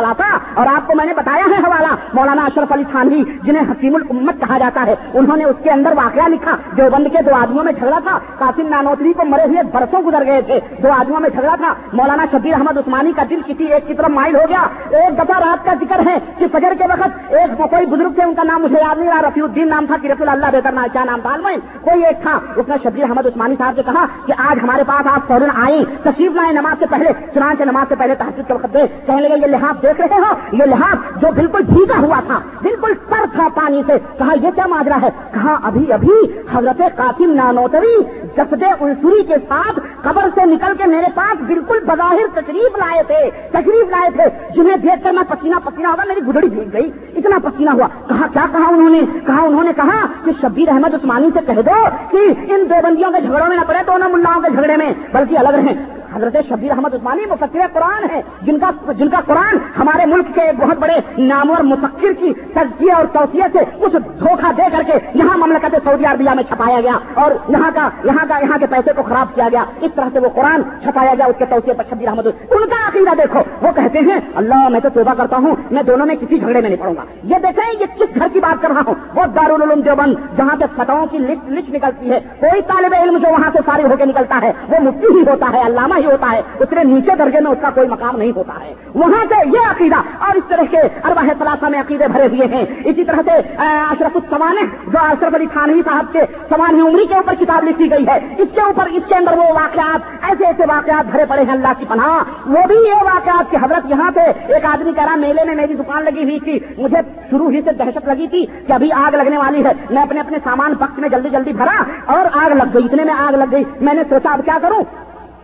اور آپ کو میں نے بتایا ہے حوالہ، مولانا اشرف علی خانوی جنہیں حکیم الامت کہا جاتا ہے۔ انہوں نے اس کے اندر واقعہ لکھا جو بند کے دو آدمیوں میں جھگڑا تھا۔ قاسم نانوتری کو مرے ہوئے برسوں گزر گئے تھے۔ دو آدمیوں میں جھگڑا تھا۔ مولانا شبیر احمد عثمانی کا دل کسی ایک کی طرف مائل ہو گیا۔ ایک دفعہ رات کا ذکر ہے کہ فجر کے وقت ایک کوئی بزرگ تھے، ان کا نام مجھے یاد نہیں رہا، رفیع الدین نام تھا کہ رفیع اللہ بہتر نام کیا نام تھا کوئی ایک تھا۔ اس نے شبیر احمد عثمانی صاحب سے کہا کہ آج ہمارے پاس آپ فوراً آئیں، تشریف لائیں نماز سے پہلے۔ چنانچہ نماز سے پہلے تحقیق کے وقت دے کہنے لگے، یہ لحاظ دیکھ رہے ہو؟ یہ لحاظ جو بالکل بھیگا ہوا تھا، بالکل تر تھا۔ پانی سے کہا یہ کیا ماجرا ہے؟ کہا ابھی ابھی حضرت قاسم نانوتری جسد انسوری کے ساتھ قبر سے نکل کے میرے پاس بالکل بظاہر تشریف لائے تھے، تشریف لائے تھے۔ جنہیں دیکھ کر میں پسینہ پسینہ ہوگا میری گڈڑی بھیگ گئی۔ اتنا پسینہ ہوا۔ کہا، کیا کہا انہوں نے؟ کہا، انہوں نے کہا کہ شبیر احمد عثمانی سے کہہ دو کہ ان دو بندیوں کے جھگڑوں میں نہ پڑے دونوں ملاؤں کے جھگڑے میں، بلکہ الگ رہیں۔ حضرت شبیر احمد عثمانی مفکر قرآن ہے جن کا جن کا قرآن ہمارے ملک کے بہت بڑے نامور مفکر کی تجزیہ اور توسیع سے کچھ دھوکہ دے کر کے یہاں مملکت سعودی عربیہ میں چھپایا گیا اور یہاں کا یہاں کا یہاں کے پیسے کو خراب کیا گیا۔ اس طرح سے وہ قرآن چھپایا گیا، اس کے توسیع پر شبیر احمد ان کا عقیدہ دیکھو۔ وہ کہتے ہیں، اللہ میں تو توبہ کرتا ہوں، میں دونوں میں کسی جھگڑے میں نہیں پڑوں گا۔ یہ دیکھیں، یہ کس گھر کی بات کر رہا ہوں؟ وہ دارالعلوم دیوبند، جہاں سے فتحوں کی لسٹ لسٹ نکلتی ہے۔ کوئی طالب علم جو وہاں سے فارغ ہو کے نکلتا ہے، وہ مفتی ہی ہوتا ہے، علامہ ہی ہوتا ہے اس نیچے درجے میں اس کا کوئی مقام نہیں ہوتا ہے۔ وہاں سے یہ عقیدہ اور اس طرح کے ارباہ ثلاثہ میں عقیدے بھرے ہوئے ہیں۔ اسی طرح سے اشرف السمان جو اشرف علی خانوی صاحب کے سوان عمری کے اوپر کتاب لکھی گئی ہے۔ اس کے اوپر، اس کے اندر وہ واقعات، ایسے ایسے واقعات بھرے پڑے ہیں اللہ کی پناہ۔ وہ بھی یہ واقعات کی حضرت یہاں پہ ایک آدمی کہہ رہا، میلے میں میری دکان لگی ہوئی تھی، مجھے شروع ہی سے دہشت لگی تھی کہ ابھی آگ لگنے والی ہے۔ میں اپنے اپنے سامان پکش میں جلدی جلدی بھرا اور آگ لگ گئی، اتنے میں آگ لگ گئی۔ میں نے سوچا، اب کیا کروں؟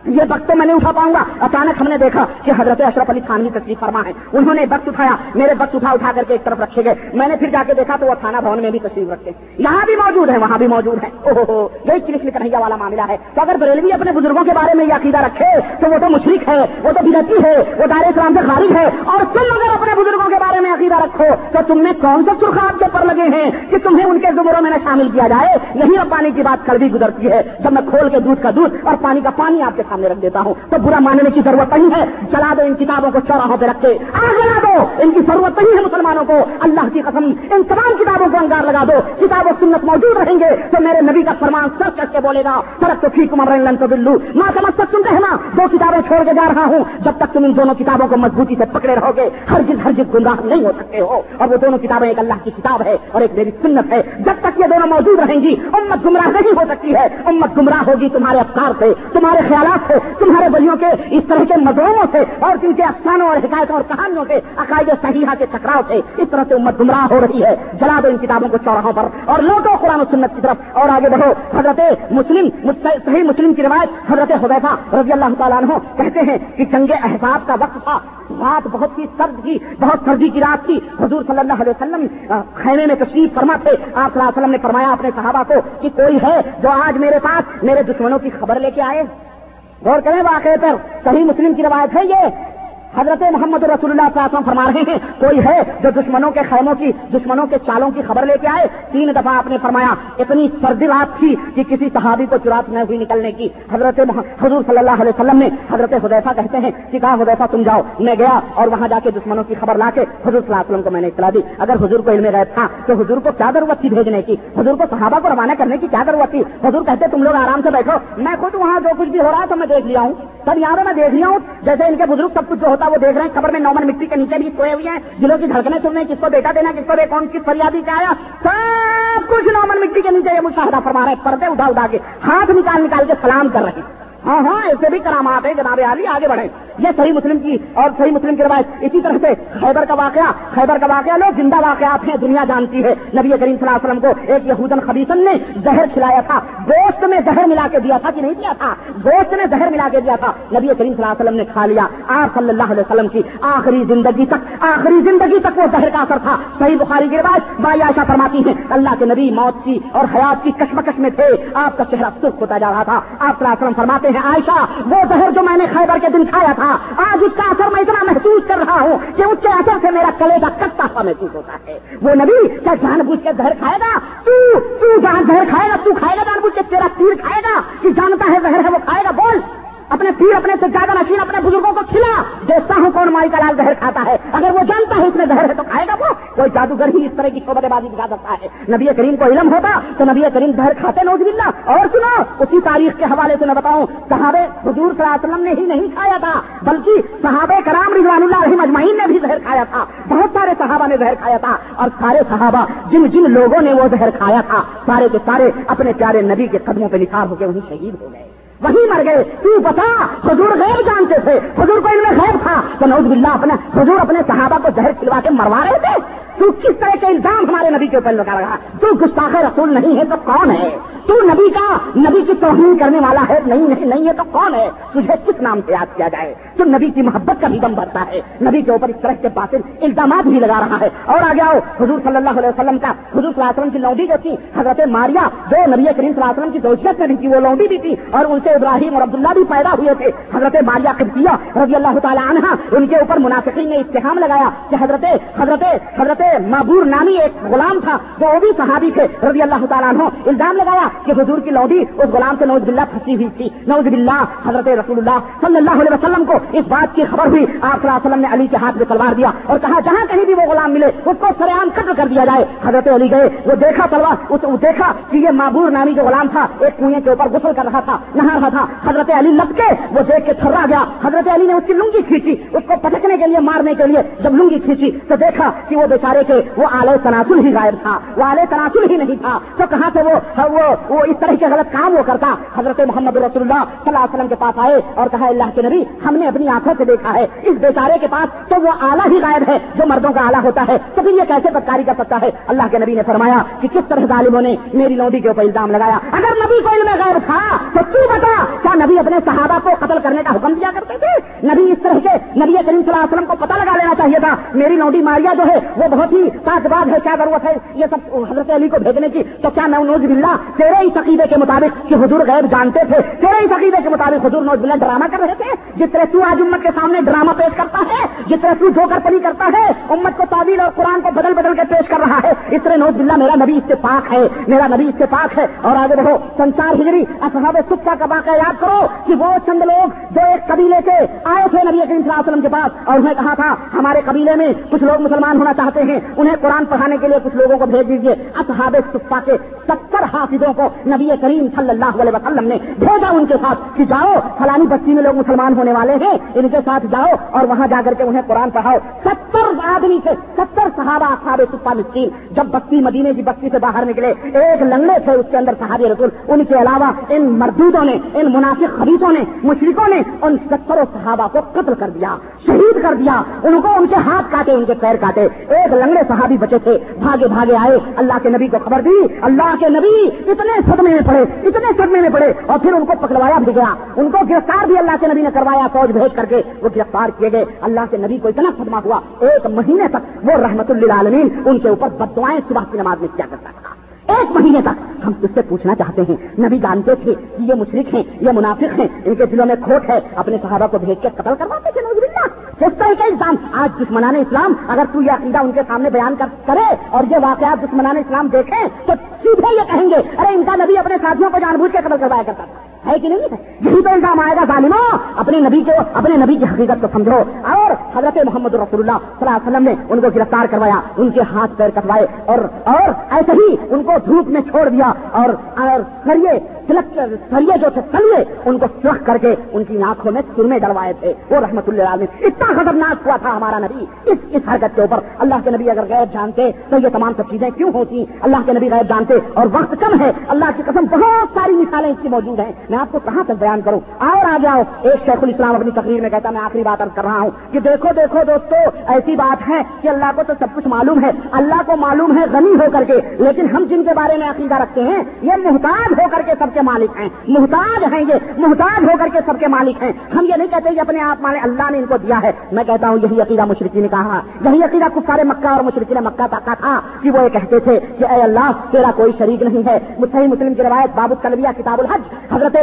یہ وقت تو میں نے اٹھا پاؤں گا۔ اچانک ہم نے دیکھا کہ حضرت اشرف علی خان تشریف فرما ہے انہوں نے وقت اٹھایا۔ میرے وقت اٹھا اٹھا کر کے ایک طرف رکھے گئے۔ میں نے پھر جا کے دیکھا تو وہ تھانہ بھون میں بھی تشریف رکھے یہاں بھی موجود ہے وہاں بھی موجود ہے اوہ یہی کرشن کنہیا والا معاملہ ہے۔ تو اگر بریلوی اپنے بزرگوں کے بارے میں یہ عقیدہ رکھے، تو وہ تو مشرق ہے، وہ تو بدتی ہے، وہ دار اسلام سے خارج ہے۔ اور تم اگر اپنے بزرگوں کے بارے میں عقیدہ رکھو، تو تم نے کون سے سرخاب کے پر لگے ہیں کہ تمہیں ان کے زمروں میں نہ شامل کیا جائے؟ یہی اب پانی کی بات کل بھی گزرتی ہے۔ جب میں کھول کے دودھ کا دودھ اور پانی کا پانی آپ کے سامنے رکھ دیتا ہوں۔ تو برا ماننے کی ضرورت نہیں ہے۔ چلا دو ان کتابوں کو چوراہوں پہ رکھ کے۔ آگ لگا دو۔ ان کی ضرورت نہیں ہے مسلمانوں کو۔ اللہ کی قسم، ان تمام کتابوں کو انگار لگا دو۔ کتاب و سنت موجود رہیں گے تو میرے نبی کا فرمان سر کر کے بولے گا۔ فرق تو ٹھیک عمر لن تو بلو۔ ماں سمجھ تک سن رہنا۔ دو کتابیں چھوڑ کے جا رہا ہوں۔ جب تک تم ان دونوں کتابوں کو مضبوطی سے پکڑے رہو گے ہر جس ہر جس گمراہ نہیں ہو سکتے ہو۔ اور وہ دونوں کتابیں ایک اللہ کی کتاب ہے اور ایک میری سنت ہے۔ جب تک یہ دونوں موجود رہیں گی، امت گمراہ نہیں ہو سکتی ہے۔ امت گمراہ ہوگی تمہارے افکار سے، تمہارے خیالات سے، تمہارے بلیوں کے اس طرح کے مدعوؤں سے اور جن کے افسانوں اور حکایتوں اور کہانیوں سے عقائد صحیحہ کے ٹکراؤ سے اس طرح سے امت گمراہ ہو رہی ہے۔ جلا دو ان کتابوں کو چوراہوں پر اور لوٹو قرآن و سنت کی طرف اور آگے بڑھو۔ حضرت مسلم صحیح مسلم کی روایت حضرت حضیفہ رضی اللہ تعالیٰ عنہ کہتے ہیں کہ جنگ احساب کا وقت تھا۔ رات بہت ہی سرد تھی، بہت سردی کی رات تھی۔ حضور صلی اللہ علیہ وسلم خیمے میں تشریف فرما تھے۔ آپ صلی اللہ علیہ وسلم نے فرمایا اپنے صحابہ کو کہ کوئی ہے جو آج میرے پاس میرے دشمنوں کی خبر لے کے آئے؟ غور کریں واقعے پر صحیح مسلم کی روایت ہے یہ۔ حضرت محمد رسول اللہ صلی اللہ علیہ وسلم فرما رہے ہیں، کوئی ہے جو دشمنوں کے خیموں کی، دشمنوں کے چالوں کی خبر لے کے آئے؟ تین دفعہ آپ نے فرمایا، اتنی سردی رات تھی کہ کسی صحابی کو چراط نہ ہوئی نکلنے کی۔ حضرت حضور صلی اللہ علیہ وسلم نے حضرت حدیفہ کہتے ہیں، کہ کہا حدیفہ تم جاؤ، میں گیا اور وہاں جا کے دشمنوں کی خبر لا کے حضور صلی اللہ علیہ وسلم کو میں نے اطلاع دی۔ اگر حضور کو علم غیب تھا تو حضور کو کیا ضرورت تھی بھیجنے کی؟ حضور کو صحابہ کو روانہ کرنے کی کیا ضرورت تھی؟ حضور کہتے، تم لوگ آرام سے بیٹھو، میں خود وہاں جو کچھ بھی ہو رہا ہے تو میں دیکھ لیا ہوں۔ سب یہاں میں دیکھ رہی ہوں، جیسے ان کے بزرگ سب کچھ جو ہوتا ہے وہ دیکھ رہے ہیں، خبر میں نومن مٹی کے نیچے بھی سوئے ہوئے ہیں جنہوں کی دھڑکنے ہیں، کس کو بیٹا دینا، کس کو کون کس فریادی کا آیا سب کچھ نومن مٹی کے نیچے، یہ مشاہدہ فرما رہے پردے اٹھا اٹھا کے، ہاتھ نکال نکال کے سلام کر رہے ہیں۔ ہاں ہاں ایسے بھی کرامات ہیں، جناب عالی، آگے بڑھے یہ صحیح مسلم کی اور صحیح مسلم کی روایت۔ اسی طرح سے خیبر کا واقعہ، خیبر کا واقعہ لوگ زندہ واقعات ہیں، دنیا جانتی ہے۔ نبی کریم صلی اللہ علیہ وسلم کو ایک یہودن خبیصن نے زہر کھلایا تھا۔ گوشت میں زہر ملا کے دیا تھا کہ نہیں دیا تھا؟ گوشت میں زہر ملا کے دیا تھا۔ نبی کریم صلی اللہ علیہ وسلم نے کھا لیا۔ آپ صلی اللہ علیہ وسلم کی آخری زندگی تک، آخری زندگی تک وہ زہر کا اثر تھا۔ صحیح بخاری کی روایت بائی آشا فرماتی ہیں، اللہ کے نبی موت کی اور حیات کی کشمکش میں تھے۔ آپ کا چہرہ سرخ ہوتا جا رہا تھا۔ آپ صلی اللہ علیہ وسلم فرماتے ہیں عائشہ، وہ زہر جو میں نے خیبر کے دن کھایا تھا، آج اس کا اثر میں اتنا محسوس کر رہا ہوں کہ اس کے اثر سے میرا کلے کا سا محسوس ہوتا ہے۔ وہ نبی، کیا جان بوجھ کے زہر کھائے گا؟ تو تو جان زہر کھائے گا، تو کھائے گا جان بوجھ کے تیرا تیر کھائے گا؟ کہ جانتا ہے زہر ہے، وہ کھائے گا، بول۔ اپنے پیر، اپنے سے زیادہ نشین، اپنے بزرگوں کو کھلا دیکھتا ہوں کون مائی کا لال زہر کھاتا ہے۔ اگر وہ جانتا ہے اس میں زہر ہے تو کھائے گا وہ۔ کوئی جادوگر ہی اس طرح کی شوبت بازی دکھا سکتا ہے۔ نبی کریم کو علم ہوتا تو نبی کریم زہر کھاتے نوز بلّہ اور سنو، اسی تاریخ کے حوالے سے میں بتاؤں صحابے حضور صلی اللہ علیہ وسلم نے ہی نہیں کھایا تھا، بلکہ صحابہ کرام رضوان اللہ علیہ مجمعین نے بھی زہر کھایا تھا۔ بہت سارے صحابہ نے زہر کھایا تھا۔ اور سارے صحابہ، جن جن لوگوں نے وہ زہر کھایا تھا، سارے کے سارے اپنے پیارے نبی کے قدموں پہ نثار ہو کے وہیں شہید ہو گئے۔ وہی مر گئے۔ تو بتا حضور غیب جانتے تھے۔ حضور کو ان میں غیب تھا۔ تو نوز باللہ اپنے حضور اپنے صحابہ کو زہر کھلوا کے مروا رہے تھے۔ تو کس طرح کے الزام ہمارے نبی کے اوپر لگا رہا تو گستاخ رسول نہیں ہے تو کون ہے؟ تو نبی کا نبی کی توہین کرنے والا ہے نہیں نہیں نہیں ہے تو کون ہے؟ تجھے کس نام سے یاد کیا جائے؟ تو نبی کی محبت کا بھی دم بھرتا ہے۔ نبی کے اوپر اس طرح کے باطل الزامات بھی لگا رہا ہے۔ اور آگے آؤ، حضور صلی اللہ علیہ وسلم کا، حضور صلی اللہ علیہ وسلم کی لونڈی جو تھی، حضرت ماریا جو نبی کریم صلی اللہ علیہ وسلم کی دوشت میں بھی تھی، وہ لونڈی بھی تھی، اور ان سے ابراہیم اور عبداللہ بھی پیدا ہوئے تھے۔ حضرت ماریا قبطیہ رضی اللہ تعالیٰ عنہ ان کے اوپر منافقین نے اتحام لگایا کہ حضرت حضرت حضرت سے معبور نامی ایک غلام تھا جو وہ بھی صحابی تھے، رضی اللہ تعالیٰ عنہ، الزام لگایا کہ حضور کی لونڈی اس غلام سے نوز بلّہ پھنسی ہوئی تھی۔ نوز بلّہ حضرت رسول اللہ صلی اللہ علیہ وسلم کو اس بات کی خبر ہوئی۔ آپ صلی اللہ علیہ وسلم نے علی کے ہاتھ میں تلوار دیا اور کہا، جہاں کہیں بھی وہ غلام ملے، اس کو سرعام قتل کر دیا جائے۔ حضرت علی گئے، وہ دیکھا تلوار، اس دیکھا کہ یہ معبور نامی جو غلام تھا، ایک کنویں کے اوپر غسل کر رہا تھا، نہا رہا تھا۔ حضرت علی لپ کے وہ دیکھ کے تھرا گیا۔ حضرت علی نے اس کی لنگی کھینچی، اس کو پٹکنے کے لیے، مارنے کے لیے جب لنگی کھینچی تو دیکھا کہ وہ بیچارے کے وہ آلے تناسل ہی غائب تھا، وہ آلے تناسل ہی نہیں تھا۔ تو کہاں سے ہاں وہ وہ اس طرح کے غلط کام وہ کرتا؟ حضرت محمد رسول اللہ صلی اللہ علیہ وسلم کے پاس آئے اور کہا، اللہ کے نبی، ہم نے اپنی آنکھوں سے دیکھا ہے، اس بیچارے کے پاس تو وہ آلہ ہی غائب ہے جو مردوں کا آلہ ہوتا ہے۔ تو پھر یہ کیسے بدکاری کر سکتا ہے؟ اللہ کے نبی نے فرمایا کہ کس طرح ظالموں نے میری لوڈی کے اوپر الزام لگایا۔ اگر نبی کو علم غیر تھا تو تو بتا کیا نبی اپنے صحابہ کو قتل کرنے کا حکم دیا کرتے تھے؟ نبی اس طرح کے نبی کریم صلی اللہ علیہ وسلم کو پتہ لگا لینا چاہیے تھا، میری لوڈی ماریا جو ہے، وہ بہت ہی تاجباد ہے، کیا ضرورت ہے؟ یہ سب حضرت علی کو بھیجنے کی؟ تو کیا نوز بلّہ تیرے ہی عقیدے کے مطابق کہ حضور غیر جانتے تھے؟ تیرے ہی عقیدے کے مطابق حضور نوز بلّہ ڈرامہ کر رہے تھے؟ جس طرح تو آج امت کے سامنے ڈرامہ پیش کرتا ہے، جس طرح تو جو کر پلی کرتا ہے، امت کو تعبیر اور قرآن کو بدل بدل کے پیش کر رہا ہے۔ اس طرح نوز بلّہ میرا نبی اس سے پاک ہے، میرا نبی اس سے پاک ہے۔ اور آگے بڑھو، سنسار ہجری، اصحاب سکھا کا واقعہ یاد کرو کہ وہ چند لوگ جو ایک قبیلے کے آئے تھے نبی کریم صلی اللہ علیہ وسلم کے پاس اور انہیں کہا تھا، ہمارے قبیلے میں کچھ لوگ مسلمان ہونا چاہتے ہیں۔ انہیں قرآن پڑھانے کے لیے کچھ لوگوں کو بھیج دیجیے اصحاب صفا کے ستر حافظوں کو نبی کریم صلی اللہ علیہ وسلم نے بھیجا ان کے ساتھ کہ جاؤ، فلانی بستی میں لوگ مسلمان ہونے والے ہیں، ان کے ساتھ جاؤ اور وہاں جا کر کے انہیں قرآن پڑھاؤ۔ ستر آدمی سے ستر صحابہ اصحاب صفا مسکین۔ جب بستی مدینے کی بستی سے باہر نکلے، ایک لنگڑے تھے اس کے اندر صحابی رسول۔ ان کے علاوہ ان مردودوں نے، ان مناسب خبیصوں نے مشرقوں نے ان ستروں صحابہ کو قتل کر دیا، شہید کر دیا۔ ان کو ان کے ہاتھ کاٹے، ان کے پیر کاٹے۔ ایک لنگڑے صحابی بچے تھے، بھاگے بھاگے آئے، اللہ کے نبی کو خبر دی، اللہ کے نبی اتنے صدمے میں پڑے، اتنے صدمے میں پڑے، اور پھر ان کو پکڑوایا بھی گیا۔ ان کو گرفتار بھی اللہ کے نبی نے کروایا، فوج بھیج کر کے وہ گرفتار کیے گئے۔ اللہ کے نبی کو اتنا صدمہ ہوا، ایک مہینے تک وہ رحمت اللہ ان کے اوپر بدوائیں صبح کی نماز میں کیا کرتا تھا۔ ایک مہینے تک۔ ہم اس سے پوچھنا چاہتے ہیں، نبی جانتے تھے کہ یہ مشرق ہیں یہ منافق ہیں؟ ان کے دلوں میں کھوٹ ہے۔ اپنے صحابہ کو بھیج کے قتل کرواتے تھے نوز اس طرح کا انسان آج دشمنان اسلام، اگر تو یہ عقیدہ ان کے سامنے بیان کرے اور یہ واقعات دشمنان اسلام دیکھیں، تو سیدھے یہ کہیں گے، ارے ان کا نبی اپنے ساتھیوں کو جان بوجھ کے قتل کروایا کرتا تھا۔ ہے کہ نہیں؟ یہی تو الزام آئے گا، ظالموں! اپنے نبی کو، اپنے نبی کی حقیقت کو سمجھو۔ اور حضرت محمد رسول اللہ صلی اللہ علیہ وسلم نے ان کو گرفتار کروایا، ان کے ہاتھ پیر کٹوائے اور اور ایسے ہی ان کو دھوپ میں چھوڑ دیا اور سریے سریے جو تھے، سلیے ان کو سرخ کر کے ان کی آنکھوں میں سرمے ڈلوائے تھے۔ وہ رحمت اللہ علیہ اتنا خطرناک ہوا تھا ہمارا نبی، اس اس حرکت کے اوپر۔ اللہ کے نبی اگر غیر جانتے تو یہ تمام سب چیزیں کیوں ہوتی اللہ کے نبی غیر جانتے اور وقت کم ہے۔ اللہ کی قسم، بہت ساری مثالیں اس کی موجود ہیں۔ میں آپ کو کہاں تک بیان کروں؟ اور آ جاؤ ایک شیخ الاسلام اپنی تقریر میں کہتا میں آخری بات ارد کر رہا ہوں کہ دیکھو دیکھو دوستو، ایسی بات ہے کہ اللہ کو تو سب کچھ معلوم ہے، اللہ کو معلوم ہے غنی ہو کر کے، لیکن ہم جن کے بارے میں عقیدہ رکھتے ہیں، یہ محتاج ہو کر کے سب کے مالک ہیں۔ محتاج ہیں یہ، محتاج ہو کر کے سب کے مالک ہیں۔ ہم یہ نہیں کہتے کہ اپنے آپ مانے اللہ نے ان کو دیا ہے۔ میں کہتا ہوں، یہی عقیدہ مشرقی نے کہا۔ یہی عقیدہ کچھ سارے مکہ اور مشرقی نے مکہ تک تھا کہ وہ یہ کہتے تھے کہ اے اللہ، تیرا کوئی شریک نہیں ہے۔ صحیح مسلم کی روایت بابو کلویا کتاب الحج۔ حضرت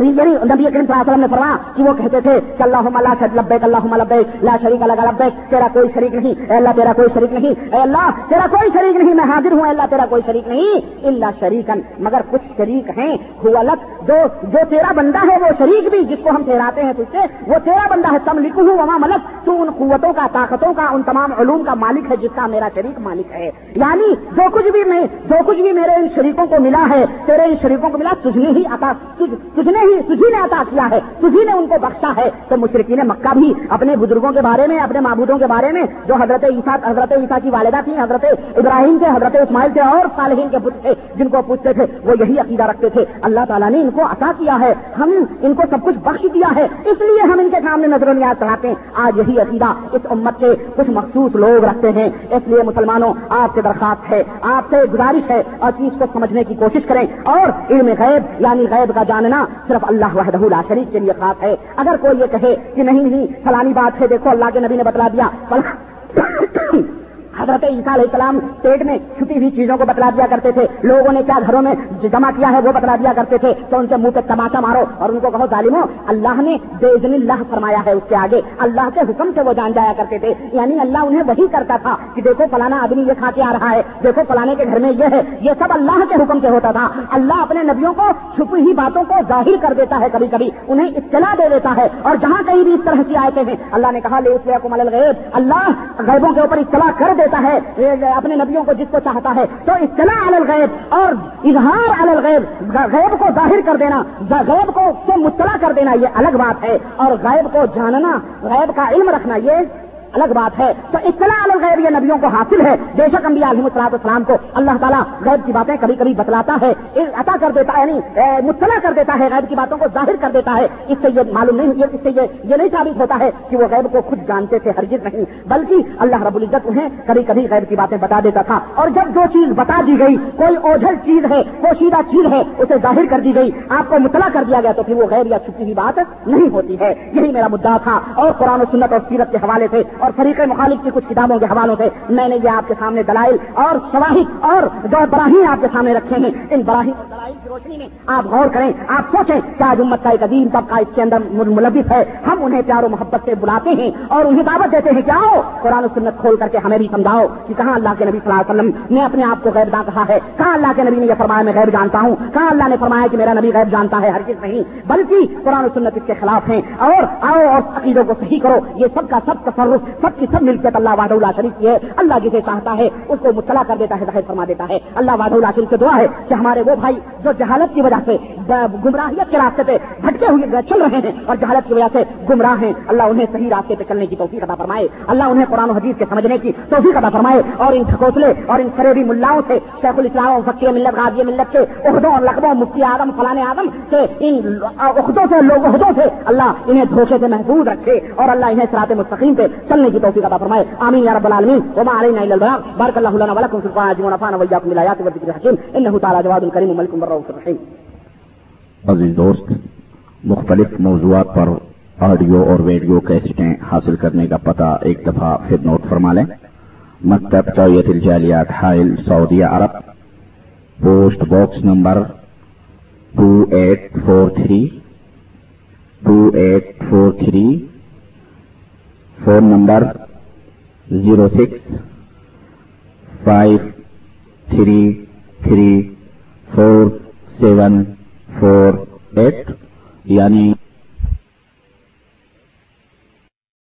نبی کریم صلی اللہ علیہ وسلم نے فرمایا کہ وہ کہتے تھے کہ اللہ اللہ لبیک اللہ لبیک لا شریک اللہ لبیک تیرا کوئی شریک نہیں۔ اے اللہ، تیرا کوئی شریک نہیں۔ اے اللہ، تیرا کوئی شریک نہیں۔ میں حاضر ہوں۔ اللہ، تیرا کوئی شریک نہیں۔ اللہ شریکن مگر کچھ شریک ہیں۔ الگ جو جو تیرا بندہ ہے وہ شریک بھی جس کو ہم ٹھہراتے ہیں تجھ سے، وہ تیرا بندہ ہے، تم لکھوں وہاں ملک، تو ان قوتوں کا، طاقتوں کا، ان تمام علوم کا مالک ہے جس کا میرا شریک مالک ہے۔ یعنی جو کچھ بھی میں، جو کچھ بھی میرے ان شریکوں کو ملا ہے، تیرے ان شریکوں کو ملا، تجھ نے ہی عطا، تجھ نے ہی تجھی نے عطا کیا ہے تجھی نے ان کو بخشا ہے۔ تو مشرقین مکہ بھی اپنے بزرگوں کے بارے میں، اپنے معبودوں کے بارے میں، جو حضرت عیسیٰ حضرت عیسیٰ کی والدہ تھی حضرت ابراہیم کے حضرت اسماعیل کے اور صالحین کے پتر تھے، جن کو پوچھتے تھے، وہ یہی عقیدہ رکھتے تھے۔ اللہ تعالیٰ نے ان کو عطا کیا ہے، ہم ان کو سب کچھ بخش دیا ہے۔ اس لیے ہم ان کے سامنے نظر و نیاز چڑھاتے ہیں۔ آج یہی عقیدہ اس امت کے کچھ مخصوص لوگ رکھتے ہیں۔ اس لیے مسلمانوں، آپ سے درخواست ہے، آپ سے گزارش ہے، اور چیز کو سمجھنے کی کوشش کریں۔ اور علم غیب یعنی غیب کا جاننا صرف اللہ وحدہ لا شریف کے لیے خاص ہے۔ اگر کوئی یہ کہے کہ نہیں نہیں، فلانی بات ہے، دیکھو اللہ کے نبی نے بتلا دیا۔ حضرت عیسیٰ علیہ السلام پیٹ میں چھپی ہوئی چیزوں کو بتلا دیا کرتے تھے۔ لوگوں نے کیا گھروں میں جمع کیا ہے وہ بتلا دیا کرتے تھے۔ تو ان کے منہ پہ تماشا مارو اور ان کو کہو، ظالمو، اللہ نے بے اللہ فرمایا ہے اس کے آگے۔ اللہ کے حکم سے وہ جان جایا کرتے تھے۔ یعنی اللہ انہیں وہی کرتا تھا کہ دیکھو فلانا آدمی یہ کھا کے آ رہا ہے۔ دیکھو فلانے کے گھر میں یہ ہے۔ یہ سب اللہ کے حکم سے ہوتا تھا۔ اللہ اپنے نبیوں کو چھپی ہوئی باتوں کو ظاہر کر دیتا ہے کبھی کبھی انہیں اطلاع دے دیتا ہے۔ اور جہاں کہیں بھی اس طرح کی آئے ہیں۔ اللہ نے کہا لے اس اللہ غیبوں کے اوپر اطلاع کر دے۔ دیتا ہے اپنے نبیوں کو جس کو چاہتا ہے۔ تو اطلاع الغیب اور اظہار الغیب، غیب کو ظاہر کر دینا، غیب کو مطلع کر دینا، یہ الگ بات ہے۔ اور غیب کو جاننا، غیب کا علم رکھنا، یہ الگ بات ہے۔ تو اطلاع الغیب یہ نبیوں کو حاصل ہے۔ بے شک انبیاء علیہ السلاط اسلام کو اللہ تعالیٰ غیب کی باتیں کبھی کبھی بتلاتا ہے۔ عطا کر دیتا ہے یعنی مطلع کر دیتا ہے غیب کی باتوں کو، ظاہر کر دیتا ہے۔ اس سے یہ معلوم نہیں اس سے یہ نہیں ثابت ہوتا ہے کہ وہ غیب کو خود جانتے تھے ہرگز نہیں۔ بلکہ اللہ رب العزت انہیں کبھی کبھی غیب کی باتیں بتا دیتا تھا۔ اور جب جو چیز بتا دی گئی، کوئی اوجھل چیز ہے پوشیدہ چیز ہے، اسے ظاہر کر دی گئی، آپ کو مطلع کر دیا گیا تو پھر وہ غیر یا چھپی ہوئی بات نہیں ہوتی ہے۔ یہی میرا مدعا تھا۔ اور قرآن و سنت اور سیرت کے حوالے سے اور فریق مخالف کی کچھ کتابوں کے حوالوں سے میں نے یہ آپ کے سامنے دلائل اور شواہد اور جو براہین آپ کے سامنے رکھے ہیں۔ ان براہین اور دلائل کی روشنی میں آپ غور کریں، آپ سوچیں کیا امت کا ایک عظیم طبقہ اس کے اندر ملوث ہے۔ ہم انہیں پیار و محبت سے بلاتے ہیں اور انہیں دعوت دیتے ہیں کہ آؤ، قرآن و سنت کھول کر کے ہمیں بھی سمجھاؤ کہ کہاں اللہ کے نبی صلی اللہ علیہ وسلم نے اپنے آپ کو غیر دان کہا ہے۔ کہاں اللہ کے نبی نے یہ فرمایا میں غیر جانتا ہوں؟ کہاں اللہ نے فرمایا کہ میرا نبی غیر جانتا ہے؟ ہر چیز نہیں۔ بلکہ قرآن و سنت اس کے خلاف ہیں۔ اور آؤ اور عقیدوں کو صحیح کرو۔ یہ سب کا سب تصرف سب کی سب ملکیت اللہ واد اللہ شریف کی ہے۔ اللہ جسے چاہتا ہے، اس کو مطلع کر دیتا ہے، ظاہر فرما دیتا ہے۔ اللہ واد اللہ شریف سے دعا ہے کہ ہمارے وہ بھائی جو جہالت کی وجہ سے گمراہیت کے راستے پہ بھٹکے ہوئے چل رہے ہیں اور جہالت کی وجہ سے گمراہ ہیں، اللہ انہیں صحیح راستے پہ چلنے کی توفیق عطا فرمائے۔ اللہ انہیں قرآن و حدیث کے سمجھنے کی توفیق عطا فرمائے۔ اور ان ٹھکوسلے اور ان فریبی ملاؤں سے شیخ الاسلام فقیر ملت، غازی ملت کے عہدوں اور لقبوں، مفتی آدم فلاں آدم سے ان عہدوں سے، لوگ عہدوں سے اللہ انہیں دھوکے سے محفوظ رکھے اور اللہ انہیں سرات مستقیم پہ چلنے سننے کی توفیق عطا فرمائے۔ آمین یا رب العالمین۔ وما علینا الا البلاغ۔ بارک اللہ لنا ولکم فی القرآن العظیم ونفعنا وإياكم بالآيات والذكر الحكيم انه تعالى جواد کریم، ملک الرؤوف الرحیم۔ عزیز دوست، مختلف موضوعات پر آڈیو اور ویڈیو کیسٹیں حاصل کرنے کا پتہ ایک دفعہ پھر نوٹ فرما لیں۔ مکتب طویت الجالیات حائل سعودیہ عرب۔ Post box number two eight four three two eight four three phone number zero six five three three four seven four eight یعنی